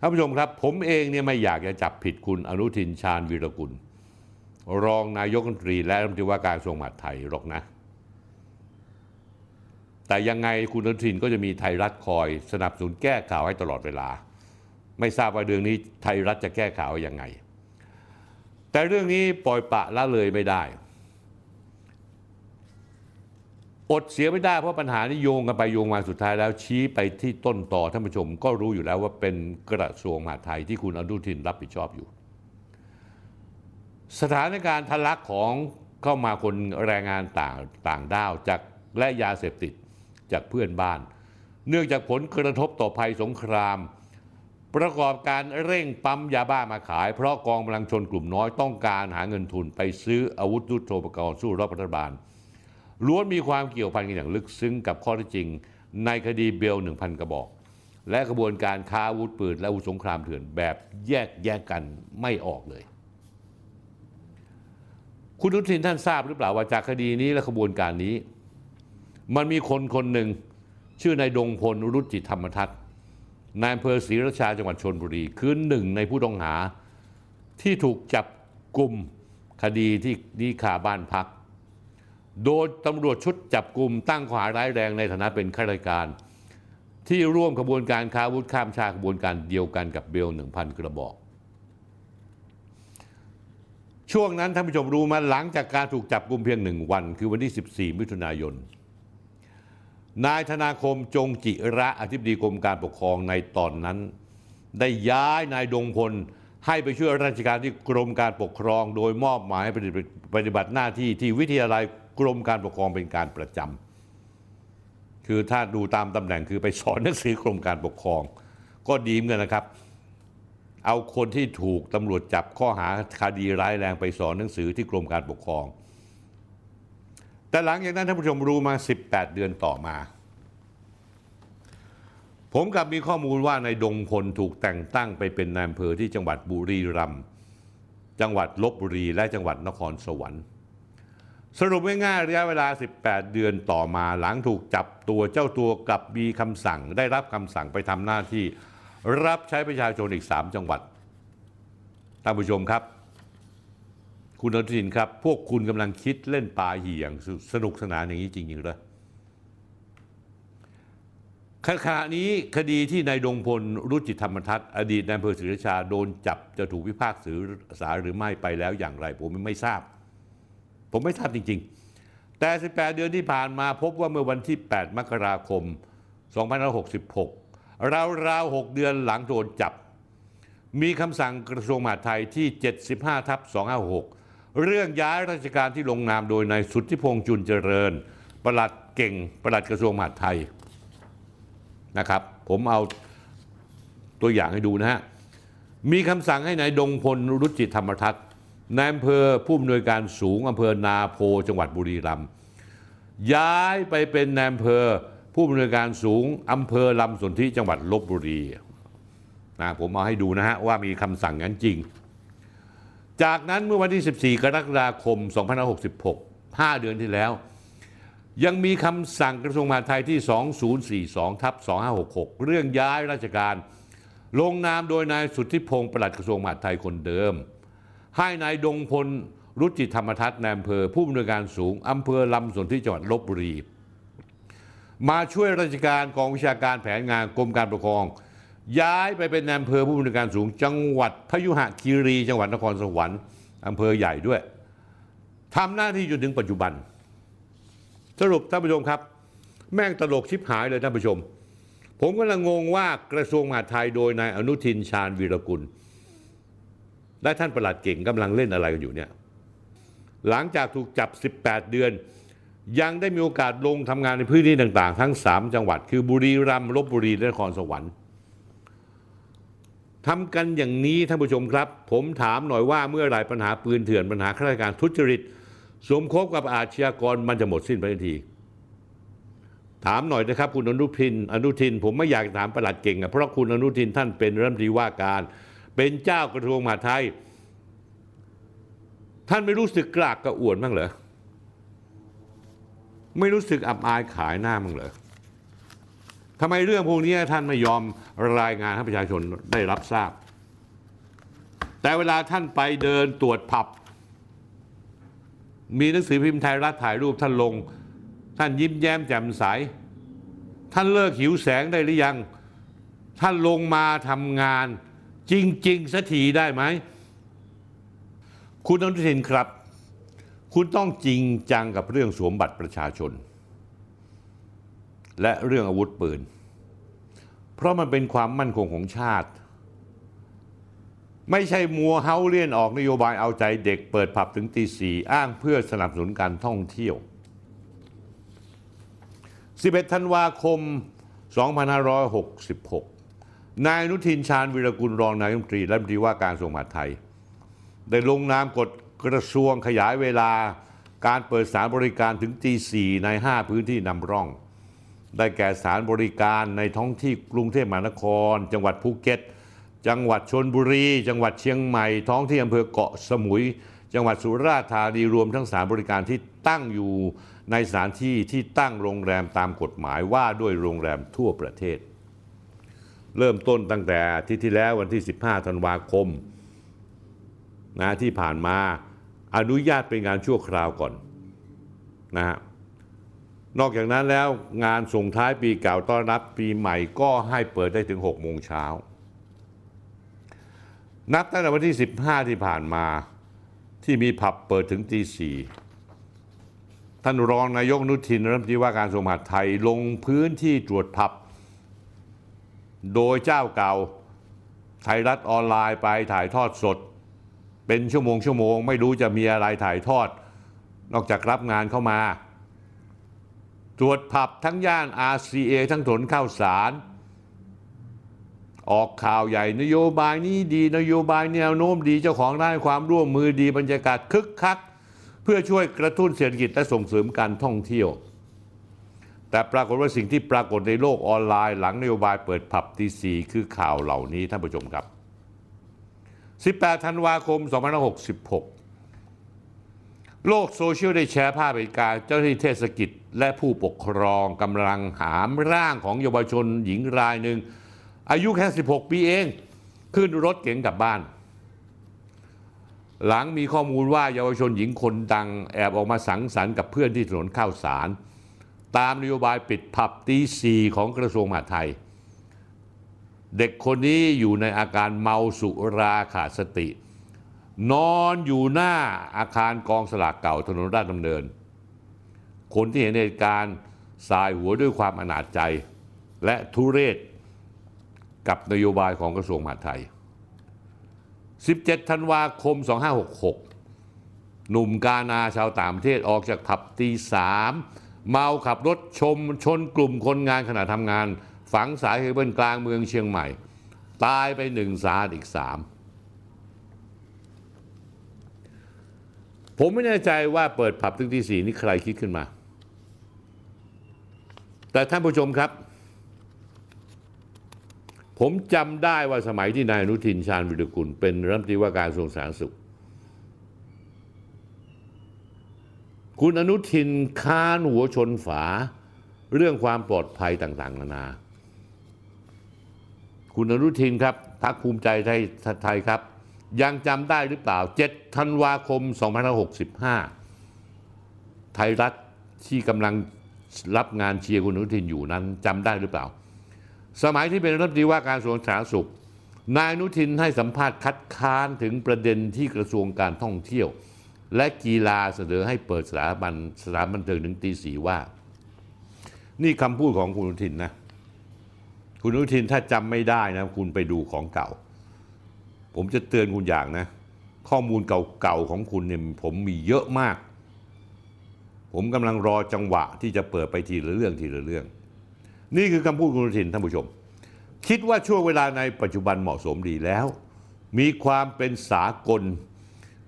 ท่านผู้ชมครับ ผมเองเนี่ยไม่อยากจะจับผิดคุณอนุทินชาญวีรกุล รองนายกรัฐมนตรีและรัฐมนตรีว่าการกระทรวงมหาดไทยหรอกนะ แต่ยังไงคุณอนุทินก็จะมีไทยรัฐคอย สนับสนุนแก้ข่าวให้ตลอดเวลา ไม่ทราบว่าเรื่องนี้ไทยรัฐจะแก้ข่าวยังไง แต่เรื่องนี้ปล่อยปะละเลยไม่ได้ อดเสียไม่ได้เพราะปัญหานี้โยงกันไปโยงมาสุดท้ายแล้วชี้ไปที่ต้นต่อท่านผู้ชมก็รู้อยู่แล้วว่าเป็นกระทรวงมหาดไทยที่คุณอนุทินรับผิดชอบอยู่ สถานการณ์ทะลักของเข้ามาคนแรงงานต่างต่างด้าวจากและยาเสพติดจากเพื่อนบ้าน เนื่องจากผลกระทบต่อภัยสงคราม ประกอบการเร่งปั๊มยาบ้ามาขาย เพราะกองกำลังชนกลุ่มน้อยต้องการหาเงินทุนไปซื้ออาวุธยุทโธปกรณ์สู้รบรัฐบาล ล้วนมีความเกี่ยวพันกันอย่างลึกซึ้งกับข้อเท็จจริง ในคดีเบล 1,000 กระบอก และกระบวนการค้าอาวุธปืนและอาวุธสงครามเถื่อนแบบแยกแยกกันไม่ออกเลย คุณอนุทินท่านทราบหรือเปล่าว่าจากคดีนี้และขบวนการนี้ มันมีคนคนหนึ่งชื่อนายดงพลรุจิธรรมทัศน นายอำเภอศรีราชาจังหวัดชนบุรี คือหนึ่งในผู้ต้องหาที่ถูกจับกลุ่มคดีที่นีคาบ้านพัก โดยตำรวจชุดจับกลุ่มตั้งข้อหาร้ายแรงในฐานะเป็นข้าราชการ ที่ร่วมขบวนการค้าอาวุธข้ามชาติขบวนการเดียวกันกับเบล 1,000 กระบอก ช่วงนั้นท่านผู้ชมรู้มาหลังจากการถูกจับกลุ่มเพียงหนึ่งวัน คือวันที่ 14 มิถุนายน นายธนาคมจงจิระอธิบดีกรมการปกครองในตอนนั้น ได้ย้ายนายดงพลให้ไปช่วยราชการที่กรมการปกครอง โดยมอบหมายให้ปฏิบัติหน้าที่ที่วิทยาลัยกรมการปกครองเป็นการประจำคือถ้าดูตามตำแหน่งคือไปสอนหนังสือกรมการปกครอง ก็ดีเหมือนกันนะครับ เอาคนที่ถูกตำรวจจับข้อหาคดีร้ายแรงไปสอนหนังสือที่กรมการปกครอง แต่หลังจากนั้นท่านผู้ชมรู้มา 18 เดือนต่อมา ผมกลับมีข้อมูลว่าในายดงพลถูกแต่งตั้งไปเป็นนายอำเภอที่จังหวัดบุรีรัมย์จังหวัดลบบุรีและจังหวัดนครสวรรค์ สรุปง่ายๆระยะเวลา 18 เดือนต่อมาหลังถูกจับตัวเจ้าตัวกลับมีคำสั่ง ได้รับคำสั่งไปทำหน้าที่ รับใช้ประชาชนอีก 3 จังหวัดท่านผู้ชมครับ คุณอนุทินครับ พวกคุณกำลังคิดเล่นปลาเหี่ยงสนุกสนานอย่างนี้จริงๆหรือขณะนี้คดีที่นายดงพลรุจิธรรมทัศน์อดีตนายอำเภอศรีราชาโดนจับจะถูกพิพากษาหรือไม่ไปแล้วอย่างไร ผมไม่ทราบ ผมไม่ทราบจริง ๆ แต่ 18 เดือนที่ผ่านมาพบว่าเมื่อวันที่ 8 มกราคม 2566 ราวๆ 6 เดือนหลังโดนจับ มีคำสั่งกระทรวงมหาดไทยที่ 75ทับ256 เรื่องย้ายราชการที่ลงนามโดยนายสุทธิพงษ์จุนเจริญ ประหลัดเก่ง ประหลัดกระทรวงมหาดไทยนะครับ ผมเอาตัวอย่างให้ดูนะฮะ มีคำสั่งให้นายดงพลรุจิธรรมทัศน์นายอำเภอผู้อำนวยการสูงอำเภอนาโพจังหวัดบุรีรัมย์ย้ายไปเป็นนายอำเภอผู้อำนวยการสูงอำเภอลำสนธิจังหวัดลบบุรีนะผมเอาให้ดูนะฮะว่ามีคำสั่งนั้นจริง จากนั้นเมื่อวันที่ 14 กรกฎาคม 2566 5 เดือนที่แล้ว ยังมีคำสั่งกระทรวงมหาดไทยที่ 2042ทับ2566 เรื่องย้ายราชการ ลงนามโดยนายสุทธิพงศ์ปลัดกระทรวงมหาดไทยคนเดิม ให้นายดงพลรุจิธรรมทัศน์ในอำเภอผู้อำนวยการสูงอำเภอลำสนธิจังหวัดลบบุรี มาช่วยราชการกองวิชาการแผนงานกรมการปกครอง ย้ายไปเป็นนายอำเภอผู้อำนวยการสูง จังหวัดพยุหคีรี จังหวัดนครสวรรค์อำเภอใหญ่ด้วยทำหน้าที่จนถึงปัจจุบัน สรุปท่านผู้ชมครับ แม่งตลกชิบหายเลยท่านผู้ชม ผมก็ลังงงว่ากระทรวงมหาดไทยโดยนายอนุทินชาญวีรกุล และท่านประหลัดเก่งกำลังเล่นอะไรกันอยู่เนี่ยหลังจากถูกจับ 18 เดือน ยังได้มีโอกาสลงทำงานในพื้นที่ต่าง ๆ ทั้ง 3 จังหวัด คือบุรีรัมย์ลบบุรีและนครสวรรค์ ทำกันอย่างนี้ท่านผู้ชมครับ ผมถามหน่อยว่าเมื่อไหร่ปัญหาปืนเถื่อนปัญหาข้าราชการทุจริต สมคบกับอาชญากรมันจะหมดสิ้นไปทันที ถามหน่อยนะครับ คุณอนุทิน อนุทิน ผมไม่อยากถามประหลัดเก่งอะเพราะคุณอนุทินท่านเป็นรัฐมนตรีว่าการ เป็นเจ้ากระทรวงมหาดไทย ท่านไม่รู้สึกกลากกระอ่วนบ้างเหรอไม่รู้สึกอับอายขายหน้าบ้างเหรอ ทำไมเรื่องพวกนี้ท่านไม่ยอมรายงานให้ประชาชนได้รับทราบ แต่เวลาท่านไปเดินตรวจผับ มีหนังสือพิมพ์ไทยรัฐถ่ายรูปท่านลง ท่านยิ้มแย้มแจ่มใส ท่านเลิกหิวแสงได้หรือยัง ท่านลงมาทำงาน จริง ๆสักทีได้ไหม คุณอนุทินครับ คุณต้องจริงจังกับเรื่องสวมบัตรประชาชน และเรื่องอาวุธปืน เพราะมันเป็นความมั่นคงของชาติ ไม่ใช่มัวเฮาเลี่ยนออกนโยบายเอาใจเด็กเปิดผับถึงตีสี่อ้างเพื่อสนับสนุนการท่องเที่ยว 11 ธันวาคม 2566 นายนุทินชาญวิรกุลรองนายกรัฐมนตรีและรัฐมนตรีว่าการกระทรวงมหาดไทย ได้ลงนามกฎกระทรวงขยายเวลาการเปิดสารบริการถึงตีสี่ใน 5 พื้นที่นำร่อง ได้แก่สถารบริการในท้องที่กรุงเทพมหานคร จังหวัดภูเก็ต จังหวัดชนบุรี จังหวัดเชียงใหม่ ท้องที่อำเภอเกาะสมุย จังหวัดสุราษฎร์ธานีรวมทั้งสถานบริการที่ตั้งอยู่ในสถานที่ที่ตั้งโรงแรมตามกฎหมายว่าด้วยโรงแรมทั่วประเทศ เริ่มต้นตั้งแต่ที่ที่แล้ววันที่ 15 ธันวาคมนะที่ผ่านมาอนุญาตเป็นงานชั่วคราวก่อนนะฮะ นอกจากนั้นแล้วงานส่งท้ายปีเก่าต้อนรับปีใหม่ก็ให้เปิดได้ถึง 6 โมงเช้า นับตั้งแต่วันที่ 15 ที่ผ่านมาที่มีผับเปิดถึงตีสี่ท่านรองนายกนุทินรัฐมนตรีว่าการกระทรวงมหาดไทยลงพื้นที่ตรวจผับ โดยเจ้าเก่าไทยรัฐออนไลน์ไปถ่ายทอดสด เป็นชั่วโมงชั่วโมง ไม่รู้จะมีอะไรถ่ายทอด นอกจากรับงานเข้ามา ตรวจผับทั้งย่าน RCA ทั้งถนนข้าวสาร ออกข่าวใหญ่นโยบายนี้ดีนโยบายแนวโน้มดีเจ้าของได้านความร่วมมือดีบรรยากาศคึกคัก เพื่อช่วยกระตุ้นเศรษฐกิจและส่งเสริมการท่องเที่ยว แต่ปรากฏว่าสิ่งที่ปรากฏในโลกออนไลน์ หลังนโยบายเปิดผับตีสีคือข่าวเหล่านี้ท่านผู้ชมครับ 18 ธันวาคม 2566 โลกโซเชียลได้แชร์ภาพเหตุการณ์เจ้าหน้าที่เทศกิจ และผู้ปกครองกำลังหามร่างของเยาวชนหญิงรายหนึ่ง อายุแค่ 16 ปีเอง ขึ้นรถเก๋งกลับบ้าน หลังมีข้อมูลว่าเยาวชนหญิงคนดัง แอบออกมาสังสรรค์กับเพื่อนที่ถนนข้าวสาร ตามนโยบายปิดผับตีสีของกระทรวงมหาดไทย เด็กคนนี้อยู่ในอาการเมาสุราขาดสติ นอนอยู่หน้าอาคารกองสลากเก่าถนนราชดำเนิน คนที่เห็นเหตุการณ์สายหัวด้วยความอนาจใจ และทุเรศกับนโยบายของกระทรวงมหาดไทย 17 ธันวาคม 2566 หนุ่มกานาชาวต่างประเทศออกจากผับตีสามเมาขับรถชมชนกลุ่มคนงานขณะทำงาน ฝังสายเคเบิลกลางเมืองเชียงใหม่ ตายไปหนึ่งสาหัสอีกสาม ผมไม่แน่ใจว่าเปิดผับถึงตีสี่นี่ใครคิดขึ้นมา แต่ท่านผู้ชมครับ ผมจำได้ว่าสมัยที่นายอนุทินชาญวิรุกุล เป็นรัฐมนตรีว่าการกระทรวงสาธารณสุข คุณอนุทินค้านหัวชนฝา เรื่องความปลอดภัยต่างๆ นานา คุณอนุทินครับพักภูมิใจไทยไทยครับ ยังจำได้หรือเปล่า 7 ธันวาคม 2565 ไทยรัฐที่กำลังรับงานเชียร์คุณอนุทินอยู่นั้นจำได้หรือเปล่า สมัยที่เป็นรัฐมนตรีว่าการกระทรวงสาธารณสุข นายอนุทินให้สัมภาษณ์คัดค้านถึงประเด็นที่กระทรวงการท่องเที่ยว และกีฬาเสนอให้เปิดสถาบันสถานบันเทิงถึงตีสีว่า นี่คำพูดของคุณอนุทินนะ คุณอนุทินถ้าจำไม่ได้นะคุณไปดูของเก่า ผมจะเตือนคุณอย่างนะ ข้อมูลเก่าๆของคุณเนี่ยผมมีเยอะมาก ผมกำลังรอจังหวะที่จะเปิดไปทีละเรื่องทีละเรื่อง นี่คือคำพูดคุณอนุทินท่านผู้ชม คิดว่าช่วงเวลาในปัจจุบันเหมาะสมดีแล้ว มีความเป็นสากล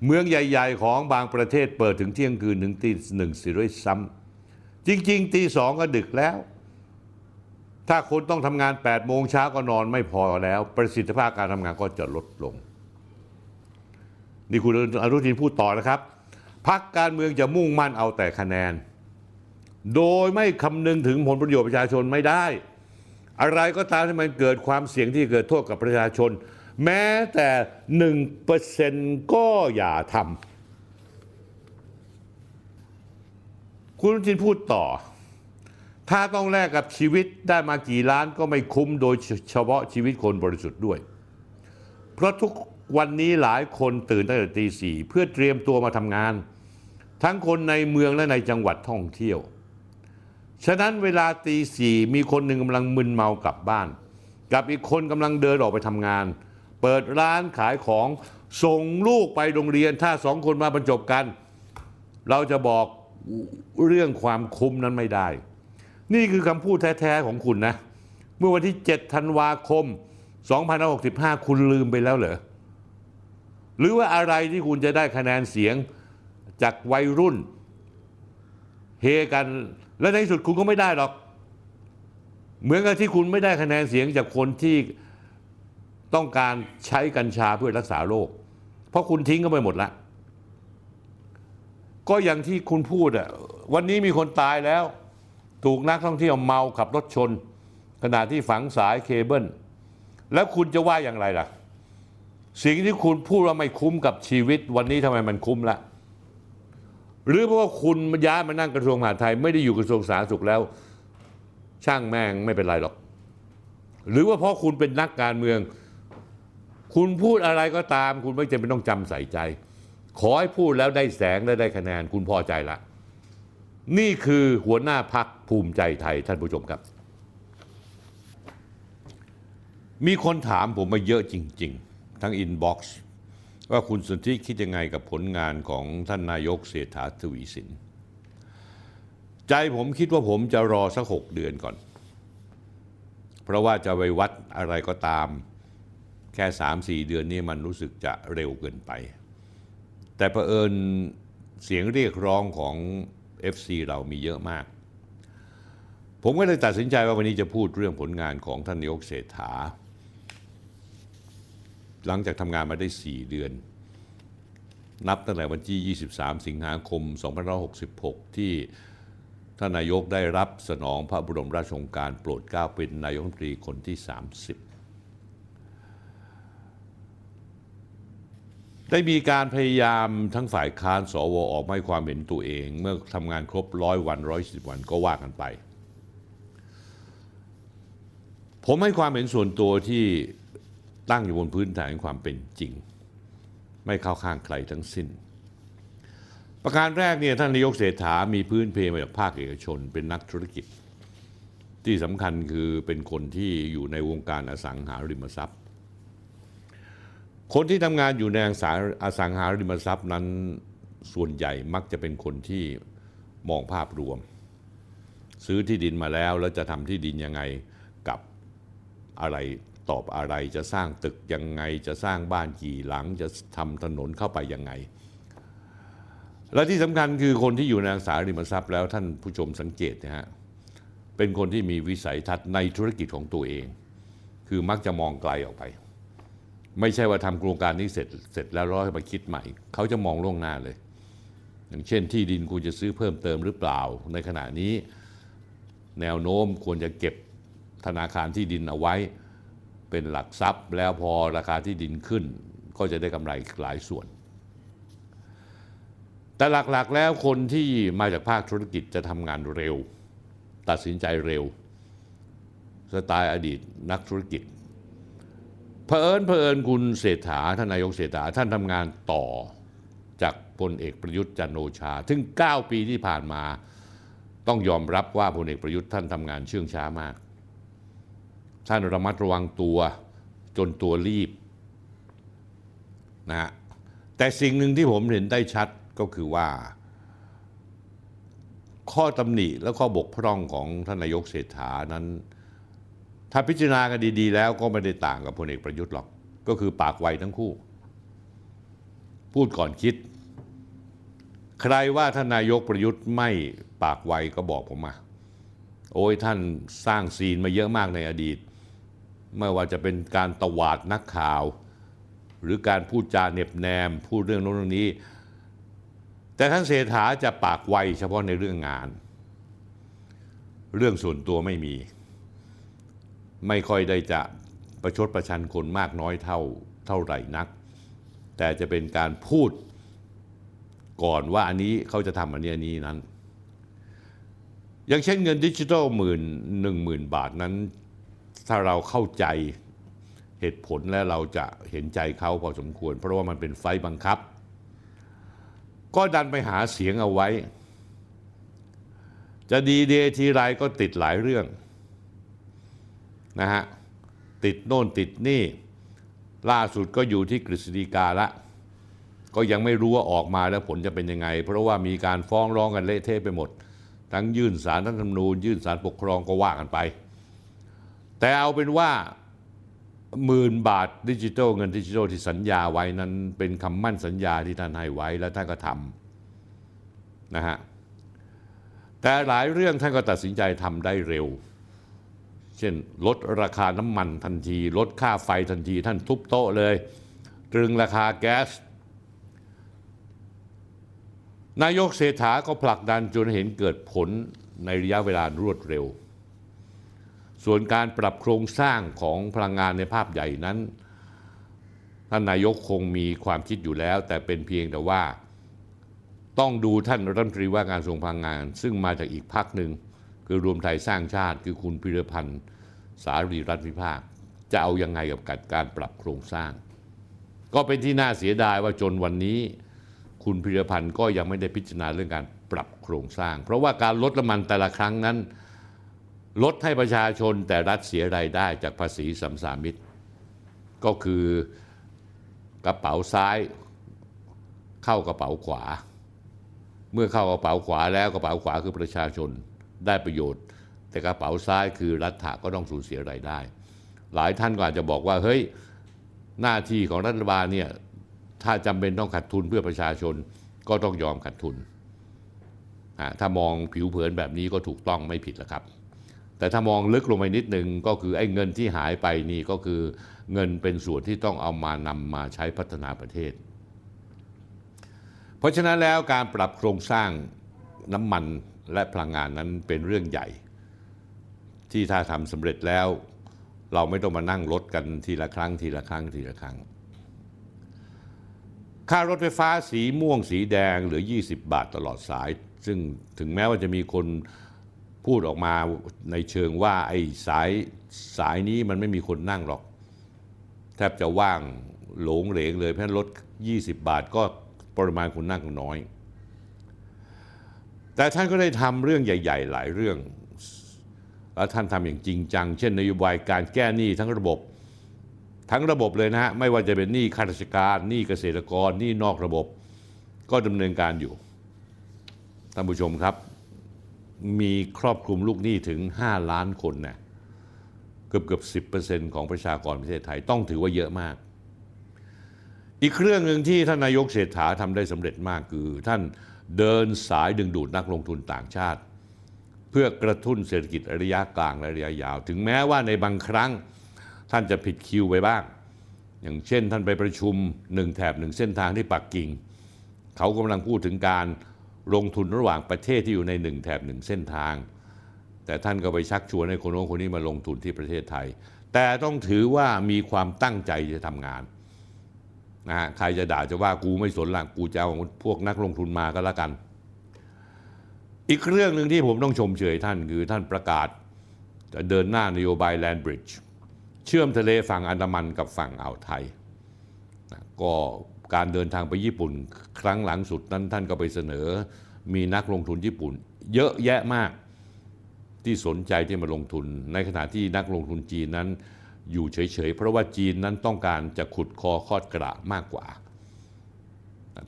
เมืองใหญ่ ๆ ของบางประเทศเปิดถึงเที่ยงคืนถึงตีหนึ่งสิด้วยซ้ำจริง ๆ ตีสองก็ดึกแล้ว ถ้าคนต้องทำงาน8ปดโมงเช้าก็นอนไม่พอแล้ว ประสิทธิภาพการทำงานก็จะลดลง นี่คุณอนุทินพูดต่อนะครับพักการเมืองจะมุ่งมั่นเอาแต่คะแนน โดยไม่คำนึงถึงผลประโยชน์ประชาชนไม่ได้ อะไรก็ตามที่มันเกิดความเสี่ยงที่เกิดโทษกับประชาชน แม้แต่หนึ่งเปอร์เซ็นก็อย่าทำคุณอนุทินพูดต่อ ถ้าต้องแลกกับชีวิตได้มากี่ล้านก็ไม่คุ้มโดยเฉพาะชีวิตคนบริสุทธิ์ด้วย เพราะทุกวันนี้หลายคนตื่นตั้งแต่ตีสี่เพื่อเตรียมตัวมาทำงาน ทั้งคนในเมืองและในจังหวัดท่องเที่ยว ฉะนั้นเวลาตีสี่มีคนหนึ่งกำลังมึนเมากลับบ้าน กับอีกคนกำลังเดินออกไปทำงาน เปิดร้านขายของส่งลูกไปโรงเรียนถ้าสองคนมาบรรจบกัน เราจะบอกเรื่องความคุ้มนั้นไม่ได้ นี่คือคำพูดแท้ๆของคุณนะ เมื่อวันที่ 7 ธันวาคม 2565 คุณลืมไปแล้วเหรอ หรือว่าอะไรที่คุณจะได้คะแนนเสียงจากวัยรุ่น เฮกัน และในที่สุดคุณก็ไม่ได้หรอก เหมือนกับที่คุณไม่ได้คะแนนเสียงจากคนที่ต้องการใช้กัญชาเพื่อรักษาโรค เพราะคุณทิ้งก็ไปหมดละ ก็อย่างที่คุณพูดอะวันนี้มีคนตายแล้ว ถูกนักท่องเที่ยวเมาขับรถชน ขณะที่ฝังสายเคเบิลแล้วคุณจะว่าอย่างไรล่ะ สิ่งที่คุณพูดว่าไม่คุ้มกับชีวิตวันนี้ทำไมมันคุ้มละหรือเพราะว่าคุณย้ายมานั่งกระทรวงมหาดไทยไม่ได้อยู่กระทรวงสาธารณสุขแล้ว ช่างแม่งไม่เป็นไรหรอก หรือว่าเพราะคุณเป็นนักการเมือง คุณพูดอะไรก็ตาม คุณไม่จำเป็นต้องจำใส่ใจ ขอให้พูดแล้วได้แสงและได้คะแนนคุณพอใจละ นี่คือหัวหน้าพรรคภูมิใจไทยท่านผู้ชมครับ มีคนถามผมมาเยอะจริง ๆ ทั้ง inbox ว่าคุณสนธิคิดยังไงกับผลงานของท่านนายกเศรษฐาทวีสิน ใจผมคิดว่าผมจะรอสักหกเดือนก่อน เพราะว่าจะไปวัดอะไรก็ตาม แค่สามสี่เดือนนี้มันรู้สึกจะเร็วเกินไป แต่เผอิญเสียงเรียกร้องของ FC เรามีเยอะมาก ผมก็เลยตัดสินใจว่าวันนี้จะพูดเรื่องผลงานของท่านนายกเศรษฐา หลังจากทำงานมาได้ 4 เดือน นับตั้งแต่วันที่ 23 สิงหาคม 2566 ที่ท่านนายกได้รับสนองพระบรมราชโองการโปรดเกล้าเป็นนายกรัฐมนตรีคนที่ 30 ได้มีการพยายามทั้งฝ่ายค้านสวออกมาให้ความเห็นตัวเอง เมื่อทำงานครบร้อยวันร้อยสิบวันก็ว่ากันไป ผมให้ความเห็นส่วนตัวที่ตั้งอยู่บนพื้นฐานความเป็นจริง ไม่เข้าข้างใครทั้งสิ้น ประการแรกเนี่ยท่านนายกเศรษฐามีพื้นเพมาจากภาคเอกชน เป็นนักธุรกิจ ที่สำคัญคือเป็นคนที่อยู่ในวงการอสังหาริมทรัพย์ คนที่ทำงานอยู่ในอสังหาริมทรัพย์นั้นส่วนใหญ่มักจะเป็นคนที่มองภาพรวม ซื้อที่ดินมาแล้วแล้วจะทำที่ดินยังไงกับอะไรตอบอะไรจะสร้างตึกยังไงจะสร้างบ้านกี่หลังจะทำถนนเข้าไปยังไง และที่สำคัญคือคนที่อยู่ในอสังหาริมทรัพย์แล้วท่านผู้ชมสังเกตนะฮะเป็นคนที่มีวิสัยทัศน์ในธุรกิจของตัวเอง คือมักจะมองไกลออกไป ไม่ใช่ว่าทำโครงการนี้เสร็จเสร็จแล้วร้อยมาคิดใหม่ เขาจะมองล่วงหน้าเลย อย่างเช่นที่ดินควรจะซื้อเพิ่มเติมหรือเปล่า ในขณะนี้แนวโน้มควรจะเก็บธนาคารที่ดินเอาไว้ เป็นหลักทรัพย์ แล้วพอราคาที่ดินขึ้น ก็จะได้กำไรหลายส่วน แต่หลักๆแล้วคนที่มาจากภาคธุรกิจจะทำงานเร็ว ตัดสินใจเร็ว สไตล์อดีตนักธุรกิจ เผอิญเผอิญคุณเศรษฐาท่านนายกเศรษฐาท่านทำงานต่อจากพลเอกประยุทธ์จันโอชาถึง9 ปีที่ผ่านมาต้องยอมรับว่าพลเอกประยุทธ์ท่านทำงานเชื่องช้ามาก ท่านระมัดระวังตัวจนตัวรีบนะฮะแต่สิ่งหนึ่งที่ผมเห็นได้ชัดก็คือว่า ข้อตำหนิและข้อบกพร่องของท่านนายกเศรษฐานั้น ถ้าพิจารณากันดีๆ แล้วก็ไม่ได้ต่างกับพลเอกประยุทธ์หรอก ก็คือปากไวทั้งคู่ พูดก่อนคิด ใครว่าท่านนายกประยุทธ์ไม่ปากไวก็บอกผมมา โอ้ยท่านสร้างซีนมาเยอะมากในอดีต ไม่ว่าจะเป็นการตวาดนักข่าว หรือการพูดจาเน็บแนม พูดเรื่องโน้นเรื่องนี้ แต่ท่านเศรษฐาจะปากไวเฉพาะในเรื่องงาน เรื่องส่วนตัวไม่มี ไม่ค่อยได้จะประชดประชันคนมากน้อยเท่าเท่าไหร่นัก แต่จะเป็นการพูดก่อนว่าอันนี้เขาจะทำอันนี้อันนี้นั้น อย่างเช่นเงินดิจิทัลหมื่นหนึ่งหมื่นบาทนั้น ถ้าเราเข้าใจเหตุผลและเราจะเห็นใจเขาพอสมควร เพราะว่ามันเป็นไฟบังคับ ก็ดันไปหาเสียงเอาไว้ จะดีเดทีไรก็ติดหลายเรื่อง นะฮะติดโน่นติดนี่ ล่าสุดก็อยู่ที่กฤษฎีกาละก็ยังไม่รู้ว่าออกมาแล้วผลจะเป็นยังไง เพราะว่ามีการฟ้องร้องกันเละเทะไปหมด ทั้งยื่นสารรัฐธรรมนูญ ยื่นสารปกครองก็ว่ากันไป แต่เอาเป็นว่าหมื่นบาทดิจิทัลเงินดิจิทัลที่สัญญาไว้นั้นเป็นคำมั่นสัญญาที่ท่านให้ไว้แล้วท่านก็ทำนะฮะแต่หลายเรื่องท่านก็ตัดสินใจทำได้เร็ว เช่นลดราคาน้ำมันทันที ลดค่าไฟทันที ท่านทุบโต๊ะเลย ตรึงราคาแก๊ส นายกเศรษฐาก็ผลักดันจนเห็นเกิดผลในระยะเวลารวดเร็ว ส่วนการปรับโครงสร้างของพลังงานในภาพใหญ่นั้น ท่านนายกคงมีความคิดอยู่แล้ว แต่เป็นเพียงแต่ว่า ต้องดูท่านรัฐมนตรีว่าการกระทรวงพลังงาน ซึ่งมาจากอีกพักหนึ่ง คือรวมไทยสร้างชาติคือคุณพิรพันธ์สารีรัฐวิภาค จะเอายังไงกับการปรับโครงสร้าง ก็เป็นที่น่าเสียดายว่าจนวันนี้ คุณพิรพันธ์ก็ยังไม่ได้พิจารณาเรื่องการปรับโครงสร้าง เพราะว่าการลดน้ำมันแต่ละครั้งนั้น ลดให้ประชาชนแต่รัฐเสียรายได้จากภาษีสัมสามิตก็คือกระเป๋าซ้ายเข้ากระเป๋าขวา เมื่อเข้ากระเป๋าขวาแล้วกระเป๋าขวาคือประชาชน ได้ประโยชน์ แต่กระเป๋าซ้ายคือรัฐะก็ต้องสูญเสียรายได้ หลายท่านก็อาจจะบอกว่าเฮ้ยหน้าที่ของรัฐบาลเนี่ยถ้าจำเป็นต้องขาดทุนเพื่อประชาชนก็ต้องยอมขาดทุน ถ้ามองผิวเผินแบบนี้ก็ถูกต้องไม่ผิดแล้วครับ แต่ถ้ามองลึกลงไปนิดนึงก็คือไอ้เงินที่หายไปนี่ก็คือเงินเป็นส่วนที่ต้องเอามานำมาใช้พัฒนาประเทศ เพราะฉะนั้นแล้วการปรับโครงสร้างน้ำมัน และพลังงานนั้นเป็นเรื่องใหญ่ ที่ถ้าทำสำเร็จแล้ว เราไม่ต้องมานั่งลดกันทีละครั้งทีละครั้งทีละครั้ง ค่ารถไฟฟ้าสีม่วงสีแดงเหลือ 20 บาทตลอดสาย ซึ่งถึงแม้ว่าจะมีคนพูดออกมาในเชิงว่าไอ้สายสายนี้มันไม่มีคนนั่งหรอก แทบจะว่างหลงเหลงเลยเพราะรถ 20 บาทก็ปริมาณคนนั่งน้อย แต่ท่านก็ได้ทำเรื่องใหญ่ ๆ หลายเรื่อง แล้วท่านทำอย่างจริงจัง เช่นนโยบายการแก้หนี้ทั้งระบบ ทั้งระบบเลยนะฮะไม่ว่าจะเป็นหนี้ข้าราชการหนี้เกษตรกรหนี้นอกระบบ ก็ดำเนินการอยู่ท่านผู้ชมครับ มีครอบคลุมลูกหนี้ถึง 5 ล้านคนนะเกือบเกือบสิของประชากรประเทศไทยต้องถือว่าเยอะมาก อีกเรื่องหนึ่งที่ท่านนายกเศรษฐาทำได้สำเร็จมากคือท่าน เดินสายดึงดูดนักลงทุนต่างชาติ เพื่อกระตุ้นเศรษฐกิจระยะกลางและระยะยาว ถึงแม้ว่าในบางครั้งท่านจะผิดคิวไปบ้าง อย่างเช่นท่านไปประชุมหนึ่งแถบหนึ่งเส้นทางที่ปักกิ่ง เขากำลังพูดถึงการลงทุนระหว่างประเทศที่อยู่ในหนึ่งแถบหนึ่งเส้นทาง แต่ท่านก็ไปชักชวนให้คนโน้นคนนี้มาลงทุนที่ประเทศไทย แต่ต้องถือว่ามีความตั้งใจจะทำงาน นะฮะใครจะด่าจะว่ากูไม่สนละกูจะเอาพวกนักลงทุนมาก็แล้วกัน อีกเรื่องหนึ่งที่ผมต้องชมเชยท่านคือท่านประกาศ จะเดินหน้านโยบายแลนบริดจ์เชื่อมทะเลฝั่งอันดามันกับฝั่งอ่าวไทยก็การเดินทางไปญี่ปุ่น ครั้งหลังสุดนั้นท่านก็ไปเสนอ มีนักลงทุนญี่ปุ่น เยอะแยะมากที่สนใจที่มาลงทุน ในขณะที่นักลงทุนจีนนั้น อยู่เฉยๆ เพราะว่าจีนนั้นต้องการจะขุดคอคอดกระมากกว่า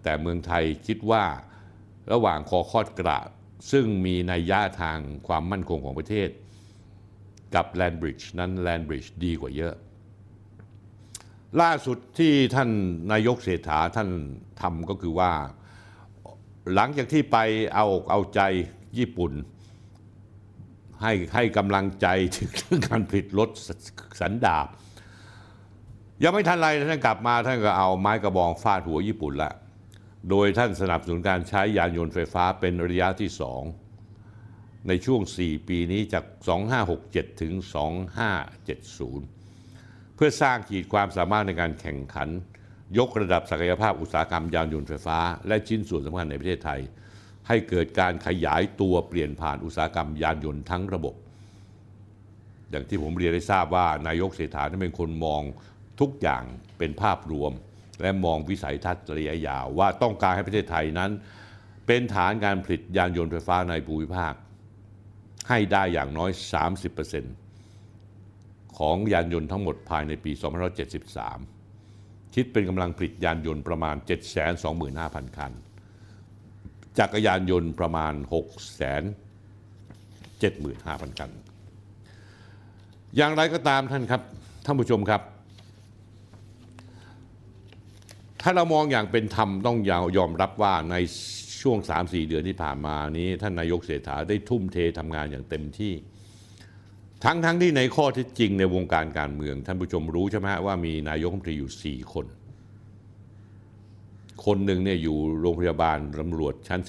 แต่เมืองไทยคิดว่าระหว่างคอคอดกระ ซึ่งมีนัยยะทางความมั่นคงของประเทศ กับแลนบริดจ์นั้นแลนบริดจ์ดีกว่าเยอะ ล่าสุดที่ท่านนายกเศรษฐาท่านทำก็คือว่า หลังจากที่ไปเอาเอาใจญี่ปุ่น ให้ให้กำลังใจถึงการผลิตรถสันดาบยังไม่ทันไรท่านกลับมาท่านก็เอาไม้กระบองฟาดหัวญี่ปุ่นละ โดยท่านสนับสนุนการใช้ยานยนต์ไฟฟ้าเป็นระยะที่สองในช่วง 4 ปีนี้จาก 2567 ถึง 2570 เพื่อสร้างขีดความสามารถในการแข่งขัน ยกระดับศักยภาพอุตสาหกรรมยานยนต์ไฟฟ้า และชิ้นส่วนสำคัญในประเทศไทย ให้เกิดการขยายตัวเปลี่ยนผ่านอุตสาหกรรมยานยนต์ทั้งระบบ อย่างที่ผมเรียนได้ทราบว่านายกเศรษฐานั้นเป็นคนมองทุกอย่างเป็นภาพรวม และมองวิสัยทัศน์ระยะยาวว่าต้องการให้ประเทศไทยนั้น เป็นฐานการผลิตยานยนต์ไฟฟ้าในภูมิภาค ให้ได้อย่างน้อย 30%ของยานยนต์ทั้งหมดภายในปี 2573 คิดเป็นกำลังผลิตยานยนต์ประมาณ 725,000 คัน จักรยานยนต์ประมาณ 675,000 คัน อย่างไรก็ตามท่านครับ ท่านผู้ชมครับ ถ้าเรามองอย่างเป็นธรรมต้องยอมรับว่าในช่วง 3-4 เดือนที่ผ่านมานี้ ท่านนายกเศรษฐาได้ทุ่มเททำงานอย่างเต็มที่ ทั้งทั้งที่ในข้อที่จริงในวงการการเมือง ท่านผู้ชมรู้ใช่ไหมว่ามีนายกรัฐมนตรีอยู่ 4 คน คนหนึ่งเนี่ยอยู่โรงพยาบาลตำรวจชั้น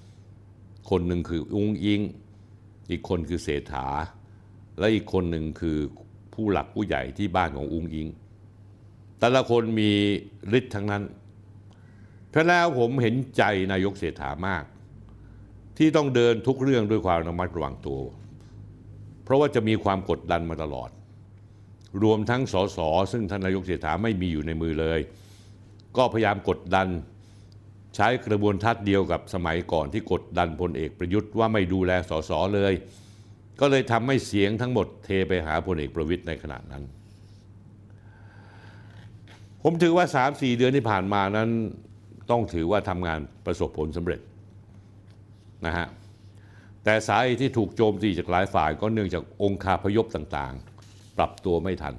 14 คนหนึ่งคืออุ้งอิง อีกคนคือเศรษฐา และอีกคนหนึ่งคือผู้หลักผู้ใหญ่ที่บ้านของอุ้งอิง แต่ละคนมีฤทธิ์ทั้งนั้นเพราะแล้วผมเห็นใจนายกเศรษฐามาก ที่ต้องเดินทุกเรื่องด้วยความระมัดระวังตัว เพราะว่าจะมีความกดดันมาตลอด รวมทั้งสสซึ่งท่านนายกเศรษฐาไม่มีอยู่ในมือเลย ก็พยายามกดดัน ใช้กระบวนทัศน์เดียวกับสมัยก่อนที่กดดันพลเอกประยุทธ์ว่าไม่ดูแลสสเลย ก็เลยทำให้เสียงทั้งหมดเทไปหาพลเอกประวิทย์ในขณะนั้น ผมถือว่า 3-4 เดือนที่ผ่านมานั้นต้องถือว่าทำงานประสบผลสำเร็จนะฮะแต่สาเหตุที่ถูกโจมตีจากหลายฝ่ายก็เนื่องจากองค์คาพยพต่างๆ ปรับตัวไม่ทัน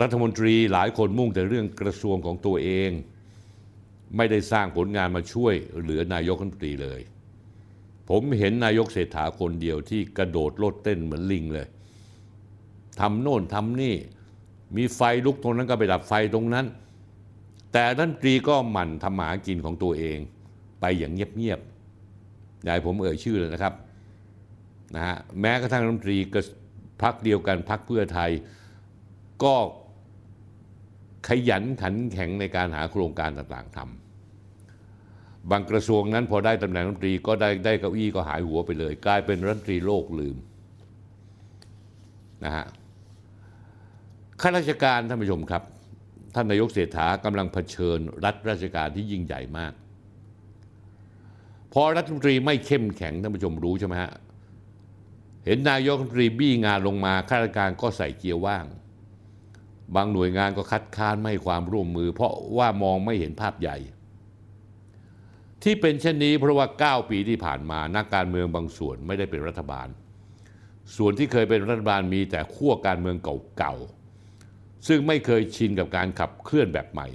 รัฐมนตรีหลายคนมุ่งแต่เรื่องกระทรวงของตัวเอง ไม่ได้สร้างผลงานมาช่วยเหลือนายกรัฐมนตรีเลย ผมเห็นนายกเศรษฐาคนเดียวที่กระโดดโลดเต้นเหมือนลิงเลยทำโน่นทำนี่ มีไฟลุกตรงนั้นก็ไปดับไฟตรงนั้น แต่รัฐมนตรีก็หมั่นทำหมากินของตัวเอง ไปอย่างเงียบๆยาให้ผมเอ่ยชื่อเลยนะครับนะฮะแม้กระทั่งรัฐมนตรีก็พักเดียวกันพักเพื่อไทยก็ ขยันขันแข็งในการหาโครงการต่างๆทำบางกระทรวงนั้นพอได้ตำแหน่งรัฐมนตรีก็ได้ได้เก้าอี้ก็หายหัวไปเลย กลายเป็นรัฐมนตรีโลกลืมนะฮะข้าราชการท่านผู้ชมครับ ท่านนายกเศรษฐากำลังเผชิญรัฐราชการที่ยิ่งใหญ่มาก พอรัฐมนตรีไม่เข้มแข็งท่านผู้ชมรู้ใช่ไหมฮะเห็นนายกรัฐมนตรีบี้งานลงมาข้าราชการก็ใส่เกียร์ว่าง บางหน่วยงานก็คัดค้านไม่ให้ความร่วมมือ เพราะว่ามองไม่เห็นภาพใหญ่ ที่เป็นเช่นนี้เพราะว่า 9 ปีที่ผ่านมานักการเมืองบางส่วนไม่ได้เป็นรัฐบาล ส่วนที่เคยเป็นรัฐบาลมีแต่ขั้วการเมืองเก่าๆซึ่งไม่เคยชินกับการขับเคลื่อนแบบใหม่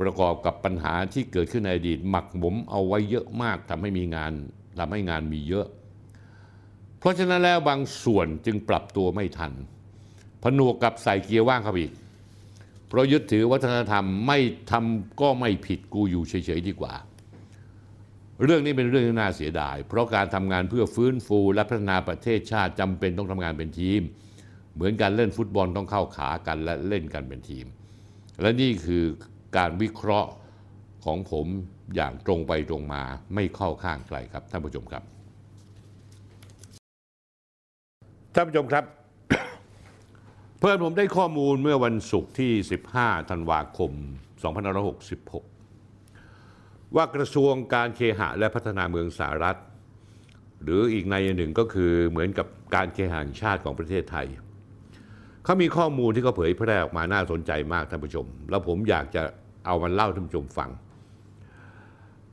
ประกอบกับปัญหาที่เกิดขึ้นในอดีตหมักหมมเอาไว้เยอะมากทำให้มีงานทำให้งานมีเยอะ เพราะฉะนั้นแล้วบางส่วนจึงปรับตัวไม่ทัน ผนวกกับใส่เกียร์ว่างเข้าไปอีกเพราะยึดถือวัฒนธรรมไม่ทำก็ไม่ผิดกูอยู่เฉยๆดีกว่า เรื่องนี้เป็นเรื่องที่น่าเสียดาย เพราะการทำงานเพื่อฟื้นฟูและพัฒนาประเทศชาติจำเป็นต้องทำงานเป็นทีม เหมือนการเล่นฟุตบอลต้องเข้าขากันและเล่นกันเป็นทีม และนี่คือการวิเคราะห์ของผมอย่างตรงไปตรงมาไม่เข้าข้างใครครับท่านผู้ชมครับท่านผู้ชมครับ พื่อนผมได้ข้อมูลเมื่อวันศุกร์ที่ 15 ธันวาคม 2566 ว่ากระทรวงการเคหะและพัฒนาเมืองสหรัฐ หรืออีกในหนึ่งก็คือเหมือนกับการเคหะแห่งชาติของประเทศไทย เขามีข้อมูลที่เขาเผยแพร่ออกมาน่าสนใจมากท่านผู้ชม แล้วผมอยากจะเอามันเล่าท่านผู้ชมฟัง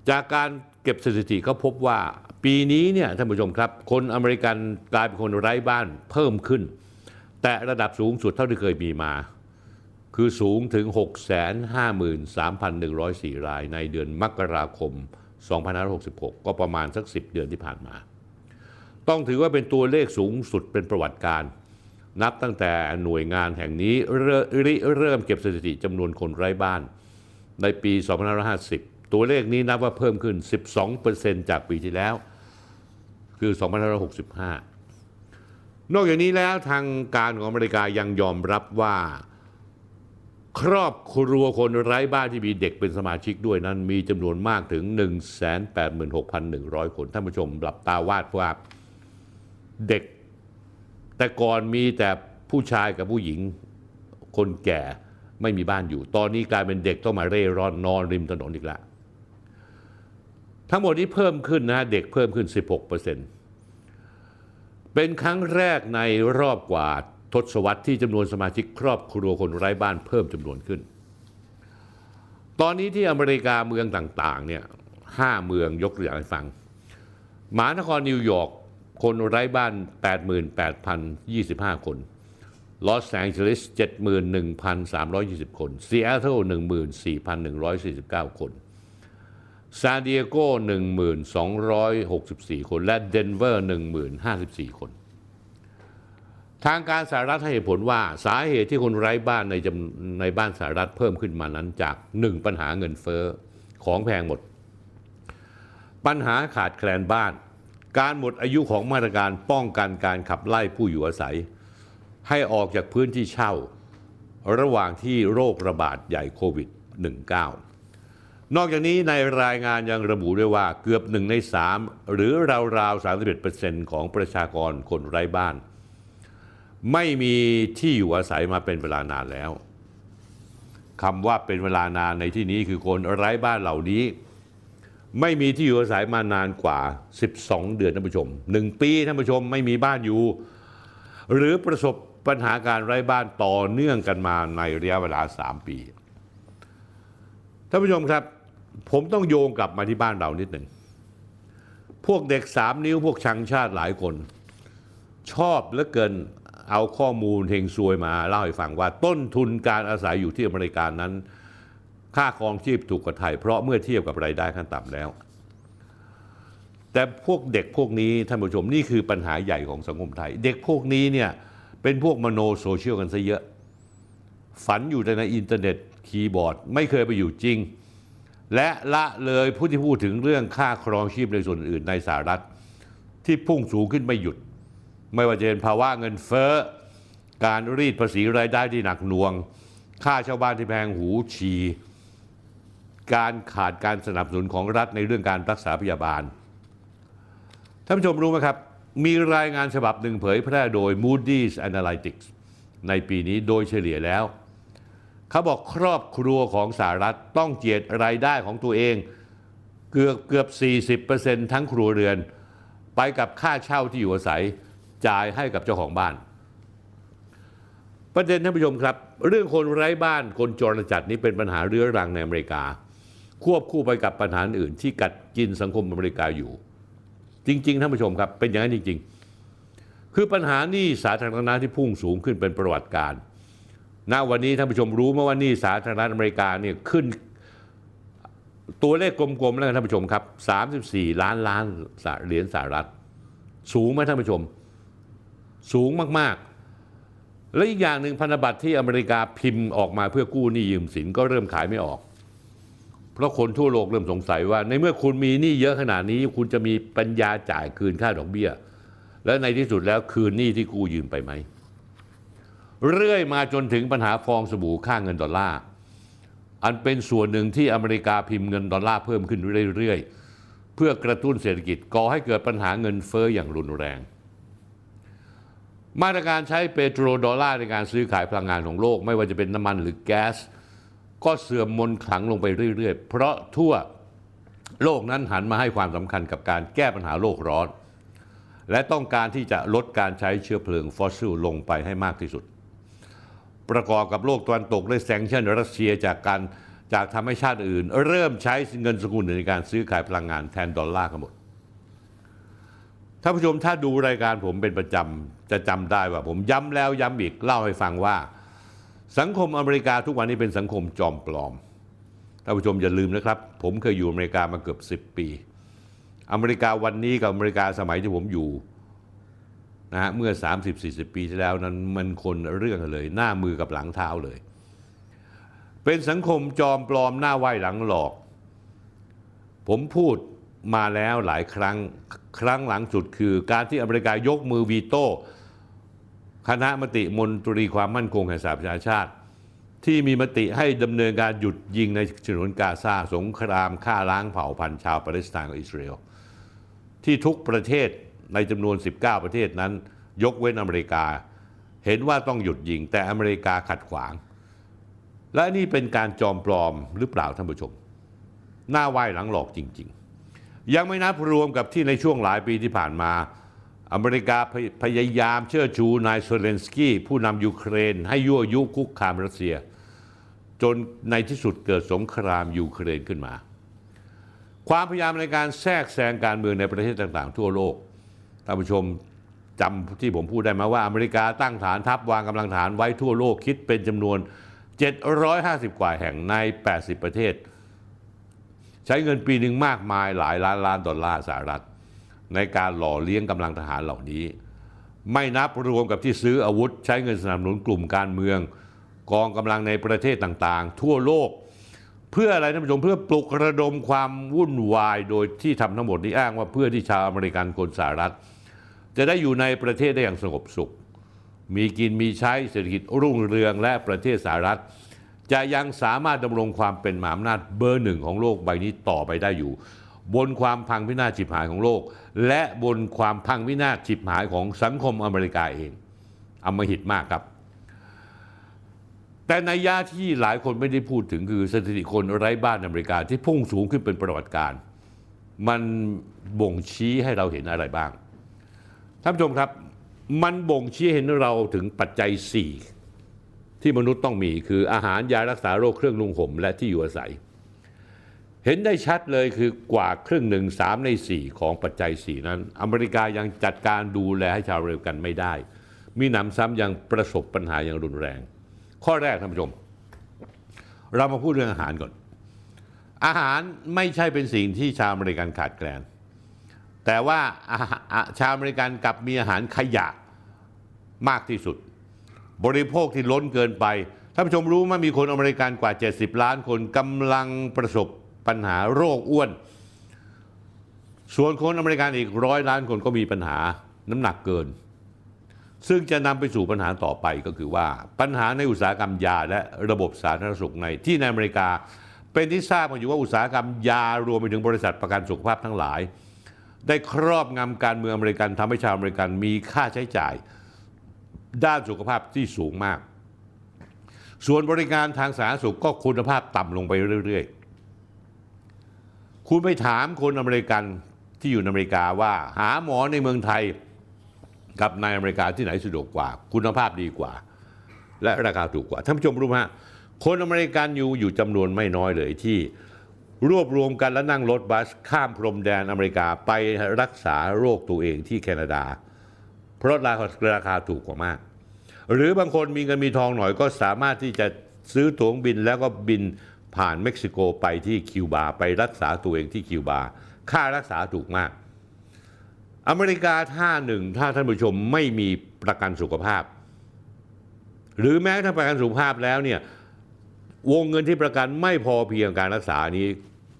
จากการเก็บสถิติเขาพบว่าปีนี้เนี่ยท่านผู้ชมครับ คนอเมริกันกลายเป็นคนไร้บ้านเพิ่มขึ้น แต่ระดับสูงสุดเท่าที่เคยมีมา คือสูงถึง 653,104 รายในเดือนมกราคม 2566 ก็ประมาณสัก 10 เดือนที่ผ่านมา ต้องถือว่าเป็นตัวเลขสูงสุดเป็นประวัติการ นับตั้งแต่หน่วยงานแห่งนี้เริ่มเริ่มเก็บสถิติจำนวนคนไร้บ้าน ในปี 2550 ตัวเลขนี้นับว่าเพิ่มขึ้น 12%จากปีที่แล้ว คือ 2565 นอกจากนี้แล้วทางการของอเมริกายังยอมรับว่า ครอบครัวคนไร้บ้านที่มีเด็กเป็นสมาชิกด้วยนั้น มีจำนวนมากถึง 186,100 คน ท่านผู้ชมหลับตาวาดว่าเด็ก แต่ก่อนมีแต่ผู้ชายกับผู้หญิงคนแก่ไม่มีบ้านอยู่ ตอนนี้กลายเป็นเด็กต้องมาเร่ร่อนนอนริมถนนอีกแล้วทั้งหมดนี้เพิ่มขึ้นนะเด็กเพิ่มขึ้น 16%เป็น เป็นครั้งแรกในรอบกว่าทศวรรษที่จำนวนสมาชิกครอบครัวคนไร้บ้านเพิ่มจำนวนขึ้น ตอนนี้ที่อเมริกาเมืองต่างๆเนี่ยห้าเมืองยกตัวอย่างให้ฟังมหานครนิวยอร์กคนไร้บ้าน 88,025 คน ลอสแองเจลิส 71,320 คน ซีแอตเทิล14,149 คน ซานดิเอโก1,264 คน และเดนเวอร์1,054 คน ทางการสหรัฐให้เหตุผลว่าสาเหตุที่คนไร้บ้านในในบ้านสหรัฐเพิ่มขึ้นมานั้นจาก 1 ปัญหาเงินเฟ้อของแพงหมด ปัญหาขาดแคลนบ้าน การหมดอายุของมาตรการป้องกันการขับไล่ผู้อยู่อาศัย ให้ออกจากพื้นที่เช่า ระหว่างที่โรคระบาดใหญ่โควิด -19 นอกจากนี้ในรายงานยังระบุด้วยว่าเกือบหนึ่งในสามหรือราวๆ 31%ของประชากรคนไร้บ้าน ไม่มีที่อยู่อาศัยมาเป็นเวลานานแล้วคำว่าเป็นเวลานานในที่นี้คือคนไร้บ้านเหล่านี้ ไม่มีที่อยู่อาศัยมานานกว่า 12 เดือนท่านผู้ชม 1 ปีท่านผู้ชมไม่มีบ้านอยู่ หรือประสบปัญหาการไร้บ้านต่อเนื่องกันมาในระยะเวลา 3 ปีท่านผู้ชมครับ ผมต้องโยงกลับมาที่บ้านเรานิดหนึ่ง พวกเด็กสามนิ้วพวกชังชาติหลายคน ชอบเหลือเกินเอาข้อมูลเฮงซวยมาเล่าให้ฟังว่าต้นทุนการอาศัยอยู่ที่อเมริกานั้น ค่าครองชีพถูกกว่าไทย เพราะเมื่อเทียบกับรายได้ขั้นต่ำแล้ว แต่พวกเด็กพวกนี้ท่านผู้ชมนี่คือปัญหาใหญ่ของสังคมไทย เด็กพวกนี้เนี่ยเป็นพวกมโนโซเชียลกันซะเยอะ ฝันอยู่แต่ในอินเทอร์เน็ตคีย์บอร์ด ไม่เคยไปอยู่จริง และละเลยผู้ที่พูดถึงเรื่องค่าครองชีพในส่วนอื่นในสหรัฐ ที่พุ่งสูงขึ้นไม่หยุด ไม่ว่าจะเป็นภาวะเงินเฟ้อ การรีดภาษีรายได้ที่หนักหน่วง ค่าชาวบ้านที่แพงหูฉี การขาดการสนับสนุนของรัฐในเรื่องการรักษาพยาบาล ท่านผู้ชมรู้ไหมครับ มีรายงานฉบับหนึ่งเผยแพร่โดย Moody's Analytics ในปีนี้โดยเฉลี่ยแล้ว เขาบอกครอบครัวของสหรัฐต้องเจียดรายได้ของตัวเอง เกือบเกือบ 40%ทั้งครัวเรือน ไปกับค่าเช่าที่อยู่อาศัยจ่ายให้กับเจ้าของบ้าน ประเด็นท่านผู้ชมครับ เรื่องคนไร้บ้านคนจรจัดนี้เป็นปัญหาเรื้อรังในอเมริกา ควบคู่ไปกับปัญหาอื่น ที่กัดกินสังคมอเมริกาอยู่ จริงๆท่านผู้ชมครับเป็นอย่างนั้นจริง ๆ คือปัญหานี้สาธารณะที่พุ่งสูงขึ้นเป็นประวัติการณ์ ณวันนี้ท่านผู้ชมรู้ไหมว่านี้สาธารณะอเมริกาเนี่ยขึ้น ตัวเลขกลมๆแล้วกันท่านผู้ชมครับ 34 ล้านล้านเหรียญสหรัฐ สูงไหมท่านผู้ชม สูงมากๆ และอีกอย่างหนึ่งพันธบัตรที่อเมริกาพิมพ์ออกมาเพื่อกู้หนี้ยืมสินก็เริ่มขายไม่ออก เพราะคนทั่วโลกเริ่มสงสัยว่า ในเมื่อคุณมีหนี้เยอะขนาดนี้ คุณจะมีปัญญาจ่ายคืนค่าดอกเบี้ย และในที่สุดแล้วคืนหนี้ที่กู้ยืมไปไหม เรื่อยมาจนถึงปัญหาฟองสบู่ค่าเงินดอลลาร์อันเป็นส่วนหนึ่งที่อเมริกาพิมพ์เงินดอลลาร์เพิ่มขึ้นเรื่อยๆ เพื่อกระตุ้นเศรษฐกิจก่อให้เกิดปัญหาเงินเฟ้ออย่างรุนแรง มาตรการใช้เปโตรดอลลาร์ในการซื้อขายพลังงานของโลก ไม่ว่าจะเป็นน้ำมันหรือแก๊ส ก็เสื่อมมนขลังลงไปเรื่อยๆ เพราะทั่วโลกนั้นหันมาให้ความสำคัญกับการแก้ปัญหาโลกร้อน และต้องการที่จะลดการใช้เชื้อเพลิงฟอสซิลลงไปให้มากที่สุด ประกอบกับโลกตะวันตกได้ sanction รัสเซียจากการจากทำให้ชาติอื่น เริ่มใช้เงินสกุลในการซื้อขายพลังงานแทนดอลลาร์กันหมดท่านผู้ชมถ้าดูรายการผมเป็นประจำจะจำได้ว่าผมย้ำแล้วย้ำอีกเล่าให้ฟังว่า สังคมอเมริกาทุกวันนี้เป็นสังคมจอมปลอมท่านผู้ชมอย่าลืมนะครับ ผมเคยอยู่อเมริกามาเกือบ 10 ปี อเมริกาวันนี้กับอเมริกาสมัยที่ผมอยู่ นะฮะเมื่อ 30-40 ปีที่แล้วนั้นมันคนเรื่องเลย หน้ามือกับหลังเท้าเลย เป็นสังคมจอมปลอมหน้าไหวหลังหลอก ผมพูดมาแล้วหลายครั้งครั้งหลังสุดคือการที่อเมริกายกมือวีโต้คณะมติมนตรีความมั่นคงแห่งสหประชาชาติ ที่มีมติให้ดำเนินการหยุดยิงในฉนวนกาซาสงครามฆ่าล้างเผ่าพันธุ์ชาวปาเลสไตน์กับอิสราเอลที่ทุกประเทศ ในจำนวน 19 ประเทศนั้น ยกเว้นอเมริกา เห็นว่าต้องหยุดยิง แต่อเมริกาขัดขวาง และนี่เป็นการจอมปลอมหรือเปล่าท่านผู้ชม หน้าไหว้หลังหลอกจริง ๆ ยังไม่นับรวมกับที่ในช่วงหลายปีที่ผ่านมา อเมริกาพยพยายามเชิดชูนายเซเลนสกี้ผู้นำยูเครน ให้ยั่วยุคุกคามรัสเซีย จนในที่สุดเกิดสงครามยูเครนขึ้นมาความพยายามในการแทรกแซงการเมืองในประเทศต่างๆ ทั่วโลก ท่านผู้ชมจำที่ผมพูดได้ไหมว่าอเมริกาตั้งฐานทัพวางกำลังฐานไว้ทั่วโลกคิดเป็นจำนวน 750 กว่าแห่งใน 80 ประเทศ ใช้เงินปีหนึ่งมากมายหลายล้านล้านดอลลาร์สหรัฐ ในการหล่อเลี้ยงกำลังทหารเหล่านี้ ไม่นับรวมกับที่ซื้ออาวุธ ใช้เงินสนับสนุนกลุ่มการเมือง กองกำลังในประเทศต่างๆ ทั่วโลกเพื่ออะไรท่านผู้ชมเพื่อปลุกระดมความวุ่นวายโดยที่ทำทั้งหมดนี้อ้างว่าเพื่อที่ชาวอเมริกันคนสหรัฐ จะได้อยู่ในประเทศได้อย่างสงบสุข มีกินมีใช้เศรษฐกิจรุ่งเรืองและประเทศสหรัฐ จะยังสามารถดำรงความเป็นมหาอำนาจเบอร์หนึ่งของโลกใบนี้ต่อไปได้อยู่ บนความพังพินาศฉิบหายของโลก และบนความพังพินาศฉิบหายของสังคมอเมริกาเองอมหิตมากครับ แต่ในยะที่หลายคนไม่ได้พูดถึงคือสถิติคนไร้บ้านอเมริกาที่พุ่งสูงขึ้นเป็นประวัติการ มันบ่งชี้ให้เราเห็นอะไรบ้าง ท่านผู้ชมครับ มันบ่งชี้เห็นเราถึงปัจจัย 4 ที่มนุษย์ต้องมีคืออาหารยารักษาโรคเครื่องนุ่งห่มและที่อยู่อาศัย เห็นได้ชัดเลยคือกว่าครึ่งหนึ่งสามใน 4 ของปัจจัย 4 นั้น อเมริกายังจัดการดูแลให้ชาวเรือกันไม่ได้ มีหนำซ้ำยังประสบปัญหาอย่างรุนแรง ข้อแรกท่านผู้ชม เรามาพูดเรื่องอาหารก่อน อาหารไม่ใช่เป็นสิ่งที่ชาวอเมริกันขาดแคลน แต่ว่าชาวอเมริกันกลับมีอาหารขยะมากที่สุด บริโภคที่ล้นเกินไปท่านผู้ชมรู้ว่ามีคนอเมริกันกว่า 70 ล้านคนกำลังประสบปัญหาโรคอ้วน ส่วนคนอเมริกันอีกร้อยล้านคนก็มีปัญหาน้ำหนักเกิน ซึ่งจะนำไปสู่ปัญหาต่อไปก็คือว่า ปัญหาในอุตสาหกรรมยาและระบบสาธารณสุขในที่ในอเมริกา เป็นที่ทราบกันอยู่ว่าอุตสาหกรรมยารวมไปถึงบริษัทประกันสุขภาพทั้งหลาย ได้ครอบงำการเมืองอเมริกันทำให้ชาวอเมริกันมีค่าใช้จ่าย ด้านสุขภาพที่สูงมาก ส่วนบริการทางสาธารณสุขก็คุณภาพต่ำลงไปเรื่อย ๆ คุณไปถามคนอเมริกันที่อยู่อเมริกาว่าหาหมอในเมืองไทยกับในอเมริกาที่ไหนสะดวกกว่า คุณภาพดีกว่า และราคาถูกกว่าท่านผู้ชมรู้ไหมคนอเมริกันอยู่อยู่จำนวนไม่น้อยเลยที่ รวบรวมกันและนั่งรถบัสข้ามพรมแดนอเมริกาไปรักษาโรคตัวเองที่แคนาดา เพราะราคาราคาถูกกว่ามาก หรือบางคนมีเงินมีทองหน่อยก็สามารถที่จะซื้อตั๋วร์บินแล้วก็บินผ่านเม็กซิโกไปที่คิวบาไปรักษาตัวเองที่คิวบาค่ารักษาถูกมาก อเมริกาท่าหนึ่งถ้าท่านผู้ชมไม่มีประกันสุขภาพ หรือแม้ถ้าประกันสุขภาพแล้วเนี่ยวงเงินที่ประกันไม่พอเพียงการรักษานี้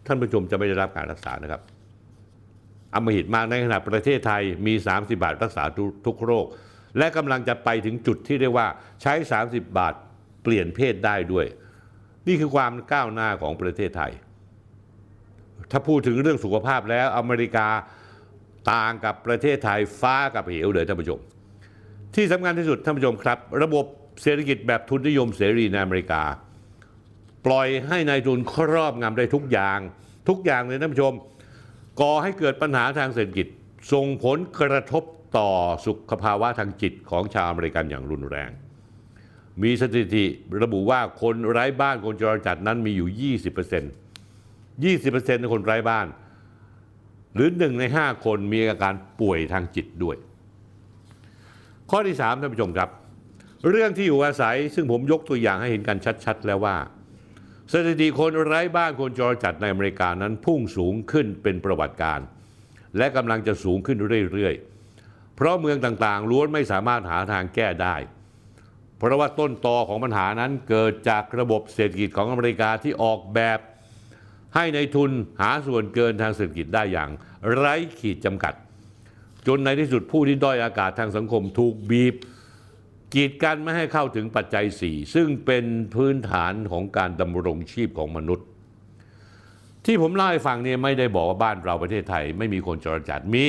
ท่านผู้ชมจะไม่ได้รับการรักษานะครับอำมหิตมากในขณะประเทศไทยมี 30 บาทรักษาทุกทุกโรค และกำลังจะไปถึงจุดที่เรียกว่าใช้ 30 บาทเปลี่ยนเพศได้ด้วย นี่คือความก้าวหน้าของประเทศไทย ถ้าพูดถึงเรื่องสุขภาพแล้วอเมริกาต่างกับประเทศไทยฟ้ากับเหวเลยท่านผู้ชม ที่สำคัญที่สุดท่านผู้ชมครับ ระบบเศรษฐกิจแบบทุนนิยมเสรีในอเมริกา ปล่อยให้นายทุนครอบงำได้ทุกอย่าง ทุกอย่างเลยท่านผู้ชม ก่อให้เกิดปัญหาทางเศรษฐกิจ ส่งผลกระทบต่อสุขภาวะทางจิตของชาวอเมริกันอย่างรุนแรง มีสถิติระบุว่าคนไร้บ้านคนจรจัดนั้นมีอยู่ 20% 20%ของคนไร้บ้าน หรือหนึ่งในห้าคนมีอาการป่วยทางจิตด้วย ข้อที่สามท่านผู้ชมครับ เรื่องที่อยู่อาศัยซึ่งผมยกตัวอย่างให้เห็นกันชัด ๆ แล้วว่า สถิติคนไร้บ้านคนจรจัดในอเมริกานั้นพุ่งสูงขึ้นเป็นประวัติการ และกำลังจะสูงขึ้นเรื่อยๆ เพราะเมืองต่างๆล้วนไม่สามารถหาทางแก้ได้ เพราะว่าต้นตอของปัญหานั้นเกิดจากระบบเศรษฐกิจของอเมริกาที่ออกแบบให้ในทุนหาส่วนเกินทางเศรษฐกิจได้อย่าง ไร้ขีดจำกัด จนในที่สุดผู้ที่ด้อยอากาศทางสังคมถูกบีบ กีดกันไม่ให้เข้าถึงปัจจัย 4 ซึ่งเป็นพื้นฐานของการดำรงชีพของมนุษย์ ที่ผมเล่าให้ฟังเนี่ยไม่ได้บอกว่าบ้านเราประเทศไทย ไม่มีคนจรจัดมี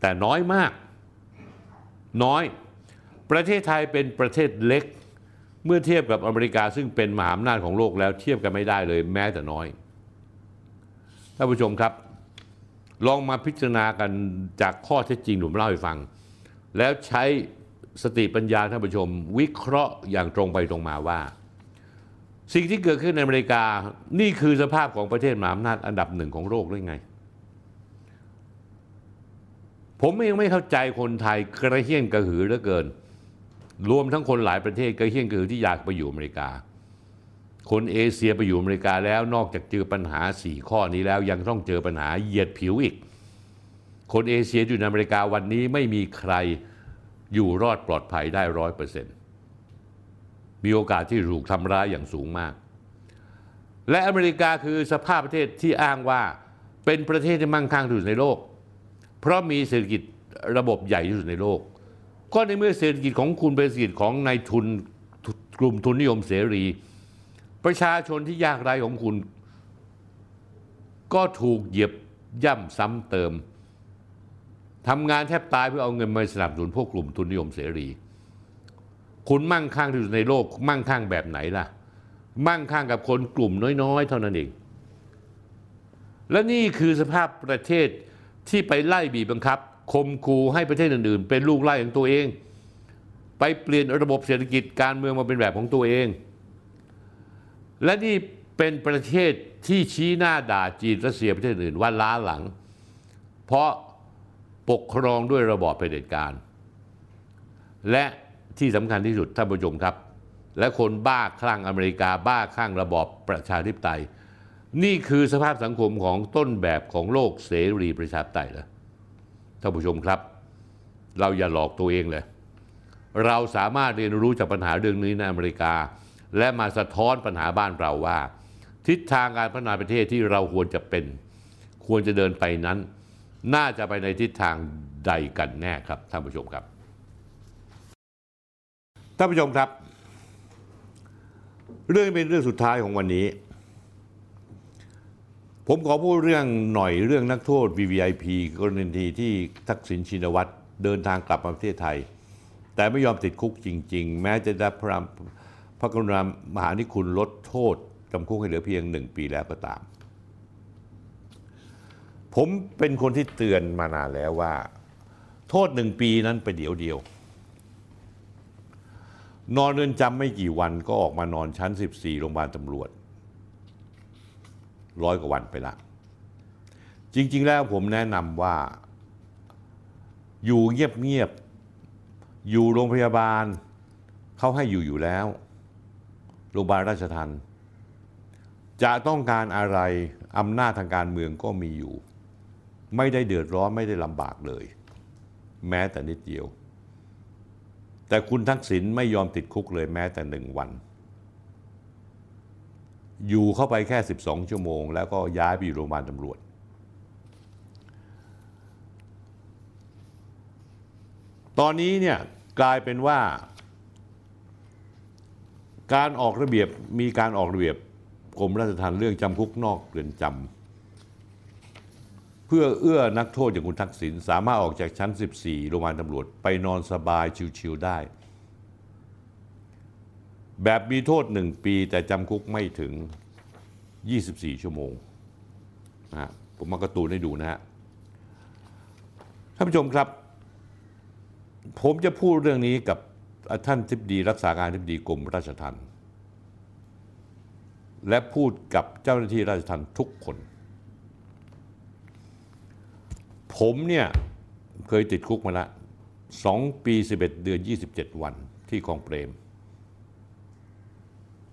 แต่น้อยมาก น้อย ประเทศไทยเป็นประเทศเล็ก เมื่อเทียบกับอเมริกาซึ่งเป็นมหาอำนาจของโลกแล้วเทียบกันไม่ได้เลยแม้แต่น้อยท่านผู้ชมครับ ลองมาพิจารณากันจากข้อเท็จจริงผมเล่าให้ฟัง แล้วใช้ สติปัญญาท่านผู้ชม วิเคราะห์อย่างตรงไปตรงมาว่า สิ่งที่เกิดขึ้นในอเมริกานี่คือสภาพของประเทศมหาอำนาจอันดับหนึ่งของโลกหรือไง ผมเองไม่เข้าใจคนไทยกระเฮี้ยนกระหือเหลือเกิน รวมทั้งคนหลายประเทศกระเฮี้ยนกระหือที่อยากไปอยู่อเมริกา คนเอเชียไปอยู่อเมริกาแล้วนอกจากเจอปัญหาสี่ข้อนี้แล้วยังต้องเจอปัญหาเหยียดผิวอีก คนเอเชียอยู่ในอเมริกาวันนี้ไม่มีใคร อยู่รอดปลอดภัยได้ร้อยเปอร์เซ็นต์มีโอกาสที่ถูกทำร้ายอย่างสูงมาก และอเมริกาคือสภาพประเทศที่อ้างว่าเป็นประเทศที่มั่งคั่งที่สุดในโลก เพราะมีเศรษฐกิจระบบใหญ่ที่สุดในโลก ก็ในเมื่อเศรษฐกิจของคุณเป็นเศรษฐกิจของนายทุนกลุ่มทุนนิยมเสรี ประชาชนที่ยากไร้ของคุณ ก็ถูกเหยียบย่ำซ้ำเติม ทำงานแทบตายเพื่อเอาเงินมาสนับสนุนพวกกลุ่มทุนนิยมเสรี คุณมั่งคั่งที่สุดในโลก มั่งคั่งแบบไหนล่ะ มั่งคั่งกับคนกลุ่มน้อยๆ เท่านั้นเอง และนี่คือสภาพประเทศที่ไปไล่บีบบังคับคมคูให้ประเทศอื่นๆ เป็นลูกไล่ของตัวเอง ไปเปลี่ยนระบบเศรษฐกิจการเมืองมาเป็นแบบของตัวเอง และนี่เป็นประเทศที่ชี้หน้าด่าจีนรัสเซียประเทศอื่นว่าล้าหลัง เพราะ ปกครองด้วยระบอบเผด็จการ และที่สำคัญที่สุดท่านผู้ชมครับ และคนบ้าคลั่งอเมริกาบ้าคลั่งระบอบประชาธิปไตย นี่คือสภาพสังคมของต้นแบบของโลกเสรีประชาธิปไตยแล้วท่านผู้ชมครับ เราอย่าหลอกตัวเองเลยเราสามารถเรียนรู้จากปัญหาเรื่องนี้ในอเมริกา และมาสะท้อนปัญหาบ้านเราว่า ทิศทางการพัฒนาประเทศที่เราควรจะเป็น ควรจะเดินไปนั้น น่าจะไปในทิศทางใดกันแน่ครับท่านผู้ชมครับท่านผู้ชมครับ เรื่องเป็นเรื่องสุดท้ายของวันนี้ ผมขอพูดเรื่องหน่อยเรื่องนักโทษ VVIP กรณีที่ทักษิณชินวัตรเดินทางกลับมาประเทศไทย แต่ไม่ยอมติดคุกจริง ๆ แม้จะได้พระพระกรุณามหานิคุณลดโทษจำคุกให้เหลือเพียงหนึ่งปีแล้วก็ตาม ผมเป็นคนที่เตือนมานานแล้วว่า โทษหนึ่งปีนั้นไปเดี๋ยวเดียว นอนเรือนจำไม่กี่วันก็ออกมานอนชั้น 14โรงพยาบาลตำรวจร้อยกว่าวันไปละ จริง ๆ แล้วผมแนะนำว่า อยู่เงียบ ๆ อยู่โรงพยาบาล เขาให้อยู่อยู่แล้ว โรงพยาบาลราชทันจะต้องการอะไรอำนาจทางการเมืองก็มีอยู่ ไม่ได้เดือดร้อนไม่ได้ลำบากเลย แม้แต่นิดเดียว แต่คุณทักษิณไม่ยอมติดคุกเลยแม้แต่หนึ่งวัน อยู่เข้าไปแค่ 12 ชั่วโมง แล้วก็ย้ายไปอยู่โรงพยาบาลตำรวจ ตอนนี้เนี่ยกลายเป็นว่า การออกระเบียบมีการออกระเบียบกรมราชทัณฑ์เรื่องจำคุกนอกเรือนจำ เพื่อเอื้อนักโทษอย่างคุณทักษิณสามารถออกจากชั้น 14 โรงพยาบาลตำรวจไปนอนสบายชิวๆได้ แบบมีโทษหนึ่งปีแต่จำคุกไม่ถึง 24 ชั่วโมงนะฮะผมมากระตูนให้ดูนะฮะท่านผู้ชมครับ ผมจะพูดเรื่องนี้กับท่านทิบดีรักษาการทิบดีกรมราชทัณฑ์และพูดกับเจ้าหน้าที่ราชทัณฑ์ทุกคน ผมเนี่ยเคยติดคุกมาละสองปีสิบเอ็ดเดือน27วันที่คลองเปรม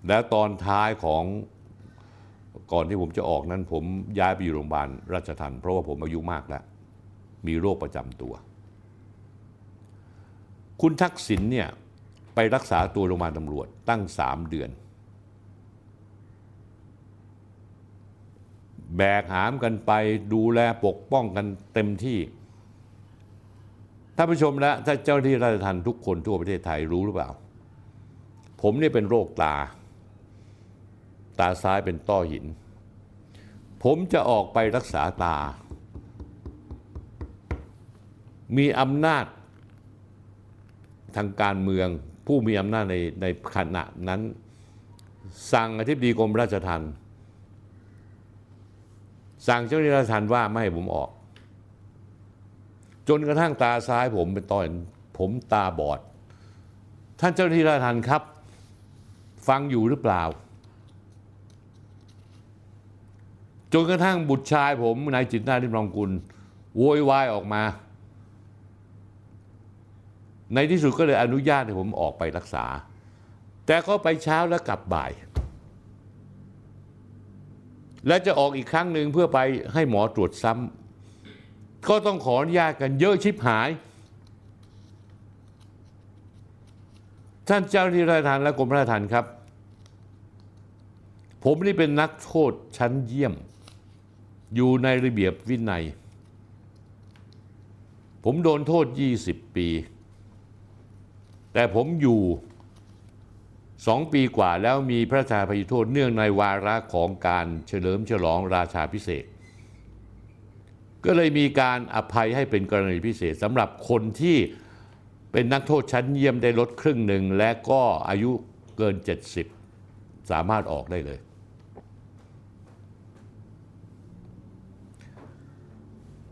แล้วตอนท้ายของก่อนที่ผมจะออกนั้น ผมย้ายไปอยู่โรงพยาบาลราชทันเพราะว่าผมอายุมากแล้ว มีโรคประจำตัว คุณทักษิณเนี่ยไปรักษาตัวโรงพยาบาลตำรวจตั้งสามเดือน แบกหามกันไปดูแลปกป้องกันเต็มที่ท่านผู้ชมและถ้าเจ้าหน้าที่ราชทัณฑ์ทุกคนทั่วประเทศไทยรู้หรือเปล่า ผมเนี่ยเป็นโรคตา ตาซ้ายเป็นต้อหิน ผมจะออกไปรักษาตา มีอำนาจทางการเมืองผู้มีอำนาจในในขณะนั้น สั่งอธิบดีกรมราชทัณฑ์ สั่งเจ้าหน้าที่ราชทัณฑ์ว่าไม่ให้ผมออก จนกระทั่งตาซ้ายผมเป็นตอนผมตาบอด ท่านเจ้าหน้าที่ราชทัณฑ์ครับ ฟังอยู่หรือเปล่า จนกระทั่งบุตรชายผมนายจิตนาริมรองกุลโวยวายออกมา ในที่สุดก็เลยอนุญาตให้ผมออกไปรักษา แต่ก็ไปเช้าแล้วกลับบ่าย และจะออกอีกครั้งหนึ่งเพื่อไปให้หมอตรวจซ้ำก็ต้องขออนุญาตกันเยอะชิบหาย ท่านเจ้าหน้าที่ราชทานและกรมราชทัณฑ์ครับ ผมนี่เป็นนักโทษชั้นเยี่ยม อยู่ในระเบียบวินัย ผมโดนโทษ 20 ปี แต่ผมอยู่ สองปีกว่าแล้วมีพระราชาภัยโทษเนื่องในวาระของการเฉลิมฉลองราชาพิเศษ ก็เลยมีการอภัยให้เป็นกรณีพิเศษสำหรับคนที่เป็นนักโทษชั้นเยี่ยมได้ลดครึ่งหนึ่งและก็อายุเกิน 70 สามารถออกได้เลย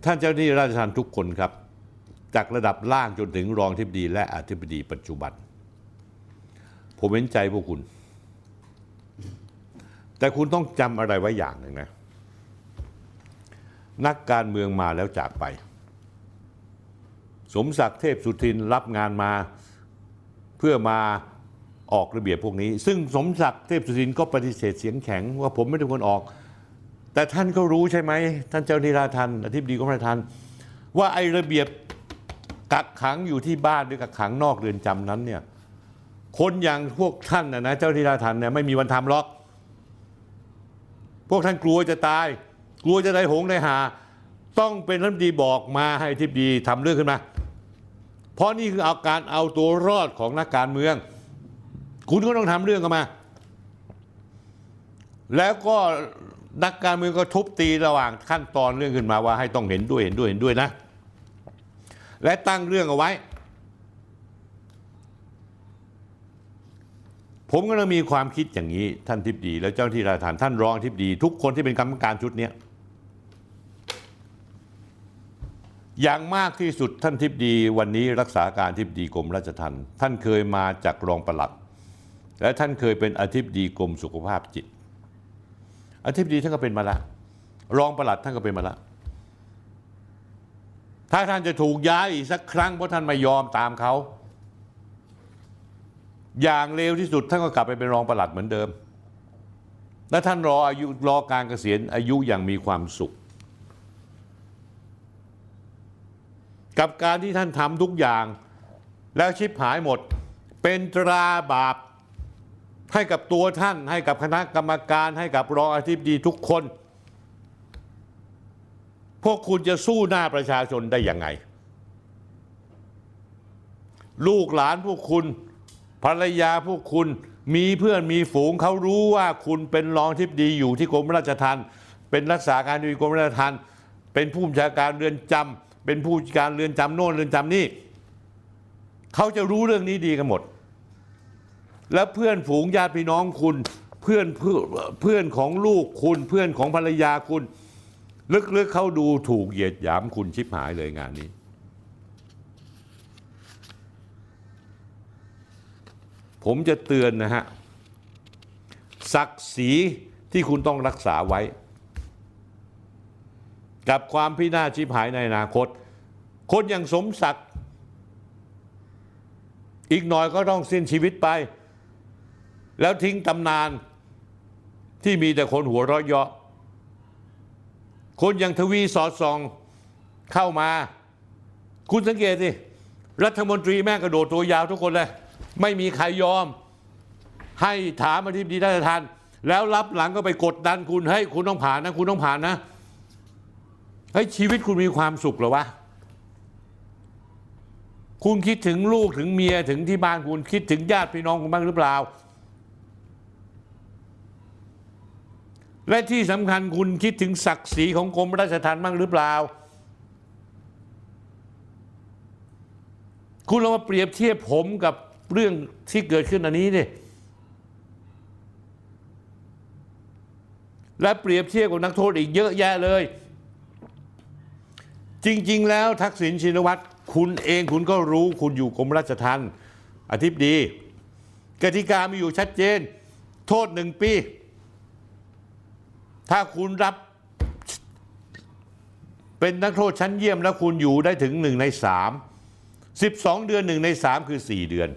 ท่านเจ้าหน้าที่ราชทัณฑ์ทุกคนครับ จากระดับล่างจนถึงรองทิบดีและอธิบดีปัจจุบัน ผมเห็นใจพวกคุณ แต่คุณต้องจำอะไรไว้อย่างหนึ่งนะ นักการเมืองมาแล้วจากไป สมศักดิ์เทพสุทินรับงานมาเพื่อมาออกระเบียบพวกนี้ ซึ่งสมศักดิ์เทพสุทินก็ปฏิเสธเสียงแข็ง ว่าผมไม่ได้คนออก แต่ท่านก็รู้ใช่ไหม ท่านเจ้าหน้าที่ราทันอธิบดีกรมราชทันว่าไอ้ระเบียบกักขังอยู่ที่บ้านหรือกักขังนอกเรือนจำนั้นเนี่ย คนอย่างพวกท่านนะนะเจ้าที่ราชทันเนี่ยไม่มีวันทำหรอก พวกท่านกลัวจะตาย กลัวจะได้หงได้หา ต้องเป็นรัฐมนตรีบอกมาให้ทิบดีทำเรื่องขึ้นมา เพราะนี่คือเอาการเอาตัวรอดของนักการเมือง คุณก็ต้องทำเรื่องกันมา แล้วก็นักการเมืองก็ทุบตีระหว่างขั้นตอนเรื่องขึ้นมาว่าให้ต้องเห็นด้วยเห็นด้วยเห็นด้วยนะ และตั้งเรื่องเอาไว้ ผมก็ต้องมีความคิดอย่างนี้ท่านทิบดี แล้วเจ้าหน้าที่ราชทานท่านรองทิบดี ทุกคนที่เป็นกรรมการชุดเนี้ยอย่างมากที่สุดท่านทิบดีวันนี้รักษาการทิบดีกรมราชทัณฑ์ท่านเคยมาจากรองปลัด และท่านเคยเป็นอธิบดีกรมสุขภาพจิต อธิบดีท่านก็เป็นมาแล้วรองปลัดท่านก็เป็นมาแล้วถ้าท่านจะถูกย้ายอีกสักครั้งเพราะท่านไม่ยอมตามเขา อย่างเร็วที่สุดท่านก็กลับไปเป็นรองปลัดเหมือนเดิม และท่านรออายุรอการเกษียณอายุอย่างมีความสุข กับการที่ท่านทำทุกอย่างแล้วชิบหายหมด เป็นตราบาปให้กับตัวท่าน ให้กับคณะกรรมการ ให้กับรองอธิบดีทุกคน พวกคุณจะสู้หน้าประชาชนได้ยังไง ลูกหลานพวกคุณ ภรรยาพวกคุณมีเพื่อนมีฝูงเขารู้ว่าคุณเป็นรองทิบดีอยู่ที่กรมราชทัณฑ์เป็นรักษาการอยู่กรมราชทัณฑ์เป็นผู้บัญชาการเรือนจำเป็นผู้การเรือนจำโน่นเรือนจำนี่เขาจะรู้เรื่องนี้ดีกันหมด และเพื่อนฝูงญาติพี่น้องคุณเพื่อนเพื่อนเพื่อนของลูกคุณเพื่อนของภรรยาคุณ ลึกๆเขาดูถูกเหยียดหยามคุณชิบหายเลยงานนี้ ผมจะเตือนนะฮะศักดิ์ศรีที่คุณต้องรักษาไว้ กับความพินาศชิบหายในอนาคต คนอย่างสมศักดิ์อีกหน่อยก็ต้องสิ้นชีวิตไป แล้วทิ้งตำนานที่มีแต่คนหัวเราะเยาะ คนอย่างทวีสอดส่องเข้ามา คุณสังเกตสิรัฐมนตรีแม่กระโดดตัวยาวทุกคนเลย ไม่มีใครยอม ให้ถามอธิบดีราชทันแล้วรับหลังก็ไปกดดันคุณให้คุณต้องผ่านนะ คุณต้องผ่านนะเฮ้ยชีวิตคุณมีความสุขหรอวะคุณคิดถึงลูกถึงเมียถึงที่บ้านคุณคิดถึงญาติพี่น้องคุณบ้างหรือเปล่า และที่สำคัญคุณคิดถึงศักดิ์ศรีของกรมราชทัณฑ์บ้างหรือเปล่า คุณลองมาเปรียบเทียบผมกับ เรื่องที่เกิดขึ้นอันนี้ดิและเปรียบเทียบกับนักโทษอีกเยอะแยะเลย จริง ๆ แล้วทักษิณชินวัตรคุณเองคุณก็รู้คุณอยู่กรมราชทัณฑ์อธิบดี กติกามีอยู่ชัดเจน โทษหนึ่งปี ถ้าคุณรับเป็นนักโทษชั้นเยี่ยมแล้วคุณอยู่ได้ถึงหนึ่งในสามสิบสองเดือนหนึ่งในสามคือสี่เดือน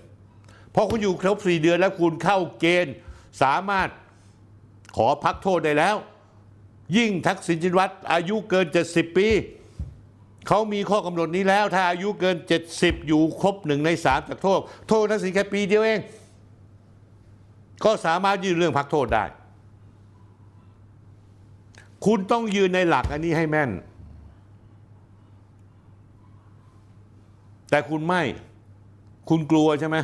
พอคุณอยู่ครบสี่เดือนแล้วคุณเข้าเกณฑ์สามารถขอพักโทษได้แล้ว ยิ่งทักษิณชินวัตรอายุเกิน 70 ปี เขามีข้อกำหนดนี้แล้ว ถ้าอายุเกิน 70 อยู่ครบหนึ่งในสามจากโทษ โทษทักษิณแค่ปีเดียวเอง ก็สามารถยื่นเรื่องพักโทษได้ คุณต้องยืนในหลักอันนี้ให้แม่น แต่คุณไม่ คุณกลัวใช่ไหม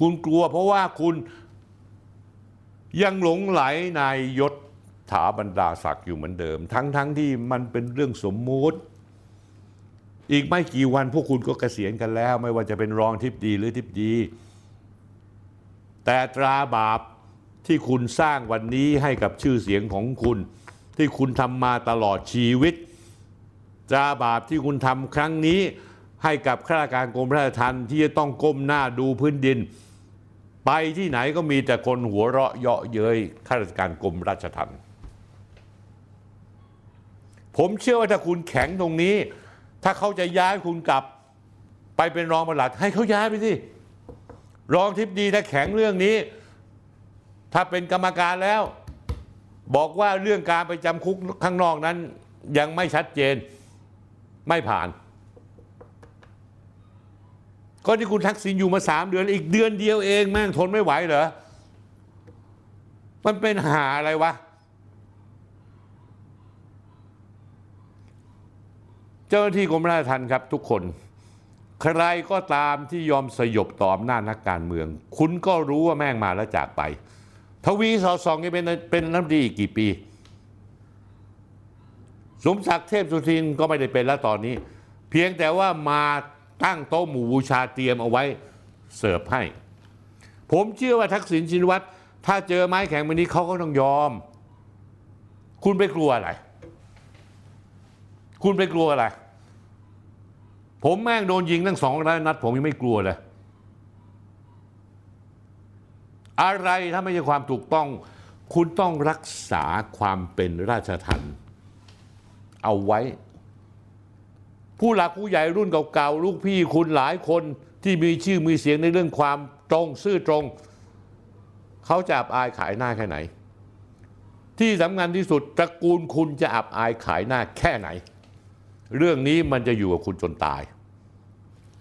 คุณกลัวเพราะว่าคุณยังหลงไหลในยศถาบรรดาศักดิ์อยู่เหมือนเดิม ทั้งๆทที่มันเป็นเรื่องสมมุติ อีกไม่กี่วันพวกคุณก็เกษียณกันแล้ว ไม่ว่าจะเป็นรองทิพดีหรือทิพดี แต่ตราบาปที่คุณสร้างวันนี้ให้กับชื่อเสียงของคุณ ที่คุณทำมาตลอดชีวิต ตราบาปที่คุณทำครั้งนี้ให้กับข้าราชการกรมราชทัณฑ์ที่จะต้องก้มหน้าดูพื้นดิน ไปที่ไหนก็มีแต่คนหัวเราะเยาะเย้ยข้าราชการกรมราชทัณฑ์ผมเชื่อว่าถ้าคุณแข็งตรงนี้ ถ้าเขาจะย้ายคุณกลับ ไปเป็นรองปลัดให้เขาย้ายไปสิรองทิพดีถ้าแข็งเรื่องนี้ ถ้าเป็นกรรมการแล้ว บอกว่าเรื่องการไปจำคุกข้างนอกนั้น ยังไม่ชัดเจนไม่ผ่าน ก็ที่คุณทักษิณอยู่มาสามเดือนอีกเดือนเดียวเองแม่งทนไม่ไหวเหรอ มันเป็นหาอะไรวะ เจ้าหน้าที่กรมราชทัณฑ์ครับทุกคน ใครก็ตามที่ยอมสยบต่ออำนานักการเมือง คุณก็รู้ว่าแม่งมาแล้วจากไป ทวีสอสองยังเป็นเป็นรัฐมนตรีอีกกี่ปี สมศักดิ์เทพสุทินก็ไม่ได้เป็นแล้วตอนนี้ เพียงแต่ว่ามา ตั้งโต๊ะหมู่บูชาเตรียมเอาไว้เสิร์ฟให้ ผมเชื่อว่าทักษิณชินวัตรถ้าเจอไม้แข็งแบบนี้เขาก็ต้องยอม คุณไปกลัวอะไร คุณไปกลัวอะไร ผมแม่งโดนยิงตั้งสองร้อยนัด ผมยังไม่กลัวเลย อะไรถ้าไม่ใช่ความถูกต้อง คุณต้องรักษาความเป็นราชทัณฑ์เอาไว้ ผู้หลักผู้ใหญ่รุ่นเก่าๆลูกพี่คุณหลายคนที่มีชื่อมีเสียงในเรื่องความตรงซื่อตรง เขาจะอับอายขายหน้าแค่ไหน ที่สำคัญที่สุดตระกูลคุณจะอับอายขายหน้าแค่ไหน เรื่องนี้มันจะอยู่กับคุณจนตาย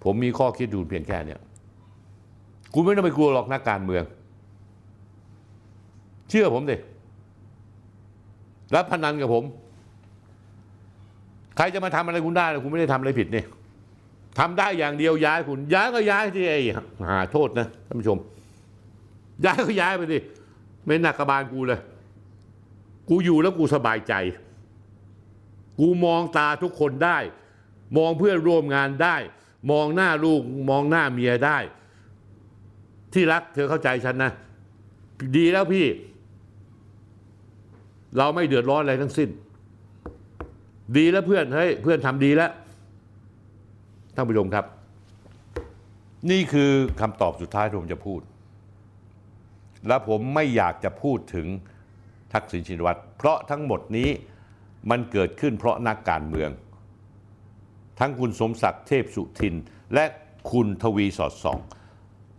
ผมมีข้อคิดดูเพียงแค่เนี้ยคุณไม่ต้องไปกลัวหรอกนักการเมือง เชื่อผมดิรับพนันกับผม ใครจะมาทำอะไรคุณได้ล่ะคุณไม่ได้ทำอะไรผิดนี่ทำได้อย่างเดียวย้ายคุณ ย้ายก็ย้ายที่ไอ้หาโทษนะท่านผู้ชม ย้ายก็ย้ายไปดิไม่หนักกระบาลกูเลย กูอยู่แล้วกูสบายใจ กูมองตาทุกคนได้ มองเพื่อนร่วมงานได้ มองหน้าลูกมองหน้าเมียได้ ที่รักเธอเข้าใจฉันนะ ดีแล้วพี่ เราไม่เดือดร้อนอะไรทั้งสิ้น ดีแล้วเพื่อนเฮ้ยเพื่อนทำดีแล้วท่านผู้ชมครับ นี่คือคำตอบสุดท้ายที่ผมจะพูด และผมไม่อยากจะพูดถึงทักษิณชินวัตรเพราะทั้งหมดนี้มันเกิดขึ้นเพราะนักการเมือง ทั้งคุณสมศักดิ์เทพสุทิน และคุณทวีสอดส่อง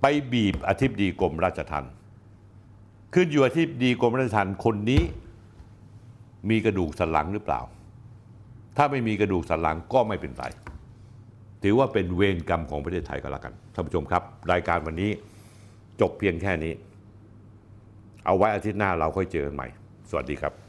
ไปบีบอธิบดีกรมราชทัณฑ์ขึ้นอยู่อธิบดีกรมราชทัณฑ์คนนี้มีกระดูกสันหลังหรือเปล่า ถ้าไม่มีกระดูกสันหลังก็ไม่เป็นไรถือว่าเป็นเวรกรรมของประเทศไทยก็แล้วกันท่านผู้ชมครับ รายการวันนี้จบเพียงแค่นี้ เอาไว้อาทิตย์หน้าเราค่อยเจอกันใหม่ สวัสดีครับ